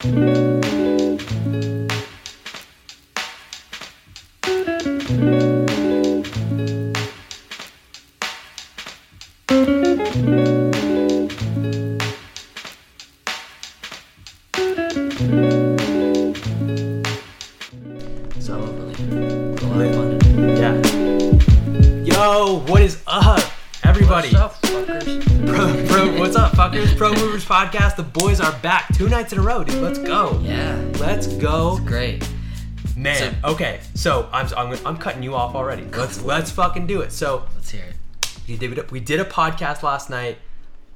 So Okay, so I'm I'm, I'm cutting you off already. Let's let's fucking do it. So Let's hear it. we did we did a podcast last night.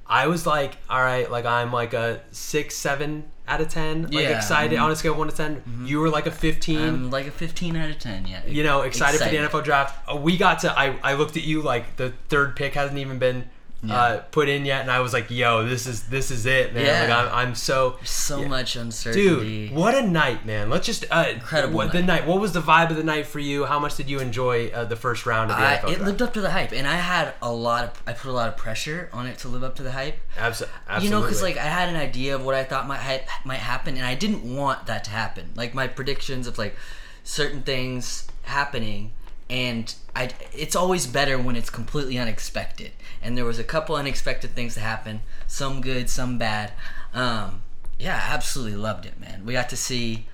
I was like, all right, like I'm like a six, seven out of ten. Like Yeah. excited on a scale of one to 10 You were like a 15 I'm like a 15 out of 10. Yeah. you know, excited, for the NFL draft. Uh, we got to. I, I looked at you like the third pick hasn't even been uh, put in yet, and I was like, "Yo, this is this is it, man!" Yeah. Like I'm, I'm so So yeah. much uncertainty. Dude, what a night, man! Let's just uh, Incredible What, the night. night. What was the vibe of the night for you? How much did you enjoy uh, the first round of the I, NFL it draft? lived up to the hype, and I had a lot of. I put a lot of pressure on it to live up to the hype. Abso- absolutely. You know, because like I had an idea of what I thought might hype, might happen, and I didn't want that to happen. Like my predictions of like certain things happening, and I. It's always better when it's completely unexpected. And there was a couple unexpected things that happened, some good, some bad. Um, yeah, I absolutely loved it, man. We got to see,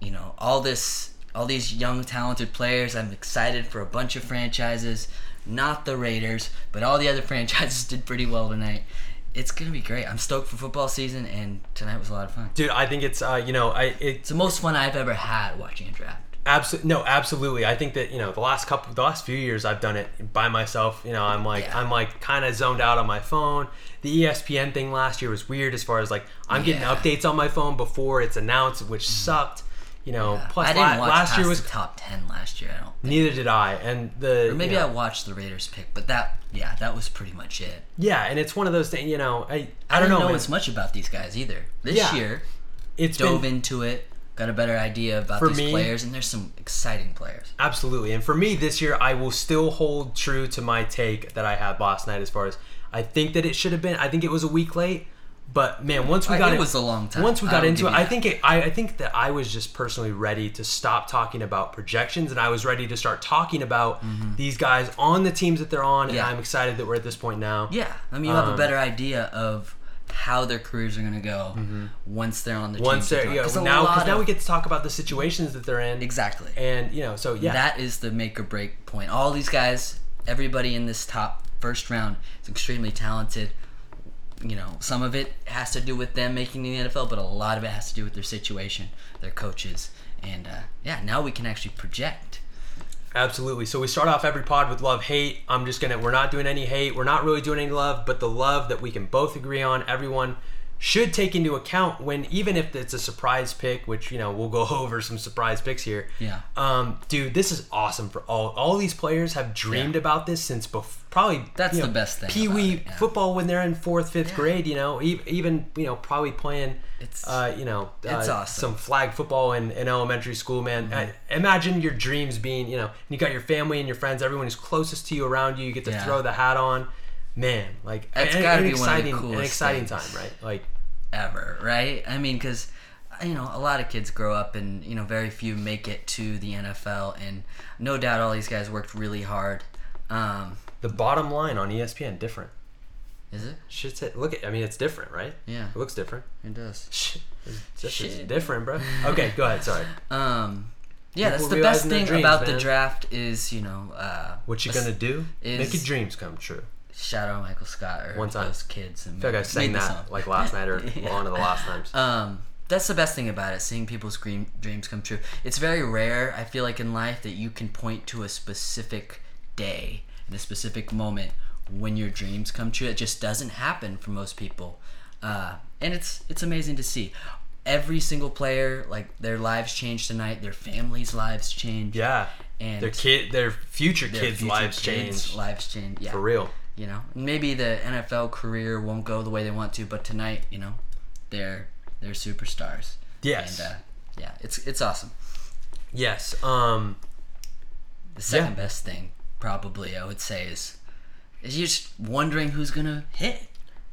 you know, all this, all these young talented players. I'm excited for a bunch of franchises, not the Raiders, but all the other franchises did pretty well tonight. It's gonna be great. I'm stoked for football season, and tonight was a lot of fun. dude, I think it's uh, you know, I it's It's the most fun I've ever had watching a draft. Absolutely, no, absolutely. I think that you know the last couple, the last few years, I've done it by myself. You know, I'm like, Yeah. I'm like kind of zoned out on my phone. The ESPN thing last year was weird as far as like I'm getting Yeah. updates on my phone before it's announced, which mm. sucked. You know, Yeah. plus I didn't la- watch last year was the top ten last year. I don't. Think. neither did I, and the Or maybe you know, I watched the Raiders pick, but that yeah, that was pretty much it. yeah, and it's one of those things. You know, I I, I, don't know, know as much about these guys either. This year, It's dove been into it, got a better idea about For these me- players, and there's some exciting players. Absolutely. And for me this year, I will still hold true to my take that I had last night as far as I think that it should have been. I think it was a week late. But man, once we got it in- was a long time. Once we got into it, I think it, I, I think that I was just personally ready to stop talking about projections, and I was ready to start talking about these guys on the teams that they're on. And Mm-hmm. I'm excited that we're at this point now. Yeah, I mean, you have a Um, better idea of how their careers are going to go once they're on the Mm-hmm. Once they're know, 'Cause now because now we get to talk about the situations that they're in. exactly And you know, so yeah, that is the make or break point. All these guys, everybody in this top first round is extremely talented. You know, some of it has to do with them making the NFL, but a lot of it has to do with their situation, their coaches, and uh, yeah, now we can actually project. Absolutely. So we start off every pod with love hate. I'm just gonna we're not doing any hate. We're not really doing any love, but the love that we can both agree on. Everyone should take into account when even if it's a surprise pick, which you know we'll go over some surprise picks here. Yeah. Um, dude, this is awesome for all. All these players have dreamed Yeah. about this since bef- probably That's the know, best thing Pee wee yeah. football when they're in fourth, fifth Yeah. grade. You know, even you know probably playing. It's- uh, you know, it's uh, awesome. some flag football in, in elementary school, man. Mm-hmm. Imagine your dreams being, you know, you got your family and your friends, everyone who's closest to you around you. You get to throw the hat on, man. Like That's an, gotta an be one of the exciting, an exciting time, right? Like, ever, right? I mean, because you know, a lot of kids grow up and you know, very few make it to the NFL, and no doubt all these guys worked really hard. Um, the bottom line on ESPN different. is it? Shit's it. Look at. I mean, it's different, right? Yeah, It looks different. it does. Shit, it's, just, it's Shit. different, bro. Okay, go ahead. Sorry. Um, yeah, that's the best thing dreams, about the draft is you know, uh, What you let's gonna do? is- Make your dreams come true. Shout out Michael Scott or One time. those kids. And I feel like I sang that song. like last night or Yeah. one of the last times. Um, that's the best thing about it, seeing people's dream, dreams come true. It's very rare, I feel like, in life that you can point to a specific day and a specific moment when your dreams come true. It just doesn't happen for most people, uh, and it's it's amazing to see. Every single player, like their lives change tonight, their families' lives change. yeah. and Their kid, their future their kids' future lives kids' change Lives change. Yeah, for real. You know maybe the nfl career won't go the way they want to but tonight you know they're they're superstars Yes. and uh, yeah it's it's awesome Yes. Um. the second Yeah. best thing probably i would say is is you're just wondering who's gonna hit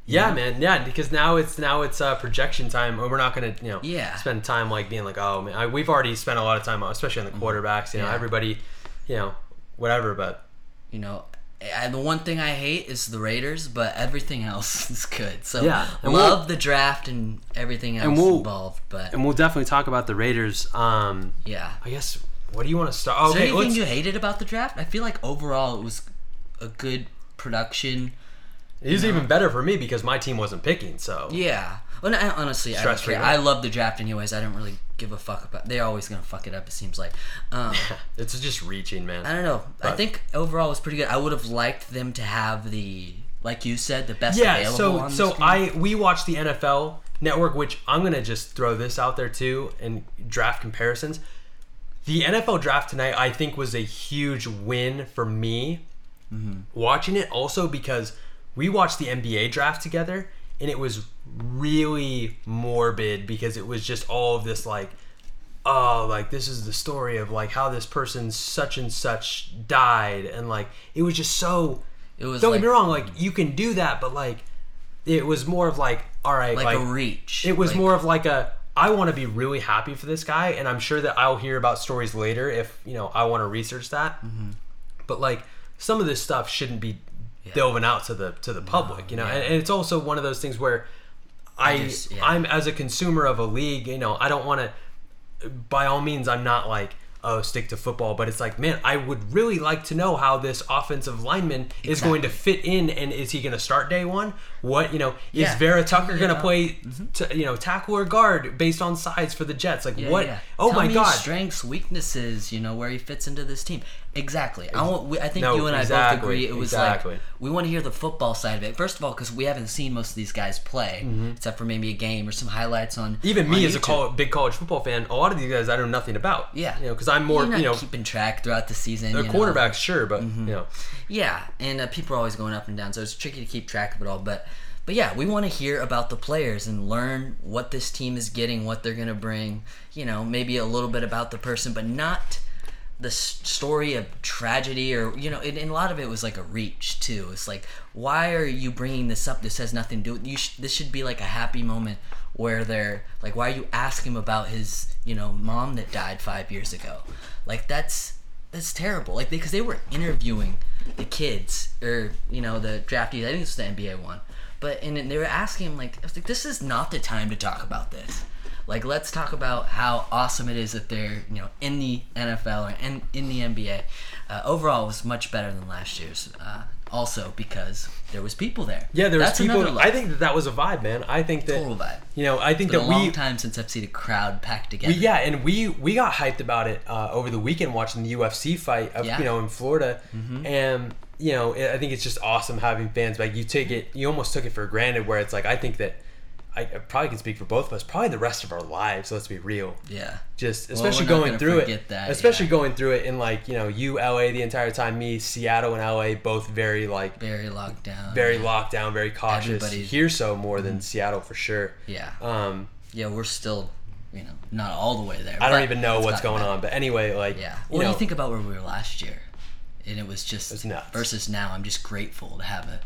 Yeah, man. Yeah, because now it's now it's uh, projection time. We're not gonna, you know, Yeah. spend time like being like, oh man, I, we've already spent a lot of time, especially on the quarterbacks. You know, Mm-hmm. Yeah. everybody, you know, whatever. But You know, I, the one thing I hate is the Raiders, but everything else is good. So Yeah, and love we'll- the draft and everything else And we'll- involved. But and we'll definitely talk about the Raiders. Um, yeah, I guess what do you want to start? Is there anything you hated about the draft? I feel like overall it was a good production. It was even better for me because my team wasn't picking. So Yeah. Well, no, honestly, I don't care. I love the draft anyways. I don't really give a fuck about. They're always gonna fuck it up. It seems like. Um, it's just reaching, man. I don't know. I think overall it was pretty good. I would have liked them to have the, like you said, the best yeah available so so screen. i we watched the nfl network which i'm gonna just throw this out there too and draft comparisons the nfl draft tonight i think was a huge win for me watching it also because we watched the nba draft together and it was really morbid because it was just all of this like oh like this is the story of like how this person such and such died and like it was just so It was don't like, get me wrong, like you can do that, but like it was more of like, all right, like, like, a reach. it was Like, more of like a I want to be really happy for this guy, and I'm sure that I'll hear about stories later if you know I want to research that. Mm-hmm. But like some of this stuff shouldn't be delving out to the to the public, you know, yeah. and, and it's also one of those things where I, just- yeah. I'm as a consumer of a league, you know, I don't want to. By all means, I'm not like oh stick to football, but it's like man, I would really like to know how this offensive lineman is going to fit in, and is he going to start day one? What you know is Vera Tucker going to Yeah. play, mm-hmm. t- you know, tackle or guard based on size for the Jets? Like Yeah, what? yeah. Oh Tell my god! Strengths, weaknesses, you know, where he fits into this team. Exactly. I want. we- I think No, you and I both agree. It was exactly. like we want to hear the football side of it. First of all, because we haven't seen most of these guys play, except for maybe a game or some highlights on. Mm-hmm. Even me on as a big college football fan, a lot of these guys I know nothing about. Yeah. you know, because I'm more you know keeping track throughout the season. the. Mm-hmm. quarterbacks, sure, but you know. Yeah, and uh, people are always going up and down, so it's tricky to keep track of it all. But but yeah, we want to hear about the players and learn what this team is getting, what they're gonna bring. You know, maybe a little bit about the person, but not the story of tragedy or you know. And, a lot of it was like a reach too. It's like, why are you bringing this up? This has nothing to do. with You sh- this should be like a happy moment where they're like, why are you asking him about his you know mom that died five years ago? Like that's that's terrible. Like because they, were interviewing the kids or you know the draftees. I think it's the NBA one, but and they were asking him like, I was like, this is not the time to talk about this. Like let's talk about how awesome it is that they're you know in the NFL or in in the NBA. Uh, overall, it was much better than last year's. Uh, also because there was people there. Yeah, there was That's people. I think that that was a vibe, man. I think that total vibe. you know, I think It's been that a long we time since I've seen a crowd packed together. We, yeah, and we we got hyped about it uh, over the weekend watching the UFC fight, of, Yeah. Mm-hmm. you know, in Florida, and you know, I I think it's just awesome having fans back. You take it, you almost took it for granted. Where it's like, I think that I, I probably can speak for both of us, probably the rest of our lives. Let's be real, yeah. just especially we're going through it, that, especially yeah. going through it in like you know, you LA the entire time, me Seattle and LA both very like Very locked down. very locked down, very cautious. Everybody's- Here so more than Seattle for sure. Yeah. Um, Yeah, we're still, you know, not all the way there. I don't even know what's going better. on, but anyway, like Yeah. you What do know, you think about where we were last year? And it was just nuts. versus now. I'm just grateful to have a,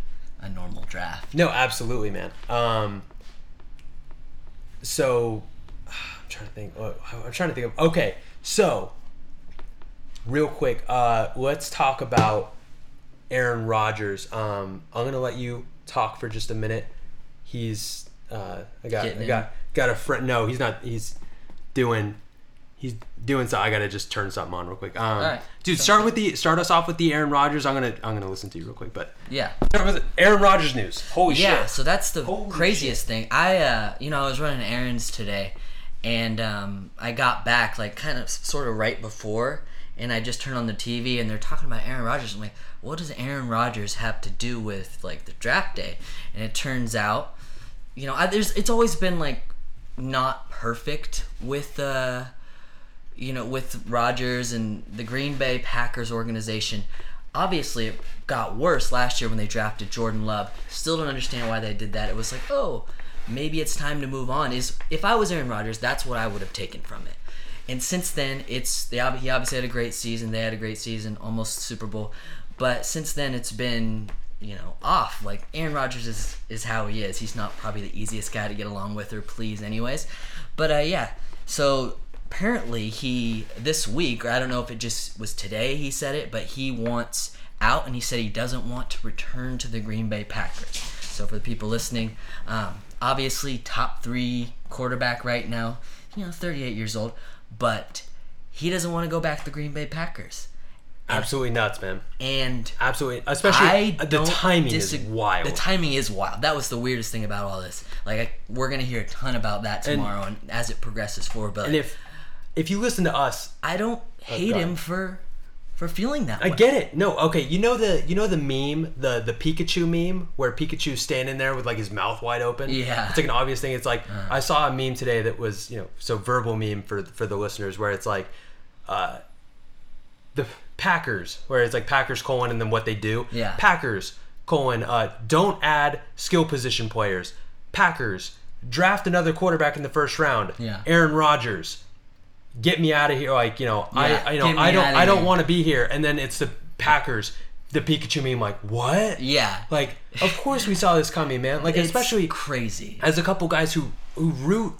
a normal draft. No, absolutely, man. Um, so I'm trying to think. I'm trying to think of. Okay, so real quick, uh, let's talk about Aaron Rodgers. Um, I'm gonna let you talk for just a minute. He's uh, I got Getting I in. got got a friend. No, he's not. He's doing. He's doing so. I gotta just turn something on real quick. Um, right. dude, start with the start us off with the Aaron Rodgers. I'm gonna I'm gonna listen to you real quick, but Yeah. start with Aaron Rodgers news. Holy Yeah, shit! Yeah, so that's the Holy craziest thing. I, uh, you know, I was running errands today, and um, I got back like kind of sort of right before, and I just turned on the TV, and they're talking about Aaron Rodgers. I'm like, what does Aaron Rodgers have to do with like the draft day? And it turns out, you know, I, there's it's always been like not perfect with uh you know with Rodgers and the Green Bay Packers organization. Obviously, it got worse last year when they drafted Jordan Love. Still don't understand why they did that. It was like, oh, maybe it's time to move on. Is if I was Aaron Rodgers, that's what I would have taken from it. And since then, it's they he obviously had a great season. They had a great season, almost Super Bowl. But since then, it's been you know, off. Like Aaron Rodgers is is how he is. He's not probably the easiest guy to get along with or please, anyways. But uh, yeah, so apparently he this week, or I don't know if it just was today he said it, but he wants out, and he said he doesn't want to return to the Green Bay Packers. So for the people listening, um, obviously top three quarterback right now, you know, 38 years old, but he doesn't want to go back to the Green Bay Packers. Absolutely nuts, man. And Absolutely, especially I the don't timing is wild. The timing is wild. That was the weirdest thing about all this. Like I, we're gonna hear a ton about that tomorrow, and, as it progresses forward. But and if if you listen to us, I don't hate him for for feeling that I way. get it. No, okay. You know the you know the meme, the the Pikachu meme, where Pikachu's standing there with like his mouth wide open. Yeah. it's like an obvious thing. It's like I saw a meme today that was you know so verbal meme for for the listeners where it's like, uh, the Packers where it's like Packers colon and then what they do. Yeah. Packers colon uh don't add skill position players. Packers draft another quarterback in the first round. Yeah. Aaron Rodgers get me out of here like you know Yeah, i i know i don't i don't want to be here and then it's the packers the pikachu meme like what Yeah, like of course we saw this coming man like It's especially crazy. as a couple guys who who root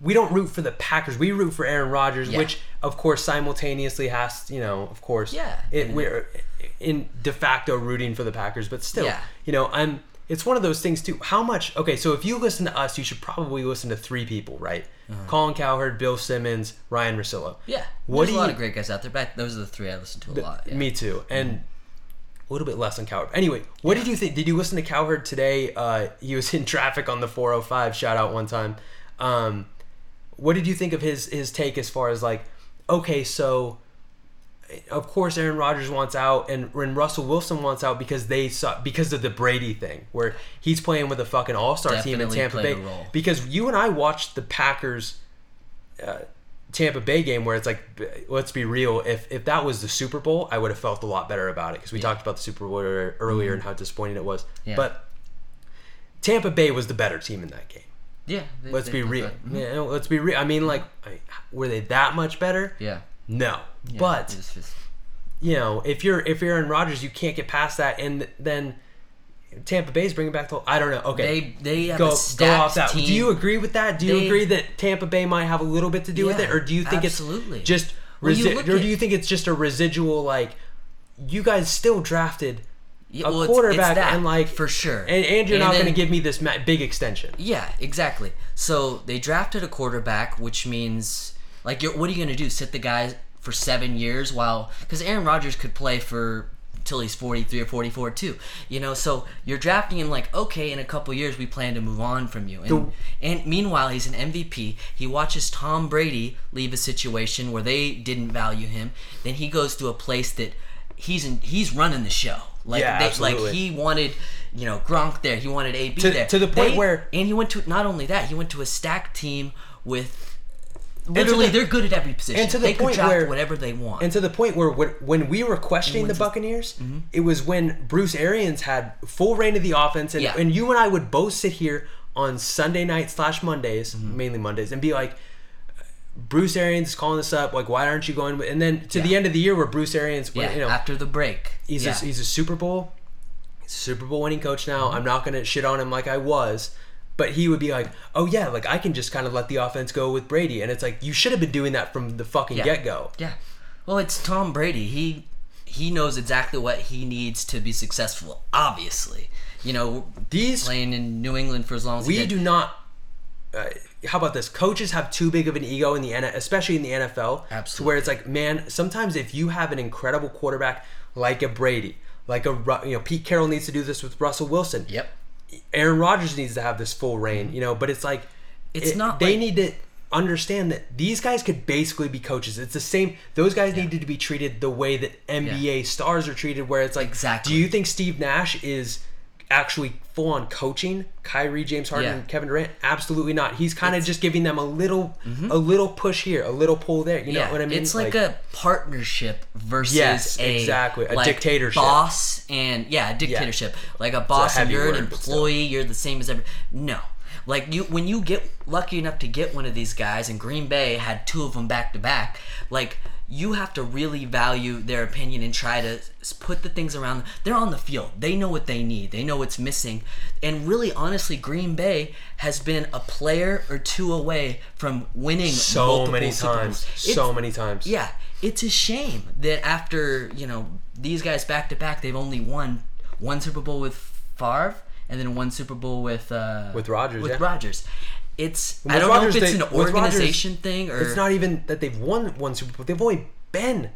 we don't root for the packers we root for aaron rodgers Yeah. which of course simultaneously has you know of course Yeah. it, we're in de facto rooting for the packers but still Yeah. you know i'm it's one of those things too how much okay so if you listen to us you should probably listen to three people right colin cowherd bill simmons ryen russillo Yeah, What there's a lot you- of great guys out there. But those are the three I listen to a lot. Yeah. Me too. And a little bit less on Cowherd. Anyway, what did you think? Did you listen to Cowherd today? Uh, he was in traffic on the 405. Shout out one time. Um, what did you think of his his take as far as like, okay, so of course Aaron Rodgers wants out and when Russell Wilson wants out because they saw because of the Brady thing where he's playing with a fucking all star team in Tampa Bay. Because you and I watched the Packers uh, Tampa Bay game where it's like, let's be real. If if that was the Super Bowl, I would have felt a lot better about it because we talked about the Super Bowl ear- earlier and how disappointing it was. Mm-hmm. Yeah. But Tampa Bay was the better team in that game. yeah. they- Let's they be real. good. Yeah, let's be real. I mean, like, I- were they that much better? Yeah. No. yeah, but just- you know, if you're if you're Aaron Rodgers, you can't get past that, and then Tampa Bay's bringing back the. I don't know. Okay, they they have go go off that. team. Do you agree with that? Do you They- agree that Tampa Bay might have a little bit to do with it, or do you think absolutely. it's just Well, resi- or do you think it's just a residual like you guys still drafted Yeah, a well, it's- it's quarterback that, and like for sure. and, and you're And not going to give me this ma- big extension. Yeah, exactly. So they drafted a quarterback, which means like, you're, what are you going to do? Sit the guy for seven years while because Aaron Rodgers could play for till he's 43 or 44 too you know? So you're drafting him like okay in a couple years we plan to move on from you. And, The- and meanwhile he's an mvp he watches tom brady leave a situation where they didn't value him. Then he goes to a place that he's in he's running the show. Like Yeah, they, absolutely. like he wanted you know Gronk there. He wanted AB To- there. to the point They- where- and he went to not only that he went to a stacked team with literally the- they're good at every position and to the they point where- whatever they want And to the point where when, we were questioning the Buccaneers, it was when Bruce Arians had full rein of the offense, and, Yeah. and you and I would both sit here on Sunday night slash Mondays, Mm-hmm. mainly Mondays, and be like, Bruce Arians is calling this up. Like, why aren't you going? And then to the end of the year, where Bruce Arians, yeah you know, after the break he's yeah. a, he's a Super Bowl, he's a Super Bowl winning coach now. Mm-hmm. I'm not gonna shit on him like I was, but he would be like, oh yeah, like I can just kind of let the offense go with Brady, and it's like you should have been doing that from the fucking Yeah. get go. Yeah. Well, it's Tom Brady. He he knows exactly what he needs to be successful. Obviously, you know, These playing in New England for as long as he we do not. Uh, how about this? Coaches have too big of an ego in the N, especially in the NFL. Absolutely. To where it's like, man, sometimes if you have an incredible quarterback like a Brady, like a you know Pete Carroll needs to do this with Russell Wilson. Yep. Aaron Rodgers needs to have this full rein, you know. But it's like, It's it- not They like- need to understand that these guys could basically be coaches. It's the same. Those guys needed to be treated the way that NBA stars are treated. Where it's like, Exactly. Do you think Steve Nash is actually full on coaching Kyrie, James Harden, Yeah. and Kevin Durant? Absolutely not. He's kind of just giving them a little, a little push here, a little pull there. You know Mm-hmm. what I mean? it's like, a partnership versus Yes, a exactly. A like, dictatorship. boss and yeah, a dictatorship. Like a boss and you're an word, but still. employee, you're the same as every. No, Like you, when you get lucky enough to get one of these guys, and Green Bay had two of them back to back, like you have to really value their opinion and try to put the things around them. They're on the field. They know what they need. They know what's missing. And really, honestly, Green Bay has been a player or two away from winning So many times. So many times. yeah, it's a shame that after you know these guys back to back, they've only won one Super Bowl with Favre and then one Super Bowl with uh, With Rodgers, With yeah. Rodgers, it's I don't Rodgers, know if it's they- an organization thing or It's not even that they've won one Super Bowl. They've only been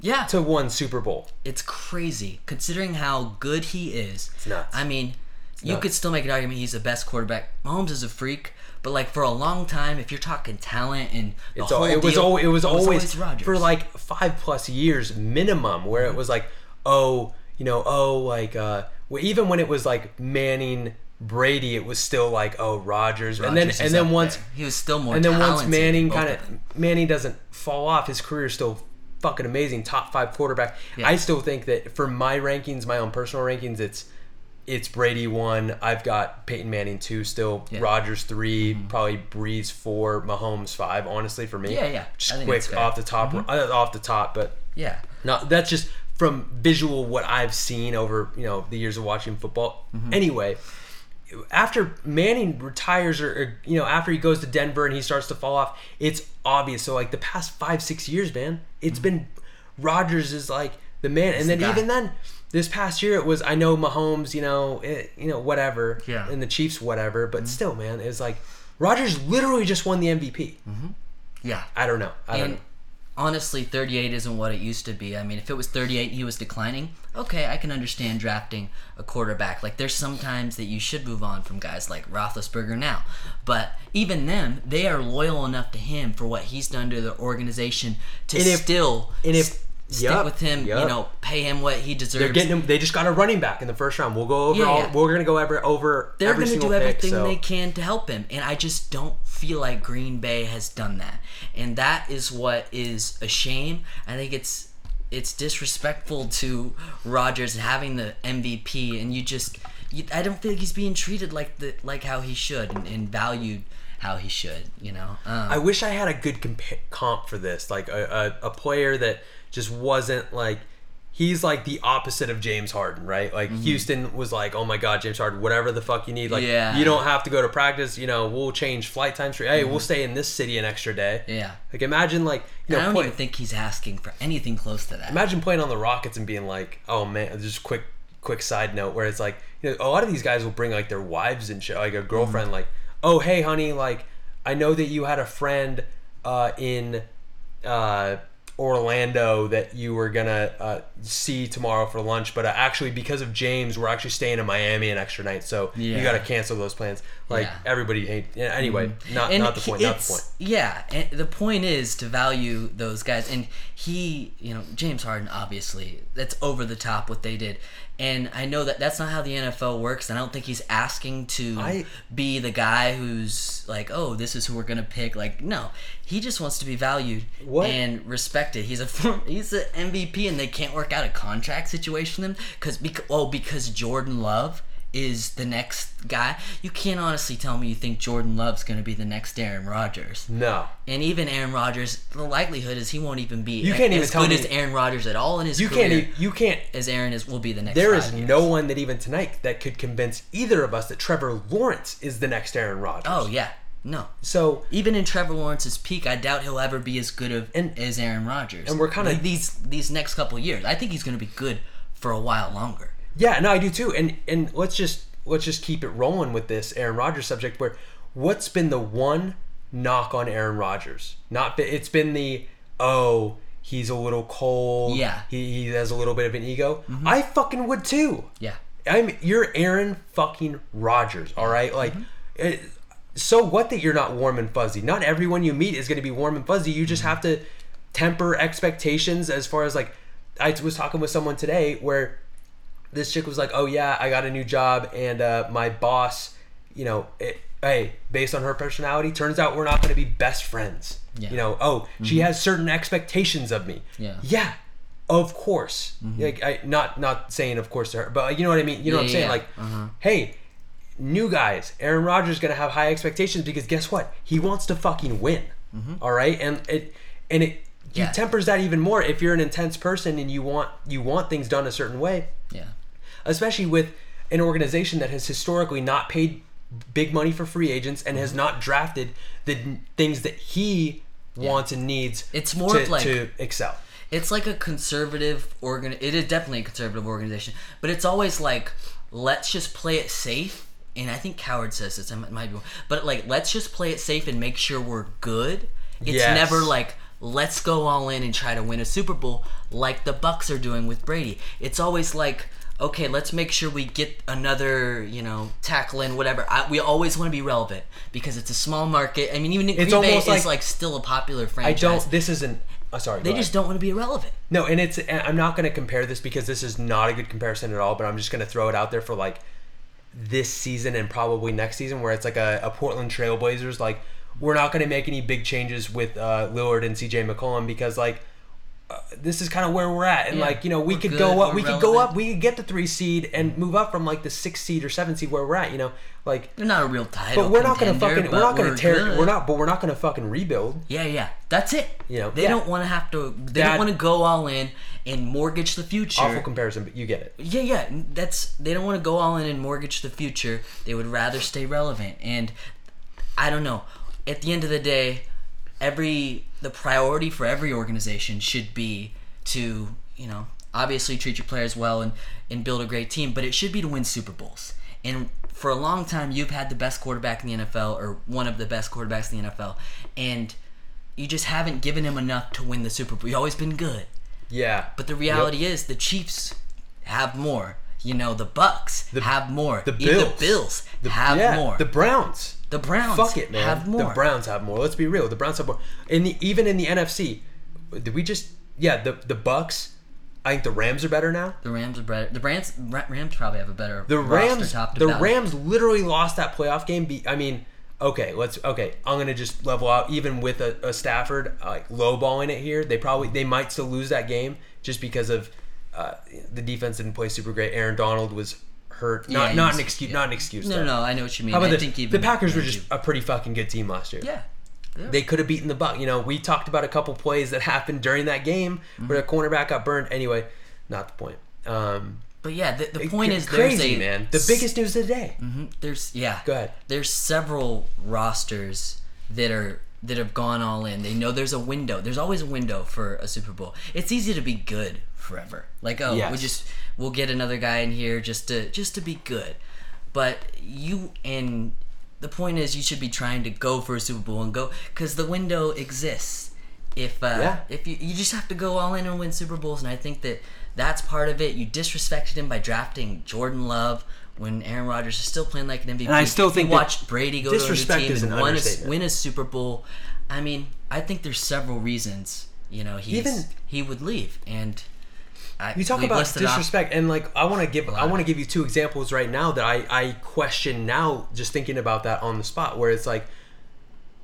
yeah. to one Super Bowl. it's crazy considering how good he is. It's nuts. I mean, you nuts. could still make an argument he's the best quarterback. Mahomes is a freak. But like for a long time, if you're talking talent and the It's whole all, it was deal, al- it was always, Rodgers. for like five plus years minimum where it was like oh you know oh like uh even when it was like Manning Brady it was still like oh Rodgers, and then Rodgers and is then up once there. he was still more and then once talented, Manning both kind of them. Manning doesn't fall off his career is still fucking amazing top five quarterback Yeah. I still think that for my rankings my own personal rankings it's it's Brady one I've got Peyton Manning two still Yeah. Rodgers 3 probably Brees four Mahomes five honestly for me Yeah, yeah. I just think quick fair. Mm-hmm. off the top uh, off the top but yeah. no, that's just from visual what I've seen over you know the years of watching football. Mm-hmm. Anyway, after Manning retires or, or you know after he goes to Denver and he starts to fall off, it's obvious. So like the past five six years, man, it's been Rodgers is like the man, and then Mm-hmm. the even then. This past year, it was I know Mahomes, you know, it, you know, whatever, Yeah. Mm-hmm. and the Chiefs, whatever, but still, man, it's like Rodgers literally just won the MVP. Yeah. I don't know, I don't And know. Honestly, 38 isn't what it used to be. I mean, if it was 38 and he was declining, okay, I can understand drafting a quarterback. Like, there's sometimes that you should move on from guys like Roethlisberger now. But even them, they are loyal enough to him for what he's done to the organization to And if- still and if- stick yup, with him, you know, pay him what he deserves. They're getting him. They just got a running back in the first round. We'll go over Yeah, all. yeah. We're gonna go over over. they're every going to single do pick, everything so- they can to help him and i just don't feel like green bay has done that and that is what is a shame i think it's it's disrespectful to Rodgers having the MVP and you just you, I don't feel like he's being treated like the like how he should and, and valued how he should you know um, I wish I had a good compa- comp for this, like a, a, a player that just wasn't like he's like the opposite of James Harden, right? Like Houston was like, oh my god, James Harden, whatever the fuck you need, like Yeah. you don't have to go to practice. You know, we'll change flight times for. Hey, we'll stay in this city an extra day. yeah Like imagine like you know I don't play- even think he's asking for anything close to that imagine playing on the Rockets and being like, oh man, just quick quick side note where it's like, you know, a lot of these guys will bring like their wives and shit, like a girlfriend, like, oh hey honey, like I know that you had a friend uh, in uh, Orlando that you were gonna uh, see tomorrow for lunch, but uh, actually because of James, we're actually staying in Miami an extra night, so you got to cancel those plans. Like Yeah. everybody hate. Yeah, anyway, not And not the point. Not the point. Yeah, and the point is to value those guys. And he, you know, James Harden, obviously, that's over the top what they did. And I know that that's not how the NFL works. And I don't think he's asking to I- be the guy who's like, oh, this is who we're gonna pick. Like, no, he just wants to be valued What? and respected. He's a form- he's an MVP, and they can't work out a contract situation with him because because oh because Jordan Love is the next guy. You can't honestly tell me you think Jordan Love's going to be the next Aaron Rodgers. No, And even Aaron Rodgers, the likelihood is he won't even be You can't even as tell good me- as Aaron Rodgers at all in his you career can't. You can't as Aaron is will be the next. There is years. no one that even tonight that could convince either of us that Trevor Lawrence is the next Aaron Rodgers. Oh yeah, no. So Even in Trevor Lawrence's peak, I doubt he'll ever be as good of And- as Aaron Rodgers. and we're kinda- these these next couple years. I think he's going to be good for a while longer. Yeah, no, I do too. And and let's just let's just keep it rolling with this Aaron Rodgers subject. Where what's been the one knock on Aaron Rodgers? Not it's been the oh he's a little cold. Yeah. Mm-hmm. he, he has a little bit of an ego. I fucking would too. Yeah. I'm you're Aaron fucking Rodgers, all right? Like, it, so what that you're not warm and fuzzy? Not everyone you meet is going to be warm and fuzzy. You just have to temper expectations as far as like I was talking with someone today where this chick was like, "Oh yeah, I got a new job and uh, my boss, you know, it, hey, based on her personality, turns out we're not going to be best friends. Yeah. You know, oh, she has certain expectations of me. Yeah. yeah, of course. Like, I not not saying of course to her, but you know what I mean. You know what I'm saying? yeah. Like, Uh-huh. hey, new guys. Aaron Rodgers is going to have high expectations because guess what? He wants to fucking win. All right, and it and it Yeah. he tempers that even more if you're an intense person and you want you want things done a certain way, Yeah. Especially with an organization that has historically not paid big money for free agents and Mm-hmm. has not drafted the things that he wants and needs. It's more to, like- to excel. It's like a conservative organ. It is definitely a conservative organization, but it's always like, let's just play it safe. And I think Cowherd says this. I might might be, wrong. but like, let's just play it safe and make sure we're good. It's Yes. never like, let's go all in and try to win a Super Bowl like the Bucks are doing with Brady. It's always like, okay, let's make sure we get another, you know, tackle in, whatever. I, we always want to be relevant because it's a small market. I mean, even Green It's Bay almost is like- like still a popular franchise. I don't. This isn't. Uh, sorry. They just ahead. don't want to be irrelevant. No, and it's. I'm not going to compare this because this is not a good comparison at all. But I'm just going to throw it out there for like this season and probably next season, where it's like a, a Portland Trailblazers. Like we're not going to make any big changes with uh, Lillard and CJ McCollum because like. Uh, this is kind of where we're at, and Yeah, like you know, we we're could good, go up, we're we could go up, we could get the three seed and move up from like the six seed or seven seed where we're at. You know, like, They're not a real title. but we're not gonna fucking, we're not gonna tear, good. we're not, but we're not gonna fucking rebuild. Yeah, yeah, that's it. You know, they yeah. don't want to have to. They That- don't want to go all in and mortgage the future. Awful comparison, but you get it. Yeah, yeah, that's they don't want to go all in and mortgage the future. They would rather stay relevant. And I don't know. At the end of the day, every the priority for every organization should be to, you know, obviously treat your players well and and build a great team, but it should be to win Super Bowls. And for a long time you've had the best quarterback in the NFL or one of the best quarterbacks in the NFL and you just haven't given him enough to win the Super Bowl. You've always been good. Yeah, But the reality is, the Chiefs have more. You know, the Bucks have more. the Bills. the Bills The- have yeah, more. The Browns. The Browns Fuck it, man. have more. The Browns have more. Let's be real. The Browns have more. In the even in the NFC, did we just? Yeah, the the Bucks. I think the Rams are better now. The Rams are better. The Rams, Rams probably have a better The Rams. The bottom. Rams literally lost that playoff game. Be, I mean, okay, let's okay. I'm gonna just level out. Even with a, a Stafford like lowballing it here, they probably they might still lose that game just because of uh, the defense didn't play super great. Aaron Donald was hurt. Not Yeah, not an excuse. yeah. Not an excuse. No, though. no, I know what you mean. How about I think The Packers were just a pretty fucking good team last year. yeah. They could have beaten the Buck. You know, we talked about a couple plays that happened during that game where the Mm-hmm. cornerback got burned. Anyway, not the point. Um, But yeah, the, the point is, crazy there's a man. The biggest news of the day. Mhm, There's yeah. Go ahead. There's several rosters that are that have gone all in. They know there's a window. There's always a window for a Super Bowl. It's easy to be good forever. Like oh, we just we'll get another guy in here just to just to be good. But you and the point is you should be trying to go for a Super Bowl and go because the window exists. If uh, Yeah. if you you just have to go all in and win Super Bowls, and I think that that's part of it. You disrespected him by drafting Jordan Love when Aaron Rodgers is still playing like an MVP. And I still think you watched Brady go to a new team and an won a, win a Super Bowl. I mean, I think there's several reasons. You know, he's Even- he would leave, and I, You talk about listed off- disrespect, and like I want to give I want to give you two examples right now that I I question now just thinking about that on the spot where it's like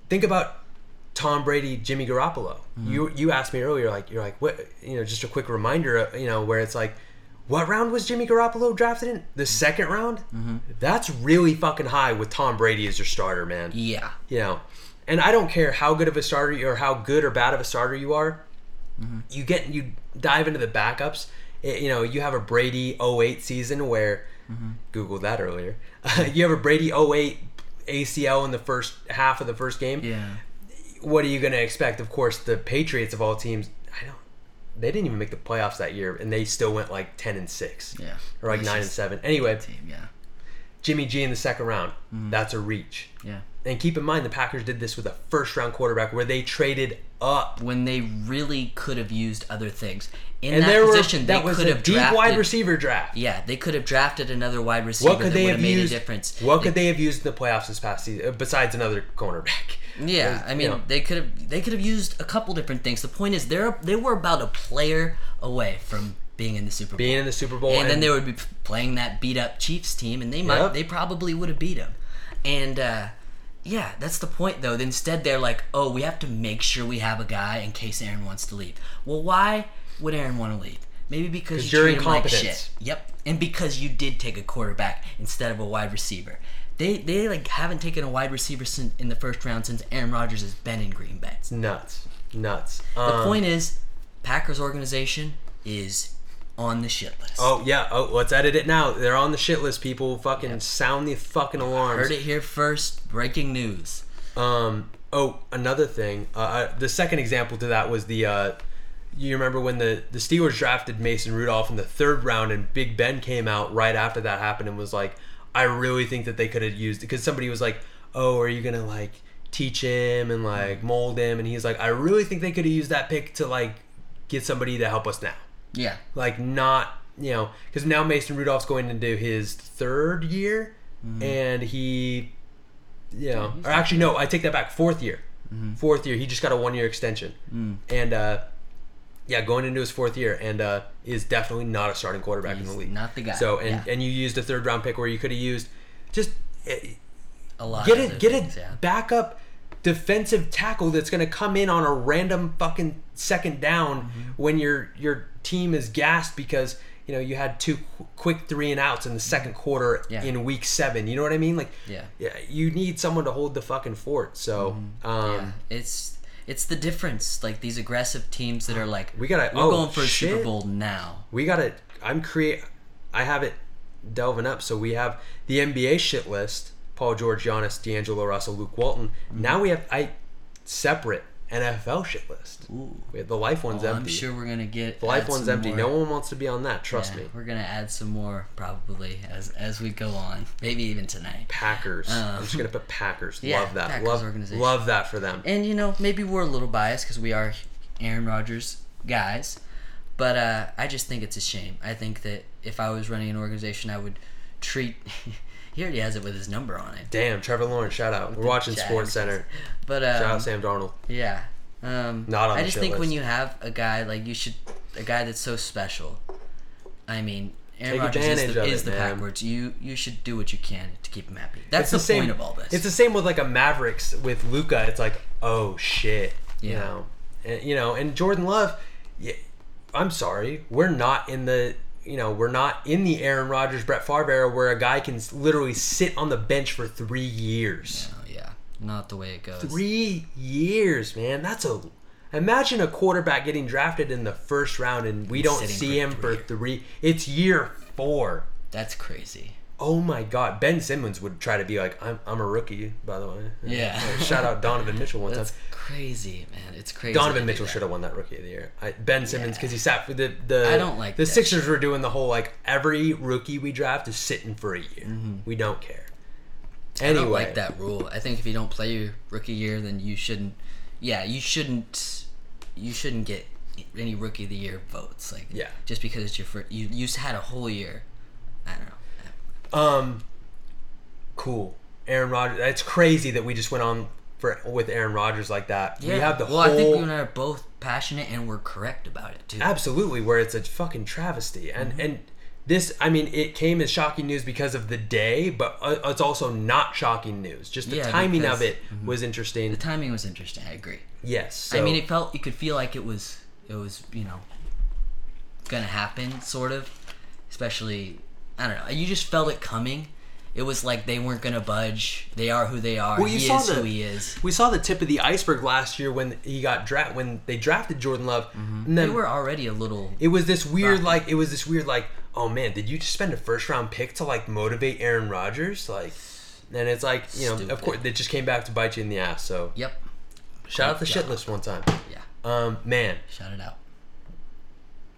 think about Tom Brady, Jimmy Garoppolo. Mm-hmm. You you asked me earlier like you're like what you know just a quick reminder uh, you know where it's like what round was Jimmy Garoppolo drafted in? The second round? Mm-hmm. That's really fucking high with Tom Brady as your starter, man. Yeah, You know, and I don't care how good of a starter you or how good or bad of a starter you are. You get you dive into the backups. It- you know, you have a Brady 08 season where Google that earlier. you have a Brady 08 ACL in the first half of the first game. yeah. What are you going to expect? Of course, the Patriots of all teams, I don't they didn't even make the playoffs that year and they still went like 10 and 6 Yeah. or like 9 and 7. Anyway, Team, yeah, Jimmy G in the second round. Mm-hmm. That's a reach. yeah. And keep in mind, the Packers did this with a first round quarterback where they traded up. When they really could have used other things in And that position, were, they that was could a have deep drafted. wide receiver draft. Yeah, they could have drafted another wide receiver What could that they would have made used? a difference. What could they have used in the playoffs this past season besides another cornerback? Yeah, Because, I mean, you know, they could have they could have used a couple different things. The point is, they're they were about a player away from being in the Super Bowl, being in the Super Bowl, and, then they would be playing that beat up Chiefs team, and they might Yep. they probably would have beat them. And uh, yeah, that's the point though. Instead, they're like, oh, we have to make sure we have a guy in case Aaron wants to leave. Well, why would Aaron want to leave? Maybe because you you're treat him like shit. Yep, and because you did take a quarterback instead of a wide receiver. They they like haven't taken a wide receiver sin- in the first round since Aaron Rodgers has been in Green Bay. It's nuts, nuts. The Um, point is, Packers organization is on the shit list. Oh yeah. Oh, let's edit it now. They're on the shit list. People, fucking sound the fucking alarms. Heard it here first. Breaking news. Um. Oh, another thing. Uh, uh, the second example to that was the. Uh, you remember when the the Steelers drafted Mason Rudolph in the third round, and Big Ben came out right after that happened and was like, "I really think that they could have used because somebody was like, oh, are you gonna like teach him and like mold him?' And he's like, I really think they could have used that pick to like get somebody to help us now, Yeah. like not." You know, because now Mason Rudolph's going into his third year, and he you know, or actually no, I take that back. Fourth year, fourth year. He just got a one year extension, and uh, yeah, going into his fourth year, and uh, is definitely not a starting quarterback in the league. not the guy. So and Yeah. and you used a third round pick where you could have used just eh, A lot. get of it, get things, a yeah. backup defensive tackle that's going to come in on a random fucking second down Mm-hmm. when your your team is gassed because you know you had two quick three and outs in the second quarter Mm-hmm. Yeah. in week seven. You know what I mean? Like Yeah. yeah, you need someone to hold the fucking fort. So Mm-hmm. um, yeah. It's it's the difference. Like these aggressive teams that are like, We gotta- we're oh, going for a Super. Bowl now. we got to I'm create I have it delving up so we have the NBA shit list Paul George Giannis D'Angelo Russell Luke Walton Mm-hmm. now we have I separate NFL shit list Ooh. the life one's Oh, I'm sure we're gonna get the life one's empty more. no one wants to be on that trust Yeah, me We're gonna add some more probably as as we go on. Maybe even tonight. Packers Um, I'm just gonna put Packers yeah, love that Packers love organization. love that for them And you know, maybe we're a little biased because we are Aaron Rodgers guys, but uh, I just think it's a shame. I think that if I was running an organization, I would treat. he already has it with his number on it. damn Trevor Lawrence shout out we're watching Jags. Sports Center But um, shout out Sam Darnold yeah, um, Not on I just think when you have a guy like you should, a guy that's so special. I mean, Aaron Rodgers is the, is it, the backwards. You you should do what you can to keep him happy. That's the, the point same of all this. It's the same with like a Mavericks with Luka. It's like, oh shit, you know, and, you know, and Jordan Love. Yeah, I'm sorry, we're not in the, you know, we're not in the Aaron Rodgers, Brett Favre era where a guy can literally sit on the bench for three years. Oh, yeah, not the way it goes. Three years, man. That's a. Imagine a quarterback getting drafted in the first round and we don't see for him three for three. It's year four. That's crazy. Oh my God, Ben Simmons would try to be like, I'm, I'm a rookie, by the way. Yeah. Shout out Donovan Mitchell one time. That's crazy, man. It's crazy. Donovan Mitchell should have won that Rookie of the Year. I, ben Simmons because he sat for the the. I don't like the that Sixers were doing the whole like every rookie we draft is sitting for a year. Mm-hmm. We don't care. I don't like that rule. I think if you don't play your rookie year, then you shouldn't. Yeah, you shouldn't. You shouldn't get any rookie of the year votes. Like, Yeah. just because it's your first. You you had a whole year. I don't know. Um, cool. Aaron Rodgers. It's crazy that we just went on for with Aaron Rodgers like that. Yeah. We have the well, whole. I think you and I are both passionate and we're correct about it too. Absolutely, where it's a fucking travesty, and Mm-hmm. and this, I mean, it came as shocking news because of the day, but uh, it's also not shocking news. Just the Yeah, timing because- of it was interesting. The timing was interesting. I agree. yes, so, I mean, it felt you could feel like it was it was you know gonna happen, sort of. Especially, I don't know. You just felt it coming. It was like they weren't gonna budge. They are who they are. Well, you he saw is the- who he is. we saw the tip of the iceberg last year when he got drafted when they drafted Jordan Love, and They were already a little. it was this weird Rocky. like it was this weird like oh man, did you just spend a first round pick to like motivate Aaron Rodgers like? And it's like you know, of course, it just came back to bite you in the ass. So Yep. shout out the shit list one time. Yeah. Um, man, Shout it out.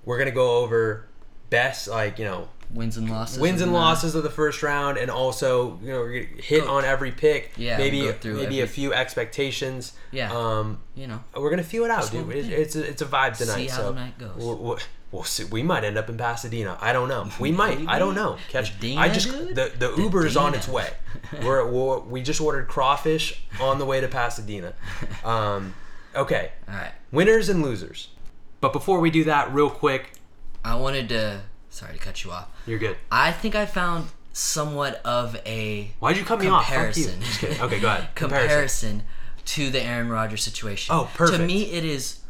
we're gonna go over best like you know Wins and losses. wins and losses of the first round, and also you know hit on every pick. Yeah, maybe maybe a few expectations. Yeah. Um, You know. we're gonna feel it out, dude. one It, it's a, it's a vibe tonight. See how so the night goes. We'll, we'll, we'll see. We might end up in Pasadena. I don't know. We might. I don't know. Catch. I just dude? the the The Uber is on its way. We're, we're we just ordered crawfish on the way to Pasadena. Um, okay. All right. Winners and losers. But before we do that, real quick, I wanted to. Sorry to cut you off. you're good. I think I found somewhat of a Why'd you cut me off? Comparison. Just kidding. Okay, go ahead. comparison to the Aaron Rodgers situation. Oh, perfect. To me, it is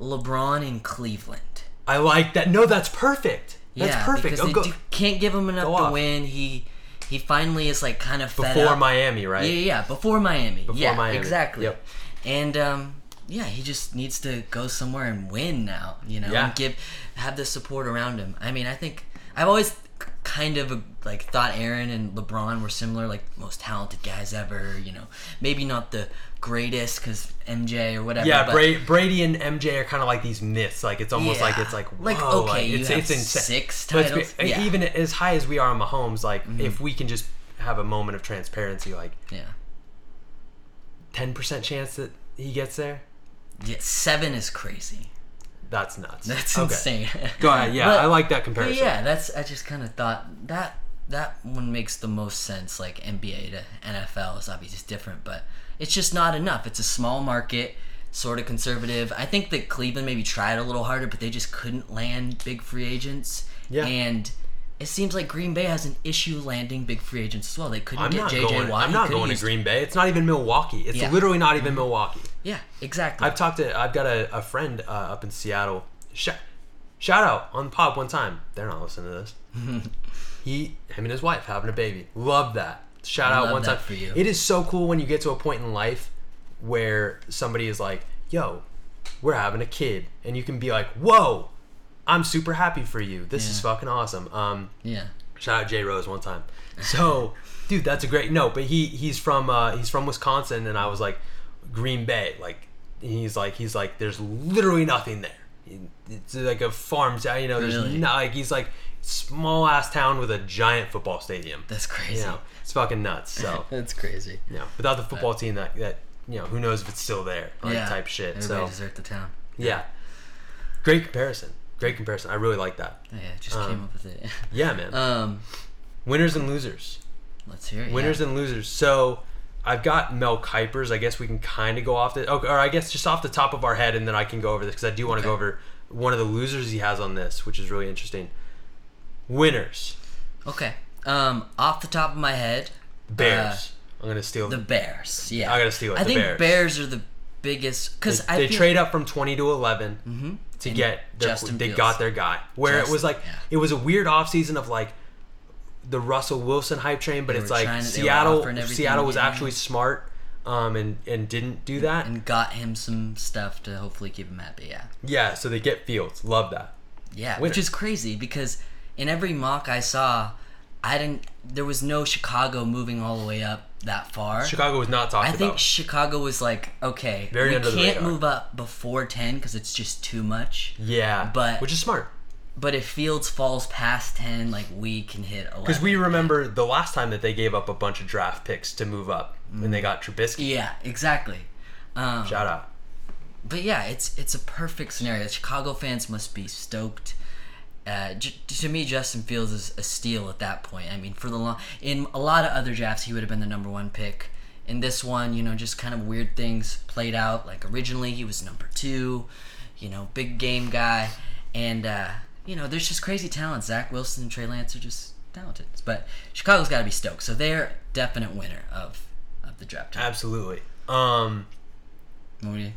LeBron in Cleveland. I like that. No, that's perfect. That's yeah, perfect. because Oh, they go- do- can't give him enough to off. win. He he finally is like kind of fed Before up. Miami, right? Yeah, yeah, yeah, before Miami. Before yeah, Miami. exactly. Yep. And um, yeah, he just needs to go somewhere and win now. You know, Yeah. and give have the support around him. I mean, I think I've always kind of like thought Aaron and LeBron were similar, like most talented guys ever. You know, maybe not the greatest because MJ or whatever. Yeah, but, Bra- Brady and MJ are kind of like these myths. Like it's almost like it's like Like, whoa, okay, you it's have it's insane. six titles. Yeah. Mm-hmm. Even as high as we are on Mahomes, like if we can just have a moment of transparency, like Yeah. ten percent chance that he gets there, Yeah, seven is crazy. that's nuts. That's Okay. insane. Go ahead. Yeah, But- I like that comparison. yeah, that's I just kind of thought that that one makes the most sense. Like NBA to NFL is obviously different, but it's just not enough. It's a small market, sort of conservative. I think that Cleveland maybe tried a little harder, but they just couldn't land big free agents. Yeah. and it seems like Green Bay has an issue landing big free agents as well. They couldn't I'm get JJ going. Watt. I'm not going to Green Bay. It's not even Milwaukee. It's Yeah. literally not even mm-hmm. Milwaukee. Yeah, exactly. I've talked to. I've got a, a friend uh, up in Seattle. Sh- shout out on the pod one time. They're not listening to this. he, him, and his wife having a baby. Love that. Shout out Love one time. for you. It is so cool when you get to a point in life where somebody is like, "Yo, we're having a kid," and you can be like, "Whoa." I'm super happy for you. This is fucking awesome. Um, yeah, Shout out Jay Rose one time. So, dude, that's a great no. But he he's from uh, he's from Wisconsin, and I was like Green Bay. Like he's like he's like there's literally nothing there. It's like a farm town. You know, there's Really? not like he's like small ass town with a giant football stadium. that's crazy. You know, it's fucking nuts. So that's crazy. you know, without the football team, that that you know, who knows if it's still there, like yeah, type shit. Everybody So desert the town. yeah, great comparison. Great comparison. I really like that. Yeah, just Um, came up with it. Yeah, man. um, Winners and losers. let's hear it. Winners yeah. and losers. So I've got Mel Kiper's. I guess we can kind of go off the, okay, or I guess just off the top of our head, and then I can go over this because I do want to go over one of the losers he has on this, which is really interesting. Winners, Okay. Um, off the top of my head, Bears. I'm gonna steal. Uh, the Bears. Yeah, I gotta steal it, I think Bears. are the biggest because they they trade up from 20 to 11 to And get their, Justin they got their guy. Where it was like yeah. it was a weird offseason of like the Russell Wilson hype train, but They it's like to- Seattle Seattle was actually smart um, and and didn't do that. and got him some stuff to hopefully keep him happy. Yeah, Yeah, so they get Fields. Love that. yeah, Winner. which is crazy because in every mock I saw, I didn't. There was no Chicago moving all the way up that far. Chicago was not talked about. I think about. Chicago was like, okay, Very we under the can't move up before ten because it's just too much. yeah, but- which is smart But if Fields falls past ten, like we can hit eleven. because we remember the last time that they gave up a bunch of draft picks to move up when they got Trubisky. Yeah, exactly. Um, Shout out. but yeah, it's it's a perfect scenario. Chicago fans must be stoked. Uh, j- to me, Justin Fields is a steal at that point. I mean, for the long in a lot of other drafts, he would have been the number one pick. In this one, you know, just kind of weird things played out. Like originally, he was number two. You know, big game guy, and uh, you know, there's just crazy talent. Zach Wilson and Trey Lance are just talented. But Chicago's got to be stoked. So they're definite winner of of the draft. Absolutely. Um, What you-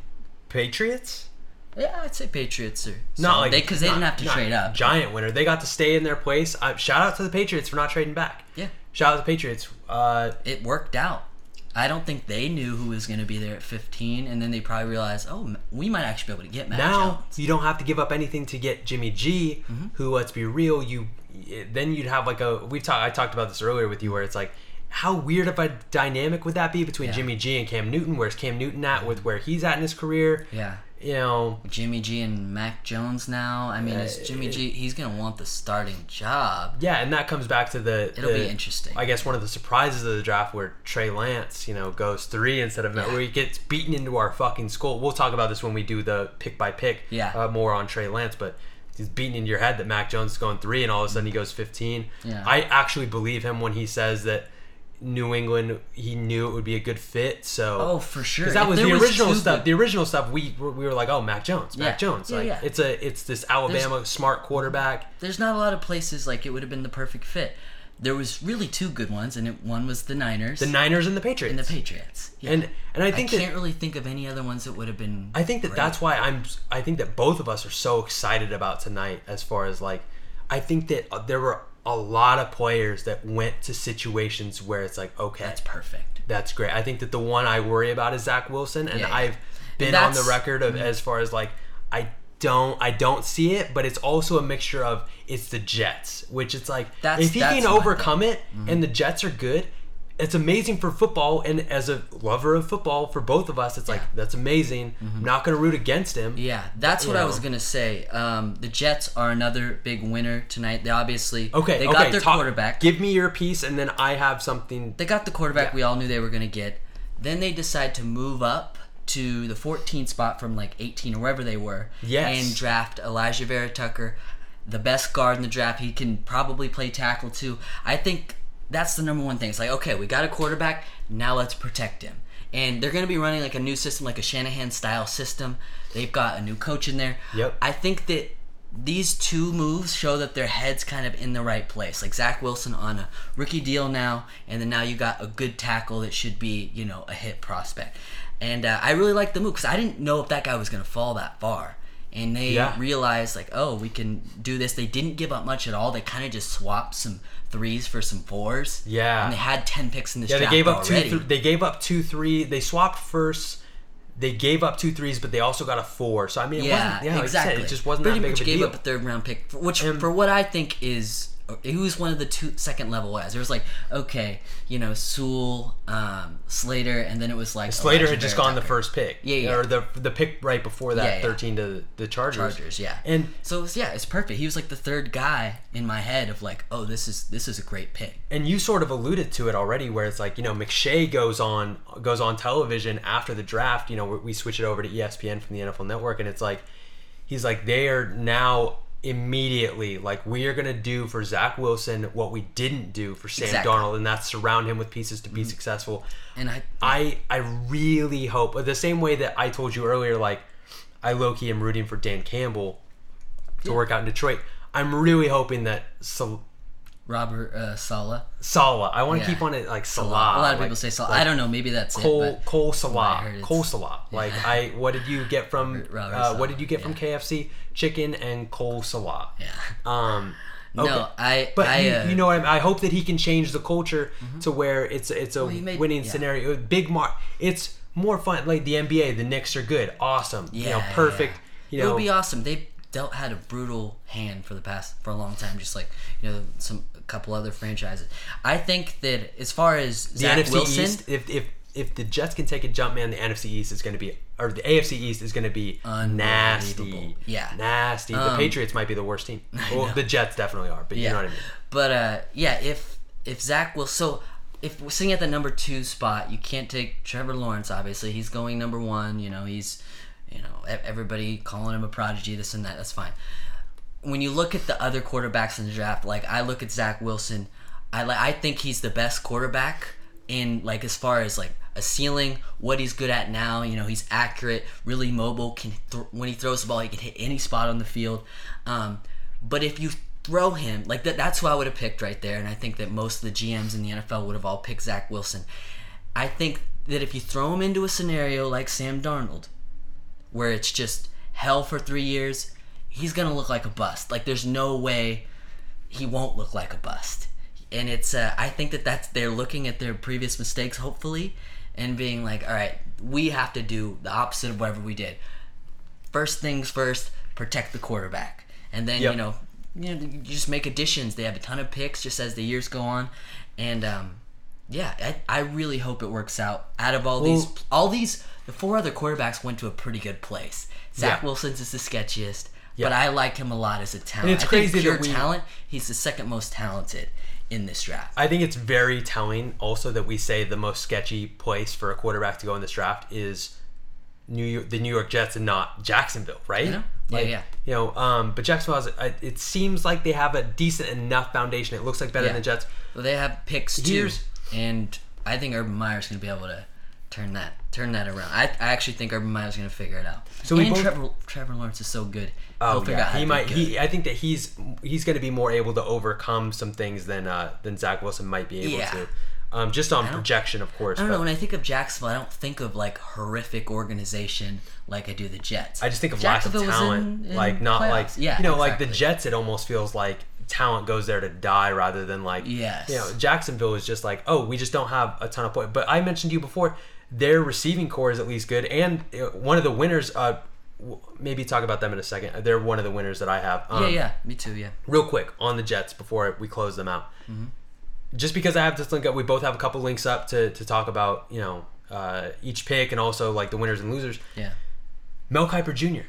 Patriots? Yeah, I'd say Patriots are Not like they because they not- didn't have to trade up. Giant winner. They got to stay in their place. Uh, shout out to the Patriots for not trading back. Yeah, Shout out to the Patriots. Uh, it worked out. I don't think they knew who was going to be there at 15, and then they probably realized, oh, we might actually be able to get Matt now Jones. you don't have to give up anything to get Jimmy G, Mm-hmm. who let's be real, you then you'd have like a we've talked I talked about this earlier with you where it's like how weird of a dynamic would that be between Yeah. Jimmy G and Cam Newton? Where's Cam Newton at with where he's at in his career? Yeah, You know, Jimmy G and Mac Jones now. I mean, is Jimmy G? He's going to want the starting job. yeah, and that comes back to the It'll be interesting. I guess one of the surprises of the draft where Trey Lance, you know, goes three instead of Yeah. where he gets beaten into our fucking skull. We'll talk about this when we do the pick by pick. Yeah. Uh, more on Trey Lance, but he's beaten into your head that Mac Jones is going three, and all of a sudden he goes fifteen. Yeah. I actually believe him when he says that New England he knew it would be a good fit. So Oh, for sure. because that was the was original two stuff. The original stuff we were- we were like, oh, Mac Jones, Mac Yeah. Jones. Yeah, like yeah. it's a it's this Alabama smart quarterback. There's not a lot of places like it would have been the perfect fit. There was really two good ones, and it, one was the Niners The Niners and the Patriots. and the Patriots. Yeah. And and I think I think can't really think of any other ones that would have been. I think that great. that's why I'm. I think that both of us are so excited about tonight. As far as like, I think that uh, there were a lot of players that went to situations where it's like, okay, That's perfect. that's great. I think that the one I worry about is Zach Wilson, and Yeah, yeah. I've been on the record of as far as like I don't I don't see it, but it's also a mixture of it's the Jets, which it's like That's- if he can overcome it and the Jets are good. It's amazing for football, and as a lover of football, for both of us, it's like that's amazing. I'm not going to root against him. Yeah, that's what You I was gonna say. Um, the Jets are another big winner tonight. They obviously Okay, they okay. got their talk- quarterback. Give me your piece, and then I have something. They got the quarterback Yeah. we all knew they were going to get. Then they decide to move up to the 14 spot from like 18 or wherever they were. Yes. And draft Alijah Vera Tucker, the best guard in the draft. He can probably play tackle too. I think that's the number one thing. It's like, okay, we got a quarterback. Now let's protect him. And they're going to be running like a new system, like a Shanahan style system. They've got a new coach in there. Yep. I think that these two moves show that their heads kind of in the right place. Like Zach Wilson on a rookie deal now, and then now you got a good tackle that should be, you know, a hit prospect. And uh, I really like the move because I didn't know if that guy was going to fall that far. And they Yeah. realized, like, oh, we can do this. They didn't give up much at all. They kind of just swapped some threes for some fours. Yeah. And they had 10 picks in this Yeah, they gave up already. two. Th- they gave up two three. They swapped first. They gave up two threes, but they also got a four. So I mean, it yeah, wasn't, yeah, like said, exactly. it just wasn't Pretty that big much of a gave deal. up a third round pick, for, which And- for what I think is he was one of the two second level guys. There was like okay, you know, Sewell, um, Slater, and then it was like Slater Alijah had just gone the first pick. Yeah, yeah. Or the the pick right before that, Yeah, yeah. thirteen to the Chargers. Chargers, yeah. And so it was, yeah, it's perfect. He was like the third guy in my head of like, oh, this is this is a great pick. and you sort of alluded to it already, where it's like you know McShay goes on goes on television after the draft. You know we switch it over to ESPN from the NFL Network, and it's like he's like they are now immediately like we are gonna do for Zach Wilson what we didn't do for Sam Exactly. Mm-hmm. Darnold, and that's surround him with pieces to be successful. And I, I I really hope the same way that I told you earlier, like I low key am rooting for Dan Campbell to work out in Detroit. I'm really hoping that Sal- Robert uh, Sala, Salah. I want to Yeah. keep on it like Salah. a lot of like- people say Sala. like I don't know. Maybe that's Cole it. But Cole Salah. Cole Salah. Like I, what did you get from? Uh, what did you get from. KFC? Chicken and Cole Salah. yeah. Um, No. I. But I, you, uh, you know I. I hope that he can change the culture to where it's it's a he made- winning yeah. scenario. Big mark. It's more fun. Like the NBA, the Knicks are good, awesome. you know, Yeah, perfect. yeah. You it would be awesome. They dealt had a brutal hand for the past for a long time, just like you know some couple other franchises. I think that as far as the Zach NFC Wilson, East. If if if the Jets can take a jump, man, the NFC East is going to be, or the AFC East is going to be nasty. Yeah. nasty. the Um, Patriots might be the worst team. Well, the Jets definitely are, but you know what I mean. but uh, yeah, if if Zach will so. If we're sitting at the number two spot, you can't take Trevor Lawrence. Obviously, he's going number one. You know, he's, you know, everybody calling him a prodigy, this and that. That's fine. When you look at the other quarterbacks in the draft, like I look at Zach Wilson, I like I think he's the best quarterback in like as far as like a ceiling, what he's good at now. You know, he's accurate, really mobile. Can th- when he throws the ball, he can hit any spot on the field. Um, but if you throw him like that, that's who I would have picked right there. And I think that most of the GMs in the NFL would have all picked Zach Wilson. I think that if you throw him into a scenario like Sam Darnold, where it's just hell for three years, he's gonna look like a bust. Like there's no way he won't look like a bust. And it's uh, I think that that's they're looking at their previous mistakes, hopefully, and being like, all right, we have to do the opposite of whatever we did. First things first, protect the quarterback, and then Yep. you know, you know, you just make additions. They have a ton of picks just as the years go on, and um, yeah, I, I really hope it works out. Out of all these, all these, the four other quarterbacks went to a pretty good place. Zach Yeah. Wilson's is the sketchiest, Yeah. but I like him a lot as a talent. And it's I think crazy that pure we- talent. He's the second most talented in this draft. I think it's very telling also that we say the most sketchy place for a quarterback to go in this draft is New York, the New York Jets and not Jacksonville, right? You know? Yeah, Like, yeah. You know, um, but Jacksonville has, I- it seems like they have a decent enough foundation. It looks like better Yeah. than the Jets. Well, they have picks too, and I think Urban Meyer's going to be able to turn that turn that around. I, I actually think Urban Meyer's going to figure it out. So So we and both- Trevor Trevor Lawrence is so good. Oh, He'll figure yeah. out how he might. good. He, I think that he's he's going to be more able to overcome some things than uh, than Zach Wilson might be able Yeah. to. Um, just on projection, of course. I don't but know. When I think of Jacksonville, I don't think of like horrific organization like I do the Jets. I just think of lack of talent, in- in like not like yeah, you know, like the. Jets. It almost feels like talent goes there to die rather than like Yes. you know Jacksonville is just like oh we just don't have a ton of points. But I mentioned to you before their receiving core is at least good, and uh, one of the winners. Uh, maybe talk about them in a second. They're one of the winners that I have. Um, yeah, yeah, me too. Yeah. Real quick on the Jets before we close them out. Mm-hmm. Just because I have this link up, we both have a couple links up to to talk about you know uh, each pick and also like the winners and losers. Yeah. Mel Kiper Jr.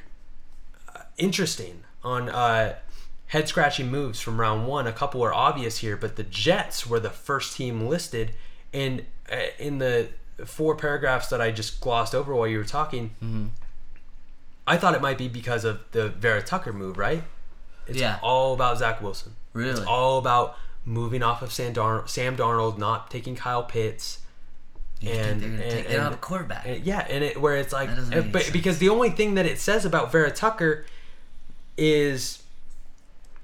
Uh, interesting on uh, head scratching moves from round one. A couple are obvious here, but the Jets were the first team listed, and uh, in the four paragraphs that I just glossed over while you were talking, Mm-hmm. I thought it might be because of the Vera Tucker move, right? It's Yeah. all about Zach Wilson. Really? It's all about moving off of Sam, Darn- Sam Darnold, not taking Kyle Pitts. You And, they're gonna and- take, don't a quarterback. and- yeah, and it where it's like, uh, but because the only thing that it says about Vera Tucker is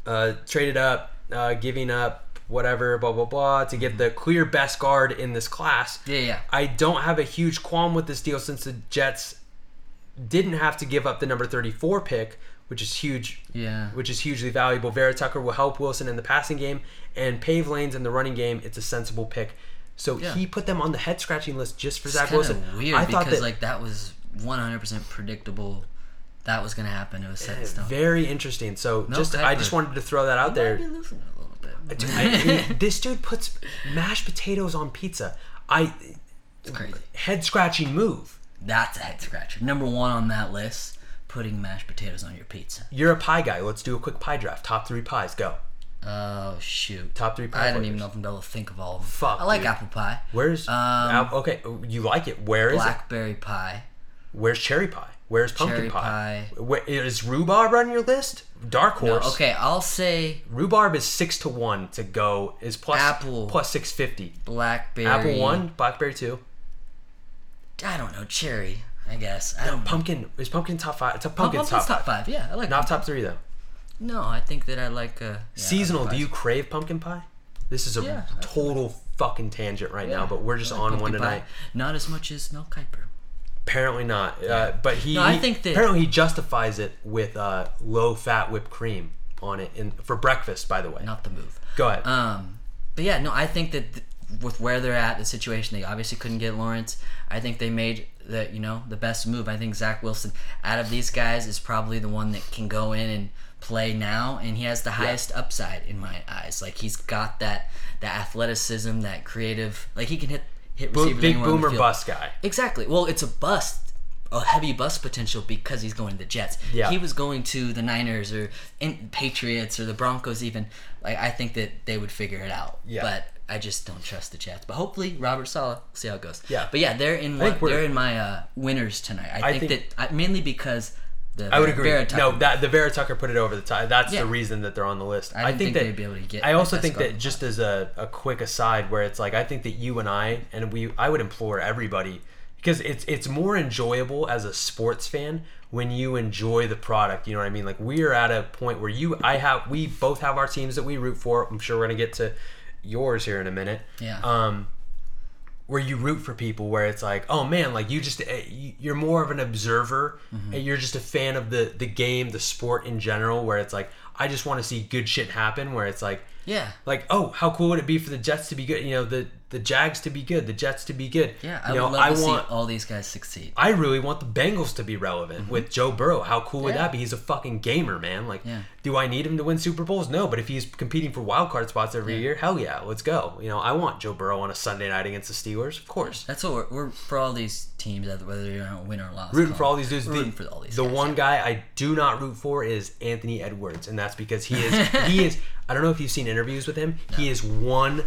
uh, traded up, uh, giving up whatever, blah blah blah, to get the clear best guard in this class. yeah, yeah. I don't have a huge qualm with this deal since the Jets didn't have to give up the number 34 pick, which is huge, Yeah. which is hugely valuable. Vera Tucker will help Wilson in the passing game and pave lanes in the running game. It's a sensible pick. So Yeah. he put them on the head scratching list just for It's Zach Wilson. weird I thought because that like that was 100% predictable. That was gonna happen. It was set in eh, stone. very interesting. So No just I just wanted to throw that out there. I- this dude puts mashed potatoes on pizza. I It's crazy. head scratching move. That's a head scratcher. Number one on that list: putting mashed potatoes on your pizza. You're a pie guy. Let's do a quick pie draft. Top three pies. Go. Oh shoot! Top three pie I didn't even know if I'm able to think of all of them. Fuck, I like dude. apple pie, Where's Um, Al- okay? You like it? Where is it? blackberry pie, Where's cherry pie? Where's pumpkin cherry pie? pie. Where, is rhubarb on your list? Dark No, horse. okay, I'll say Rhubarb is six to one to go. Is plus Apple. plus six fifty. blackberry. Apple one, blackberry two. I don't know, cherry. I guess. I don't. Pumpkin is pumpkin top five. It's a pumpkin pumpkin's top, top five. five. Yeah, I like. Not pumpkin. top three though. No, I think that I like. Uh, yeah, Seasonal. Do you crave pumpkin pie? This is a Yeah, total fucking tangent right now, but we're just like on one pie. tonight. Not as much as Mel Kiper. Apparently not. Uh, but he, No, I he- think that- apparently he justifies it with uh, low fat whipped cream on it in for breakfast. By the way, Not the move. go ahead. Um, but yeah, no, I think that th- with where they're at, the situation, they obviously couldn't get Lawrence. I think they made the you know the best move. I think Zach Wilson out of these guys is probably the one that can go in and play now, and he has the highest upside in my eyes. Like he's got that that athleticism, that creative. Like he can hit hit Bo- receivers big anywhere on the boomer bust guy. Exactly. Well, it's a bust, a heavy bust potential because he's going to the Jets. Yeah. He was going to the Niners or in Patriots or the Broncos even. Like I think that they would figure it out. Yeah. But I just don't trust the Jets. But hopefully Robert Sala. See how it goes. Yeah. But yeah, they're in. One, they're in my uh, winners tonight. I, I think, think- that I, mainly because the I would agree. Vera Tucker- no, that the Vera Tucker put it over the top. That's Yeah. the reason that they're on the list. I I, think, think that they'd be able to get I also think that just as a, a quick aside, where it's like I think that you and I and we I would implore everybody because it's it's more enjoyable as a sports fan when you enjoy the product. You know what I mean? Like we are at a point where you I have we both have our teams that we root for. I'm sure we're gonna get to yours here in a minute. Yeah. Um, where you root for people where it's like oh man like you just eh, you- you're more of an observer Mm-hmm. and you're just a fan of the the game the sport in general where it's like i just want to see good shit happen where it's like Yeah. like oh how cool would it be for the jets to be good you know the the jags to be good the jets to be good Yeah. I you would love i to want see all these guys succeed. I really want the Bengals to be relevant with Joe Burrow. How cool would Mm-hmm. That be? He's a fucking gamer, man. Like, Yeah. do I need him to win Super Bowls? No, but if he's competing for wild card spots every Yeah. year, hell yeah, let's go. You know, I want Joe Burrow on a Sunday night against the Steelers, of course. That's what we're, we're for all these teams, whether you're a win or loss. Rooting for all these dudes. The, rooting for all these. the guys, one yeah. guy I do not root for is Anthony Edwards, and that's because he is he is. I don't know if you've seen interviews with him. He is one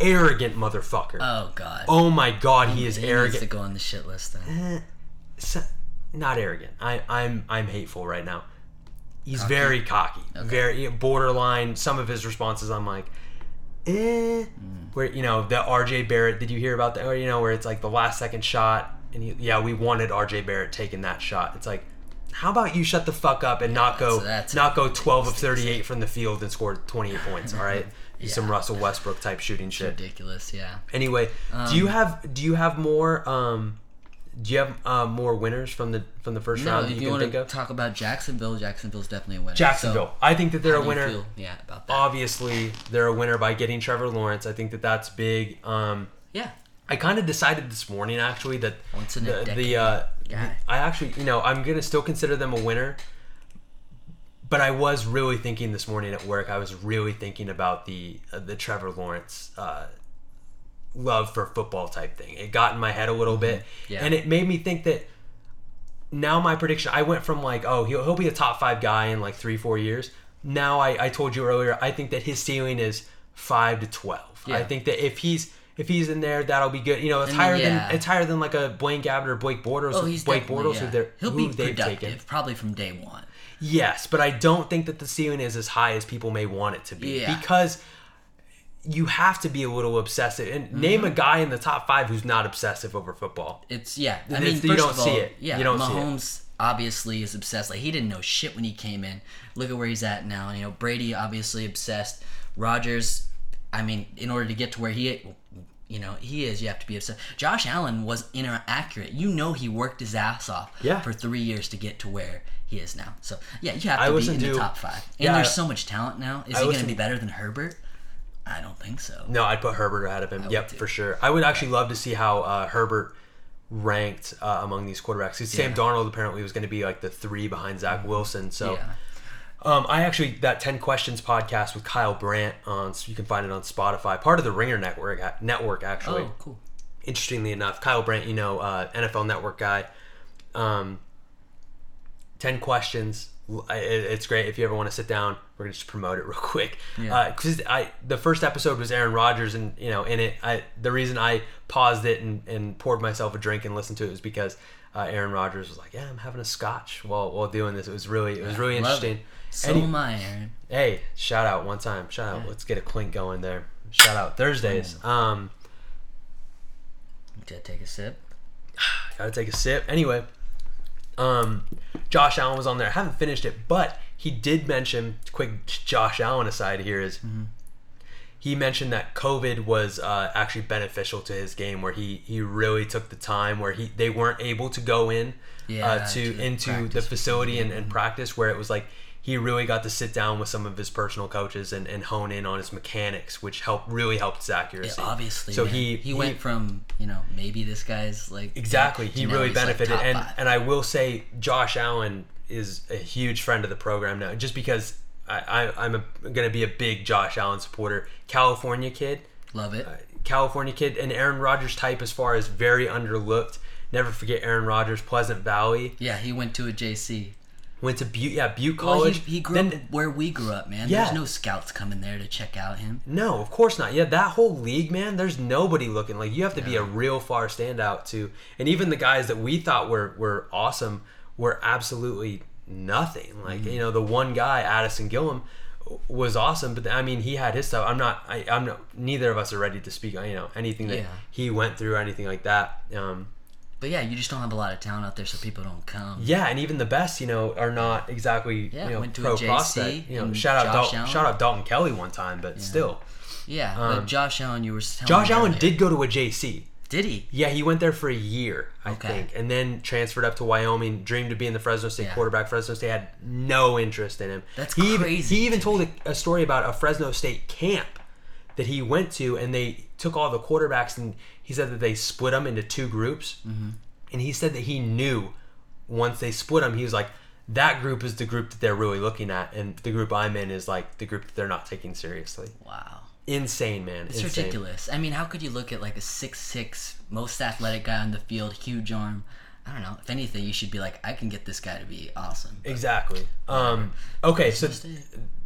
arrogant motherfucker. Oh God. oh my god, he is he arrogant. needs to go on the shit list then. so- not arrogant. I, I'm I'm hateful right now. He's very cocky, very borderline. Some of his responses, I'm like, eh. Where you know the R.J. Barrett? Did you hear about that? Or you know where it's like the last second shot, and he, yeah, we wanted R.J. Barrett taking that shot. It's like, how about you shut the fuck up and not go that's- not go 12 of 38 from the field and score 28 points? All right, He's some Russell Westbrook type shooting shit. Ridiculous. Yeah. Anyway, do you have do you have more um Do you have uh, more winners from the from the first No, round that you, you, can want think to of? talk about Jacksonville, Jacksonville's definitely a winner. Jacksonville. So, I think that they're a winner. feel, yeah, about that. Obviously, they're a winner by getting Trevor Lawrence. I think that that's big. Um, yeah. I kind of decided this morning actually that Once in a the, the uh, guy. I actually you know I'm gonna still consider them a winner, but I was really thinking this morning at work. I was really thinking about the uh, the Trevor Lawrence uh, love for football type thing. It got in my head a little bit, Mm-hmm. Yeah. and it made me think that now my prediction. I went from like oh he'll he'll be a top five guy in like three four years. Now I, I told you earlier I think that his ceiling is five to twelve. Yeah. I think that if he's if he's in there, that'll be good. You know, it's I mean, higher yeah. than it's higher than like a Blaine Gabbert or Blake Bortles. Oh, he's Blake Bortles, yeah. who He'll who be they've productive taken. probably from day one. Yes, but I don't think that the ceiling is as high as people may want it to be Yeah. because you have to be a little obsessive. And Mm-hmm. name a guy in the top five who's not obsessive over football. It's yeah. I It's- mean, you don't all, see it. Yeah, You don't see it. Mahomes obviously is obsessed. Like he didn't know shit when he came in. Look at where he's at now. You know, Brady obviously obsessed. Rodgers, I mean, in order to get to where he, you know, he is, you have to be obsessed. Josh Allen was inaccurate. You know, he worked his ass off Yeah. for three years to get to where he is now. So yeah, you have I to be listened in the top five. And Yeah, there's so much talent now. Is I he going to be better than Herbert? I don't think so. No, I'd put Herbert ahead of him. Yep, for sure. I would actually love to see how uh, Herbert ranked uh, among these quarterbacks. 'Cause Sam Yeah. Darnold apparently was going to be like the three behind Zach Wilson. So Yeah. Um, I actually that Ten Questions podcast with Kyle Brandt on you can find it on Spotify, part of the Ringer Network. Network actually. Oh, cool. Interestingly enough, Kyle Brandt, you know, uh, NFL Network guy. Um, Ten Questions. It's great if you ever want to sit down. We're gonna just promote it real quick. Yeah. Because I the first episode was Aaron Rodgers, and you know, in it, I the reason I paused it and, and poured myself a drink and listened to it was because uh, Aaron Rodgers was like, "Yeah, I'm having a scotch while while doing this." It was really it was really Love interesting. So he- am I, Aaron. Hey, shout out one time. Shout out. Let's get a clink going there. Shout out Thursdays. Um, Did I take a sip? gotta take a sip. Anyway, um, Josh Allen was on there. I haven't finished it, but he did mention. Quick Josh Allen aside here is he mentioned that COVID was uh, actually beneficial to his game, where he he really took the time where he they weren't able to go in Yeah, uh, to to into the facility and, and practice, where it was like he really got to sit down with some of his personal coaches and, and hone in on his mechanics, which helped really helped his accuracy. Yeah, obviously. So man. he he went from you know maybe this guy's like Exactly. He really he's, like, benefited. and five. and I will say Josh Allen is a huge friend of the program now, just because I, I I'm a, gonna be a big Josh Allen supporter. California kid, love it. Uh, California kid, and Aaron Rodgers type as far as very underlooked. Never forget Aaron Rodgers, Pleasant Valley. yeah, he went to a JC. Went to Butte, yeah, Butte Well, College. he, he grew Then- up where we grew up, man. Yeah. There's no scouts coming there to check out him. No, of course not. Yeah, that whole league, man, there's nobody looking. Like you have to be a real far standout to and even the guys that we thought were were awesome were absolutely nothing. Like, Mm-hmm. you know, the one guy, Addison Gillum, was awesome, but I mean, he had his stuff. I'm not I, I'm not neither of us are ready to speak on, you know, anything that Yeah. he went through or anything like that. Um But yeah, you just don't have a lot of talent out there, so people don't come. yeah, and even the best, you know, are not exactly Yeah, you know went to a pro JC prospect. You know, shout out Dalton, Allen. shout out Dalton Kelly one time, but still, Yeah, Um, but Josh Allen, you were telling Josh Allen earlier. did go to a JC. Did he? Yeah, he went there for a year, I Okay. think, and then transferred up to Wyoming. Dreamed of being the Fresno State Yeah. quarterback. Fresno State had no interest in him. That's he Even, crazy he even to told a, a story about a Fresno State camp that he went to, and they took all the quarterbacks, and he said that they split them into two groups, Mm-hmm. and he said that he knew once they split them, he was like. That group is the group that they're really looking at, and the group I'm in is like the group that they're not taking seriously. Wow. Insane, man. It's Insane. ridiculous. I mean, how could you look at like a six six, most athletic guy on the field, huge arm? I don't know. If anything, you should be like, I can get this guy to be awesome. But Exactly. Um, okay, so.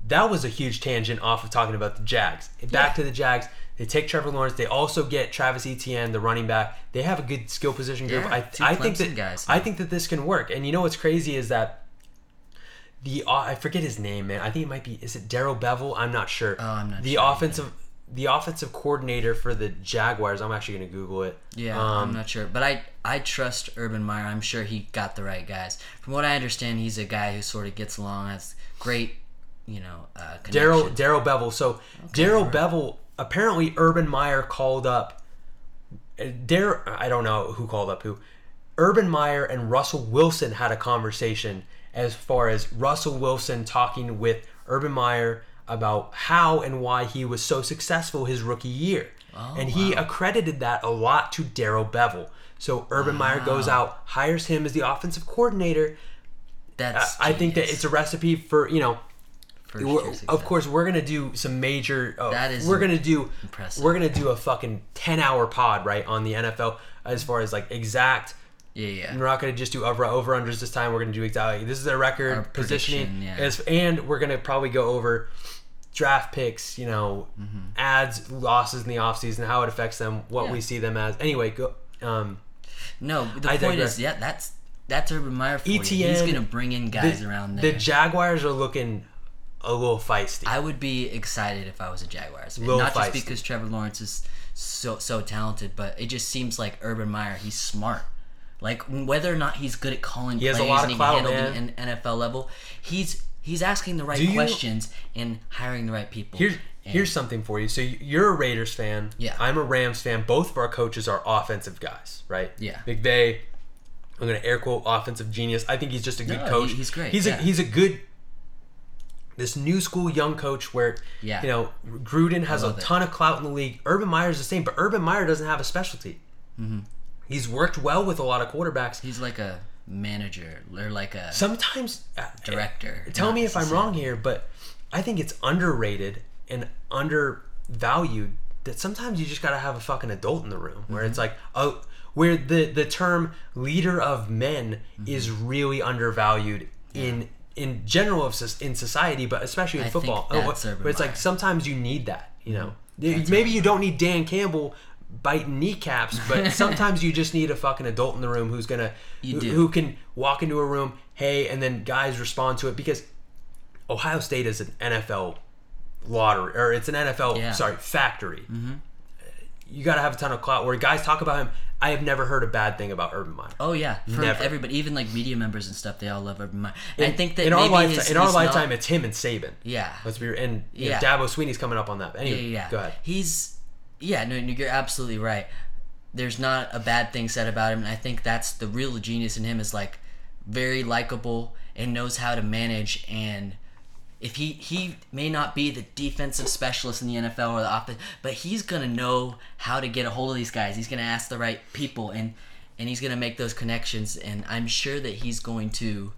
That was a huge tangent off of talking about the Jags. Back to the Jags. They take Trevor Lawrence. They also get Travis Etienne, the running back. They have a good skill position group. Yeah, I, I think that guys I think that this can work. And you know what's crazy is that the uh, I forget his name, man. I think it might be is it Darrell Bevell? I'm not sure. Oh, I'm not the sure offensive the offensive coordinator for the Jaguars. I'm actually going to Google it. Yeah, Um, I'm not sure, but I I trust Urban Meyer. I'm sure he got the right guys. From what I understand, he's a guy who sort of gets along, has great, you know, uh, Darrell. Darrell Bevell. So Darrell Bevell apparently Urban Meyer called up. Darrell I don't know who called up who. Urban Meyer and Russell Wilson had a conversation as far as Russell Wilson talking with Urban Meyer about how and why he was so successful his rookie year. and he accredited that a lot to Darrell Bevell. So Urban Meyer goes out, hires him as the offensive coordinator. That's I think that it's a recipe for, you know, First of course we're gonna do some major oh, That is we're gonna do impressive. we're gonna do a fucking 10 hour pod right on the nfl as far as like exact Yeah, yeah. we're not gonna just do over over unders this time we're gonna do exactly this is their record Our positioning yeah. as, and we're gonna probably go over draft picks you know Mm-hmm. ads losses in the offseason how it affects them what Yeah. we see them as anyway go um No, the I point digress. is, yeah, that's that's Urban Meyer for you. He's gonna bring in guys the, around there. the jaguars are looking a little feisty I would be excited if I was a Jaguars fan. Little Not just because Trevor Lawrence is so so talented, but it just seems like Urban Meyer. He's smart. Like whether or not he's good at calling He plays and he can handle man. NFL level, he's he's asking the right you- questions and hiring the right people. Here's And- here's something for you. So you're a Raiders fan. Yeah. I'm a Rams fan. Both of our coaches are offensive guys, right? Yeah. McVay, I'm gonna air quote offensive genius. I think he's just a good No, he- coach. he's great, He's yeah. a he's a good this new school young coach where Yeah. you know Gruden has a it. ton of clout in the league. Urban Meyer's the same, but Urban Meyer doesn't have a specialty. Mm-hmm. He's worked well with a lot of quarterbacks. he's like a manager or like a Sometimes uh, director. Tell me if I'm wrong here, but I think it's underrated and undervalued that sometimes you just gotta have a fucking adult in the room where Mm-hmm. it's like oh where the the term leader of men Mm-hmm. is really undervalued in in general of in society, but especially in I football. that's but it's like Meyer. Mm-hmm. sometimes you need that, you know. Maybe you don't need Dan Campbell biting kneecaps, but sometimes you just need a fucking adult in the room who's gonna who, who can walk into a room, hey, and then guys respond to it because Ohio State is an NFL lottery or it's an NFL Yeah. sorry factory. You got to have a ton of clout where guys talk about him. I have never heard a bad thing about Urban Meyer. Oh yeah, for Never. everybody, even like media members and stuff, they all love Urban Meyer. I think that in our lifetime, his, in our lifetime, not- it's him and Saban. yeah, Let's be and Yeah. know, Dabo Swinney's coming up on that. But anyway, yeah, yeah. go ahead. He's yeah, no, no, you're absolutely right. There's not a bad thing said about him, and I think that's the real genius in him is like very likable and knows how to manage. And if he he may not be the defensive specialist in the NFL or the offense, but he's gonna know how to get a hold of these guys. He's gonna ask the right people and and he's gonna make those connections. And I'm sure that he's going to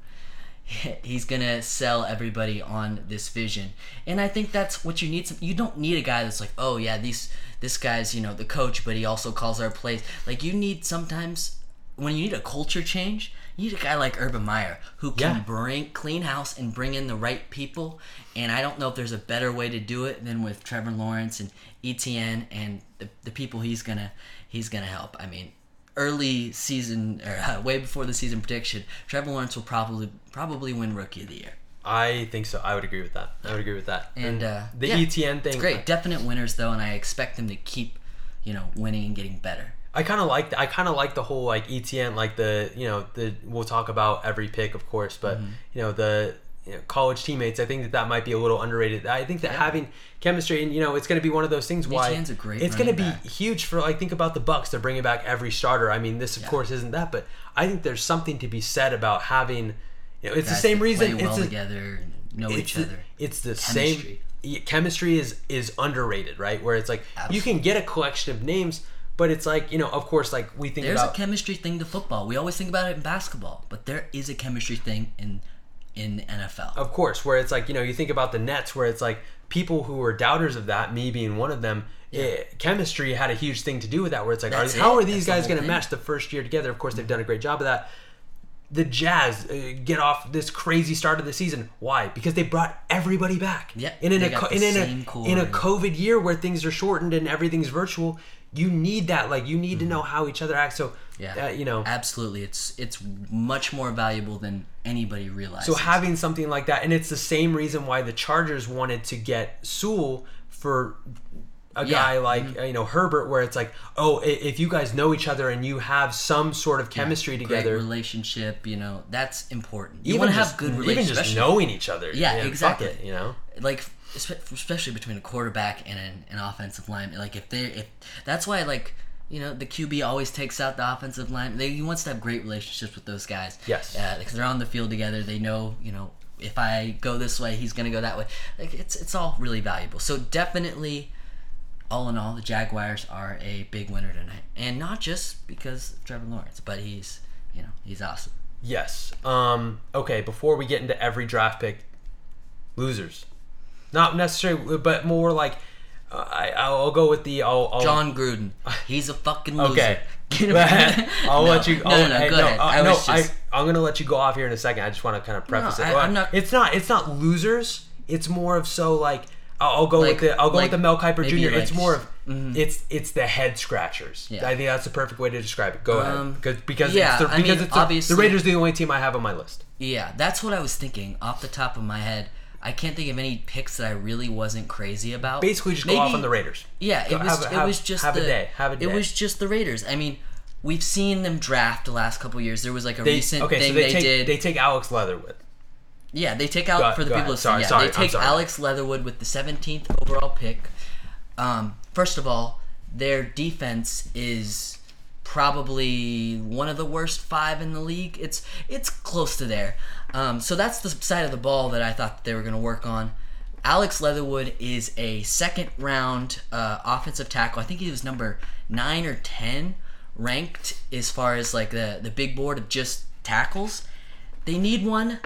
he's gonna sell everybody on this vision and i think that's what you need some, you don't need a guy that's like oh yeah these this guy's you know the coach but he also calls our plays like you need sometimes when you need a culture change you need a guy like urban meyer who can Yeah. bring clean house and bring in the right people and i don't know if there's a better way to do it than with trevor lawrence and Etienne and the, the people he's gonna he's gonna help i mean early season or uh, way before the season prediction, Trevor Lawrence will probably probably win Rookie of the Year. I think so. I would agree with that. I would agree with that. And uh, the yeah, Etienne thing, great, definite winners though, and I expect them to keep, you know, winning and getting better. I kind of like I kind of like the whole like Etienne like the you know the we'll talk about every pick of course but Mm-hmm. you know the you know, college teammates I think that that might be a little underrated I think that having chemistry and you know it's going to be one of those things why Etienne's a great it's going to be back. huge for like think about the Bucks they're bringing back every starter I mean this of course isn't that but I think there's something to be said about having you know it's the same reason play well it's a, together, know each the, other. it's the Chemistry. same chemistry is is underrated right where it's like you can get a collection of names but it's like you know of course like we think There's about a chemistry thing to football. We always think about it in basketball, but there is a chemistry thing in in NFL. Of course, where it's like you know you think about the Nets, where it's like people who were doubters of that, me being one of them. eh, chemistry had a huge thing to do with that. Where it's like, are, That's how are these That's guys whole going to match the first year together? Of course, they've done a great job of that. The Jazz uh, get off this crazy start of the season. Why? Because they brought everybody back. Yeah, And in a co- in a in a COVID year where things are shortened and everything's virtual, you need that. Like you need to know how each other act. So Mm-hmm. Yeah, uh, you know. absolutely. It's it's much more valuable than anybody realizes. So having something like that, and it's the same reason why the Chargers wanted to get Sewell for a Yeah. guy like Mm-hmm. uh, you know Herbert, where it's like, oh, if you guys know each other and you have some sort of chemistry great together, relationship, you know, that's important. You even want to have good even just knowing each other, Yeah, fuck exactly. it, you know, like especially between a quarterback and an, an offensive lineman like if they if that's why like you know, the QB always takes out the offensive line. They, he wants to have great relationships with those guys. Yes. Uh, because they're on the field together. They know, you know, if I go this way, he's gonna go that way. Like it's it's all really valuable. So definitely, all in all, the Jaguars are a big winner tonight, and not just because of Trevor Lawrence, but he's you know he's awesome. Yes. Um. Okay. Before we get into every draft pick, losers, not necessarily, but more like uh, I I'll go with the I'll, I'll Jon Gruden, he's a fucking loser. Okay. Get him- I'll No, let you. No, I'll, no, no, hey, go no, ahead. uh, I no, just. I, I'm gonna let you go off here in a second. I just want to kind of preface No, it. I- I'm not- It's not. It's not losers. It's more of so like. I'll, I'll go Like- with the. I'll go like with the Mel Kiper Jr. It's more of. It's it's the head scratchers. Yeah. I think that's the perfect way to describe it. Go Um, ahead. Because because yeah, it's the, I because mean, it's the, the Raiders are the only team I have on my list. Yeah, that's what I was thinking off the top of my head. I can't think of any picks that I really wasn't crazy about. Basically, just go off on the Raiders. Yeah, it was have- it have- was just have a the, day, have a day. It was just the Raiders. I mean, we've seen them draft the last couple years. There was like a They, recent okay, thing so they, they, take did. they take Alex Leatherwood. yeah, they take out Go- for the people ahead. Sorry, yeah, sorry, they take. Alex Leatherwood with the 17th overall pick. Um, first of all, their defense is probably one of the worst five in the league. It's it's close to there. Um, so that's the side of the ball that I thought they were going to work on. Alex Leatherwood is a second round uh, offensive tackle. I think he was number nine or ten ranked as far as like the the big board of just tackles. They need one.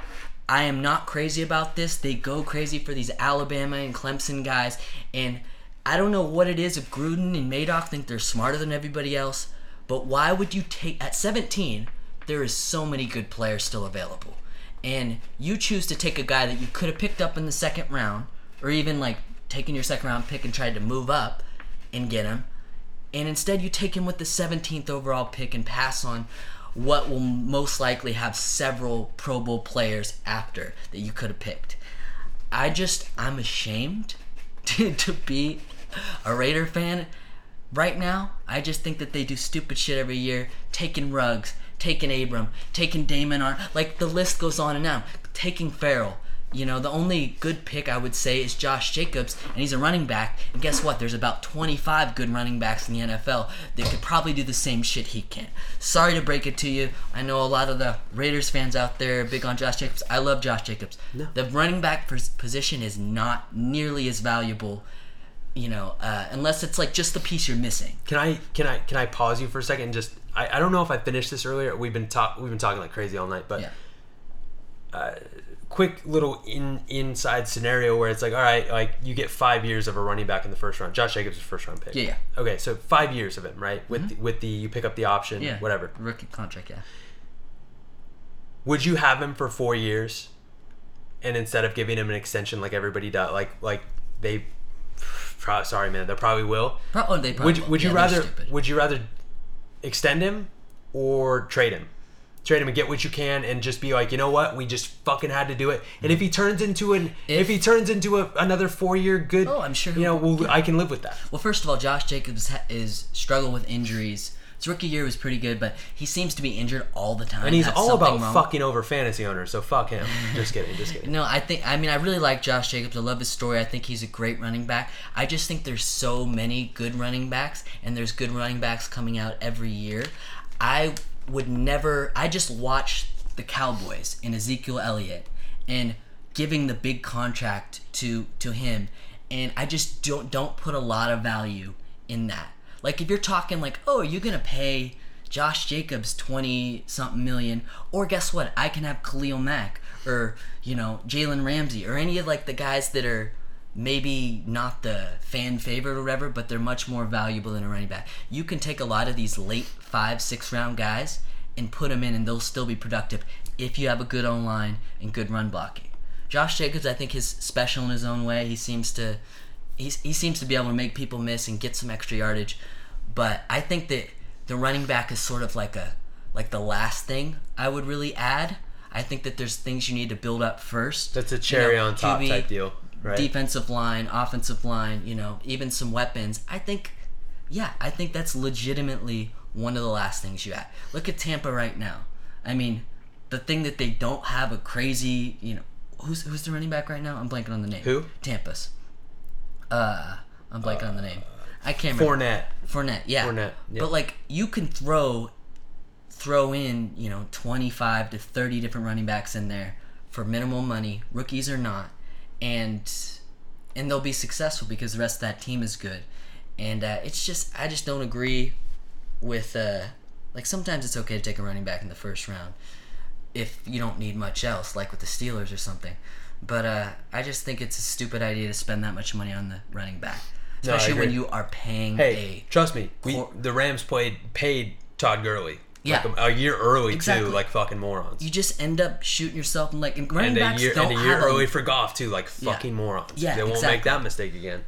I am not crazy about this. They go crazy for these Alabama and Clemson guys, and I don't know what it is. If Gruden and Mayock think they're smarter than everybody else, but why would you take at 17? There is so many good players still available, and you choose to take a guy that you could have picked up in the second round, or even like taking your second round pick and tried to move up and get him, and instead you take him with the 17th overall pick and pass on what will most likely have several Pro Bowl players after that you could have picked. I just I'm ashamed to, to be a Raider fan right now. I just think that they do stupid shit every year, taking Ruggs, taking Abram, taking Damon on like the list goes on and on. Taking Ferrell. You know, the only good pick I would say is Josh Jacobs, and he's a running back. And guess what? There's about 25 good running backs in the NFL that could probably do the same shit he can. Sorry to break it to you. I know a lot of the Raiders fans out there are big on Josh Jacobs. I love Josh Jacobs. No. The running back position is not nearly as valuable, you know, uh, unless it's like just the piece you're missing. Can I can I can I pause you for a second? and Just I, I don't know if I finished this earlier. We've been talk we've been talking like crazy all night, but Yeah. quick little in inside scenario where it's like, all right, like you get five years of a running back in the first round. Josh Jacobs is first round pick. Yeah, yeah. Mm-hmm. Okay, so five years of him, right? With the, with the you pick up the option, Yeah. whatever. Rookie contract, yeah. Would you have him for four years, and instead of giving him an extension like everybody does, like like they, pro- sorry man, they probably will. Pro- oh, they probably Would you, will. would you Yeah, rather would you rather extend him or trade him? Trade him and get what you can, and just be like, you know what, we just fucking had to do it. And if he mm. turns into an, if, If- he turns into a, another four year good, Oh, I'm sure you know, well, I can live with that. Well, first of all, Josh Jacobs ha- is struggling with injuries. His rookie year was pretty good, but he seems to be injured all the time. And he's Have all about wrong. fucking over fantasy owners, so fuck him. just kidding, just kidding. No, I think I mean I really like Josh Jacobs. I love his story. I think he's a great running back. I just think there's so many good running backs and there's good running backs coming out every year. I would never I just watched the Cowboys and Ezekiel Elliott and giving the big contract to to him and I just don't don't put a lot of value in that. Like if you're talking like, "Oh, you're to pay Josh Jacobs 20 something million. Or guess what? I can have Khalil Mack or, you know, Jalen Ramsey or any of like the guys that are maybe not the fan favorite or whatever, but they're much more valuable than a running back. You can take a lot of these late five, six round guys and put them in and they'll still be productive if you have a good online and good run blocking. Josh Jacobs, I think, is special in his own way. He seems to he's, he seems to be able to make people miss and get some extra yardage. But I think that the running back is sort of like a like the last thing I would really add. I think that there's things you need to build up first. That's a cherry You know, on top QB, type deal, right? Defensive line, offensive line, you know, even some weapons. I think, yeah, I think that's legitimately one of the last things you add. Look at Tampa right now. I mean, the thing that they don't have a crazy, you know, who's who's the running back right now? I'm blanking on the name. Who? Tampa's. Uh, I'm blanking on the name. I can't remember. Fournette. Fournette, yeah. Fournette, yeah. But like you can throw throw in, you know, 25 to 30 different running backs in there for minimal money, rookies or not, and and they'll be successful because the rest of that team is good. And uh, it's just I just don't agree with uh like sometimes it's okay to take a running back in the first round if you don't need much else, like with the Steelers or something. But uh, I just think it's a stupid idea to spend that much money on the running back, especially when you are paying Hey, a trust me, we Cor- the Rams played paid Todd Gurley. Yeah. Like a, a year early Exactly. too, like fucking morons. you just end up shooting yourself in like and running and a backs year don't and a year early for golf too, like fucking morons. Yeah, they won't exactly. make that mistake again.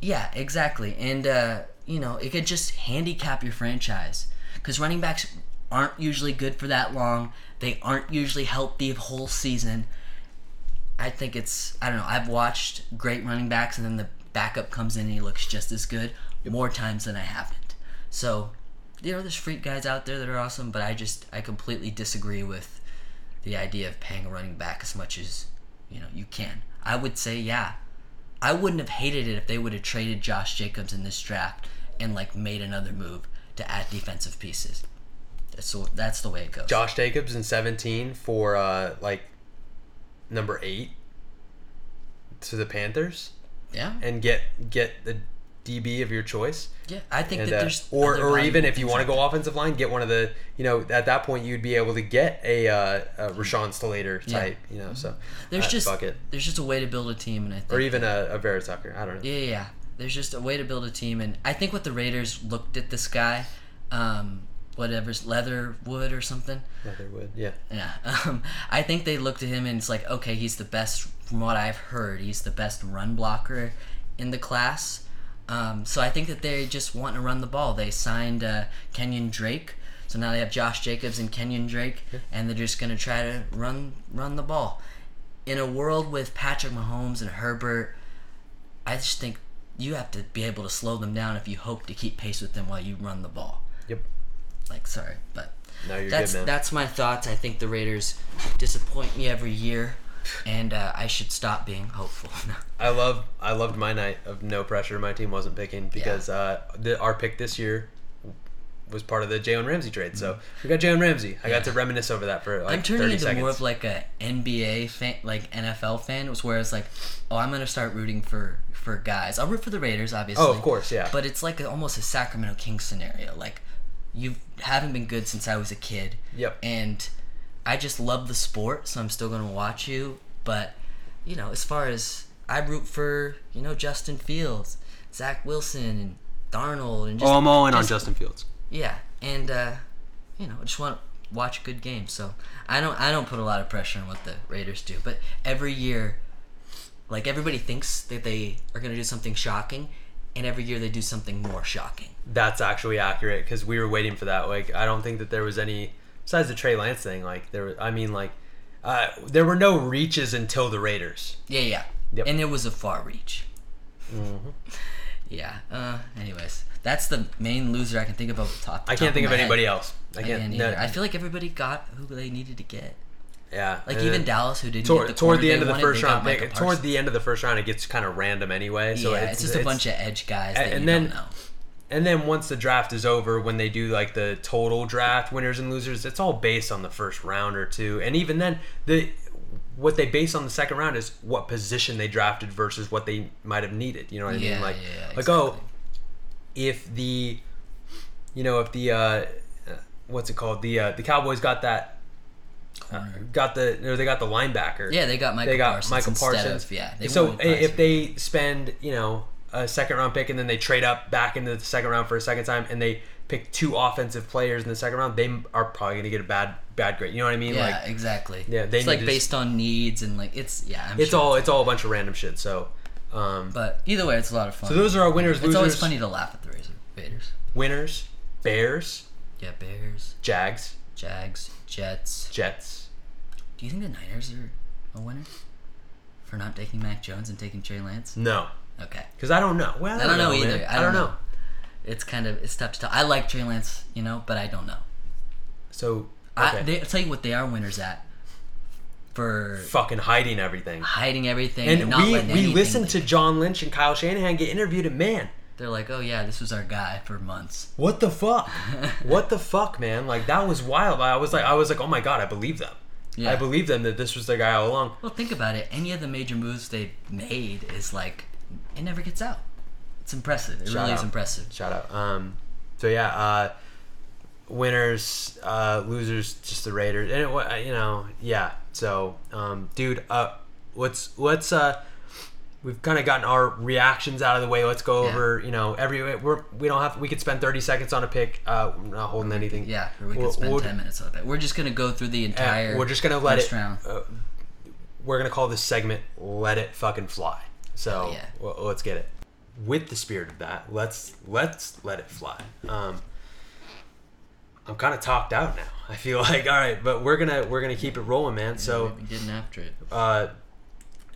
Yeah, exactly. And uh, you know, it could just handicap your franchise because running backs aren't usually good for that long. They aren't usually healthy a whole season. I think it's I don't know. I've watched great running backs and then the backup comes in and he looks just as good more times than I haven't. So, you know, there's freak guys out there that are awesome, but I just I completely disagree with the idea of paying a running back as much as you know you can. I would say yeah, I wouldn't have hated it if they would have traded Josh Jacobs in this draft and like made another move to add defensive pieces. That's that's the way it goes. Josh Jacobs in 17 for uh like number 8 to the Panthers yeah, and get get the DB of your choice. yeah. I think And, that uh, there's or or even if you want to go offensive line, get one of the you know at that point you'd be able to get a, uh, a Rashawn Slater Yeah. type, you know. So there's uh, just fuck it. there's just a way to build a team, and I think or even a, a Vera Tucker. I don't know. Yeah, yeah, yeah. There's just a way to build a team, and I think what the Raiders looked at this guy, um, whatever's Leatherwood or something. Leatherwood, yeah. Yeah, um, I think they looked at him and it's like, okay, he's the best. From what I've heard, he's the best run blocker in the class. Um, so I think that they just want to run the ball. They signed uh, Kenyon Drake, so now they have Josh Jacobs and Kenyon Drake, and they're just gonna try to run run the ball. In a world with Patrick Mahomes and Herbert, I just think you have to be able to slow them down if you hope to keep pace with them while you run the ball. Yep. Like, sorry, but No, that's good, that's my thoughts. I think the Raiders disappoint me every year, and uh, I should stop being hopeful. I love I loved my night of no pressure. My team wasn't picking because uh, the, our pick this year was part of the Jalen Ramsey trade. So we got Jalen Ramsey. I got to reminisce over that for like Mm-hmm. I'm turning 30 into seconds. more of like a NBA fan, like NFL fan. It was where it's like, oh, I'm gonna start rooting for for guys. I'll root for the Raiders, obviously. oh, of course, yeah. But it's like a, almost a Sacramento Kings scenario. Like, you haven't been good since I was a kid. Yep. And I just love the sport, so I'm still going to watch you. But, you know, as far as I root for, you know, Justin Fields, Zach Wilson, and Darnold, and just, oh, I'm all in on Justin Fields. yeah, and uh, you know, I just want to watch a good game. So I don't, I don't put a lot of pressure on what the Raiders do. But every year, like everybody thinks that they are going to do something shocking, and every year they do something more shocking. That's actually accurate because we were waiting for that. Like, I don't think that there was any besides the Trey Lance thing. Like, there. was- I mean, like, uh, there were no reaches until the Raiders. Yeah, yeah, Yep. and it was a far reach. Mm-hmm. Yeah. Uh. Anyways, that's the main loser I can think of off the top. I can't think of of my head. anybody else. I I can't. can't no-. I feel like everybody got who they needed to get. Yeah. Like and even Dallas, who didn't Toward, get the toward the end of the wanted, first round, Micah toward the end of the first round, it gets kind of random anyway. So yeah, it's, it's, just a bunch of edge guys that and you then- don't know. And then once the draft is over, when they do like the total draft winners and losers, it's all based on the first round or two. And even then, the what they base on the second round is what position they drafted versus what they might have needed. You know what I Yeah, mean? Like, yeah, like exactly. oh, if the, you know, if the uh, uh, what's it called? The uh, the Cowboys got that. Uh, got the or they got the linebacker. Yeah, they got Michael they got Parsons Michael Parsons. Of, yeah, so i- if they spend, you know, a second round pick and then they trade up back into the second round for a second time and they pick two offensive players in the second round, they are probably going to get a bad bad grade. You know what I mean? yeah, Like exactly. Yeah, they it's like based on needs and like it's yeah. I'm it's sure. all it's all a bunch of random shit. So, um, But either way, it's a lot of fun. so those are our winners, It's losers, always funny to laugh at the Razor Raiders. winners, Bears, Yeah, Bears, Jags, Jags, Jets. Jets. Do you think the Niners are a winner for not taking Mac Jones and taking Trey Lance? No, Okay, because I don't know. Well, I don't know, man. either. I, don't know. It's kind of it's tough to tell. I like Trey Lance, you know, but I don't know. So I, they, I'll tell you what they are winners at for fucking hiding everything. hiding everything and, And we we listened to John Lynch and Kyle Shanahan get interviewed, and man, They're like, oh yeah, this was our guy for months. What the fuck? what the fuck, man? Like that was wild. I was like, I was like, oh my god, I believe them. Yeah. I believe them that this was the guy all along. Well, think about it. Any of the major moves they made is like, it never gets out. It's impressive. It Shout really is impressive. Shout out. Um, so yeah, uh, winners, uh, losers, just the Raiders, and it, you know, yeah. So, um, dude, uh, let's let's uh, we've kind of gotten our reactions out of the way. Let's go Yeah. over, you know, every we're we don't have we could spend thirty seconds on a pick. Uh, we're not holding anything. Yeah, or we could We'll- spend we'll- ten minutes on it. We're just gonna go through the entire. we're just gonna let it. round. Uh, we're gonna call this segment "Let It Fucking Fly." So Oh, yeah. well, let's get it. With the spirit of that, let's let's let it fly. Um, I'm kind of talked out now. I feel like all right, but we're gonna we're gonna keep it rolling, man. So We've getting after it. uh,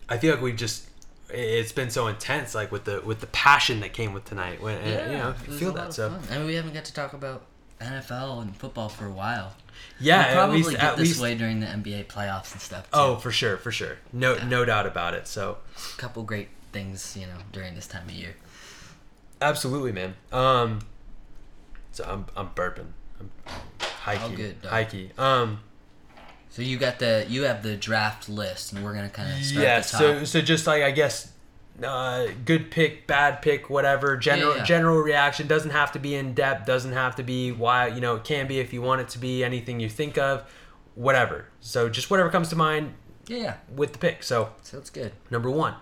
I feel like we've just it's been so intense, like with the with the passion that came with tonight. When and, you know, feel that. So fun. I mean, we haven't got to talk about NFL and football for a while. yeah, we'll at probably least get at this least. way during the NBA playoffs and stuff. Too. Oh, for sure, for sure. No, no doubt about it. So, a couple great things, you know, during this time of year. Absolutely, man. Um, so I'm I'm burping. I'm hikey, All good, dog. hikey. Um, So you got the you have the draft list, and we're gonna kind of start yeah. at the top. So so just like I guess, uh, good pick, bad pick, whatever. General Yeah, yeah. general reaction doesn't have to be in depth. Doesn't have to be why you know it can be if you want it to be anything you think of, whatever. So just whatever comes to mind yeah, yeah. with the pick. So sounds good. number one,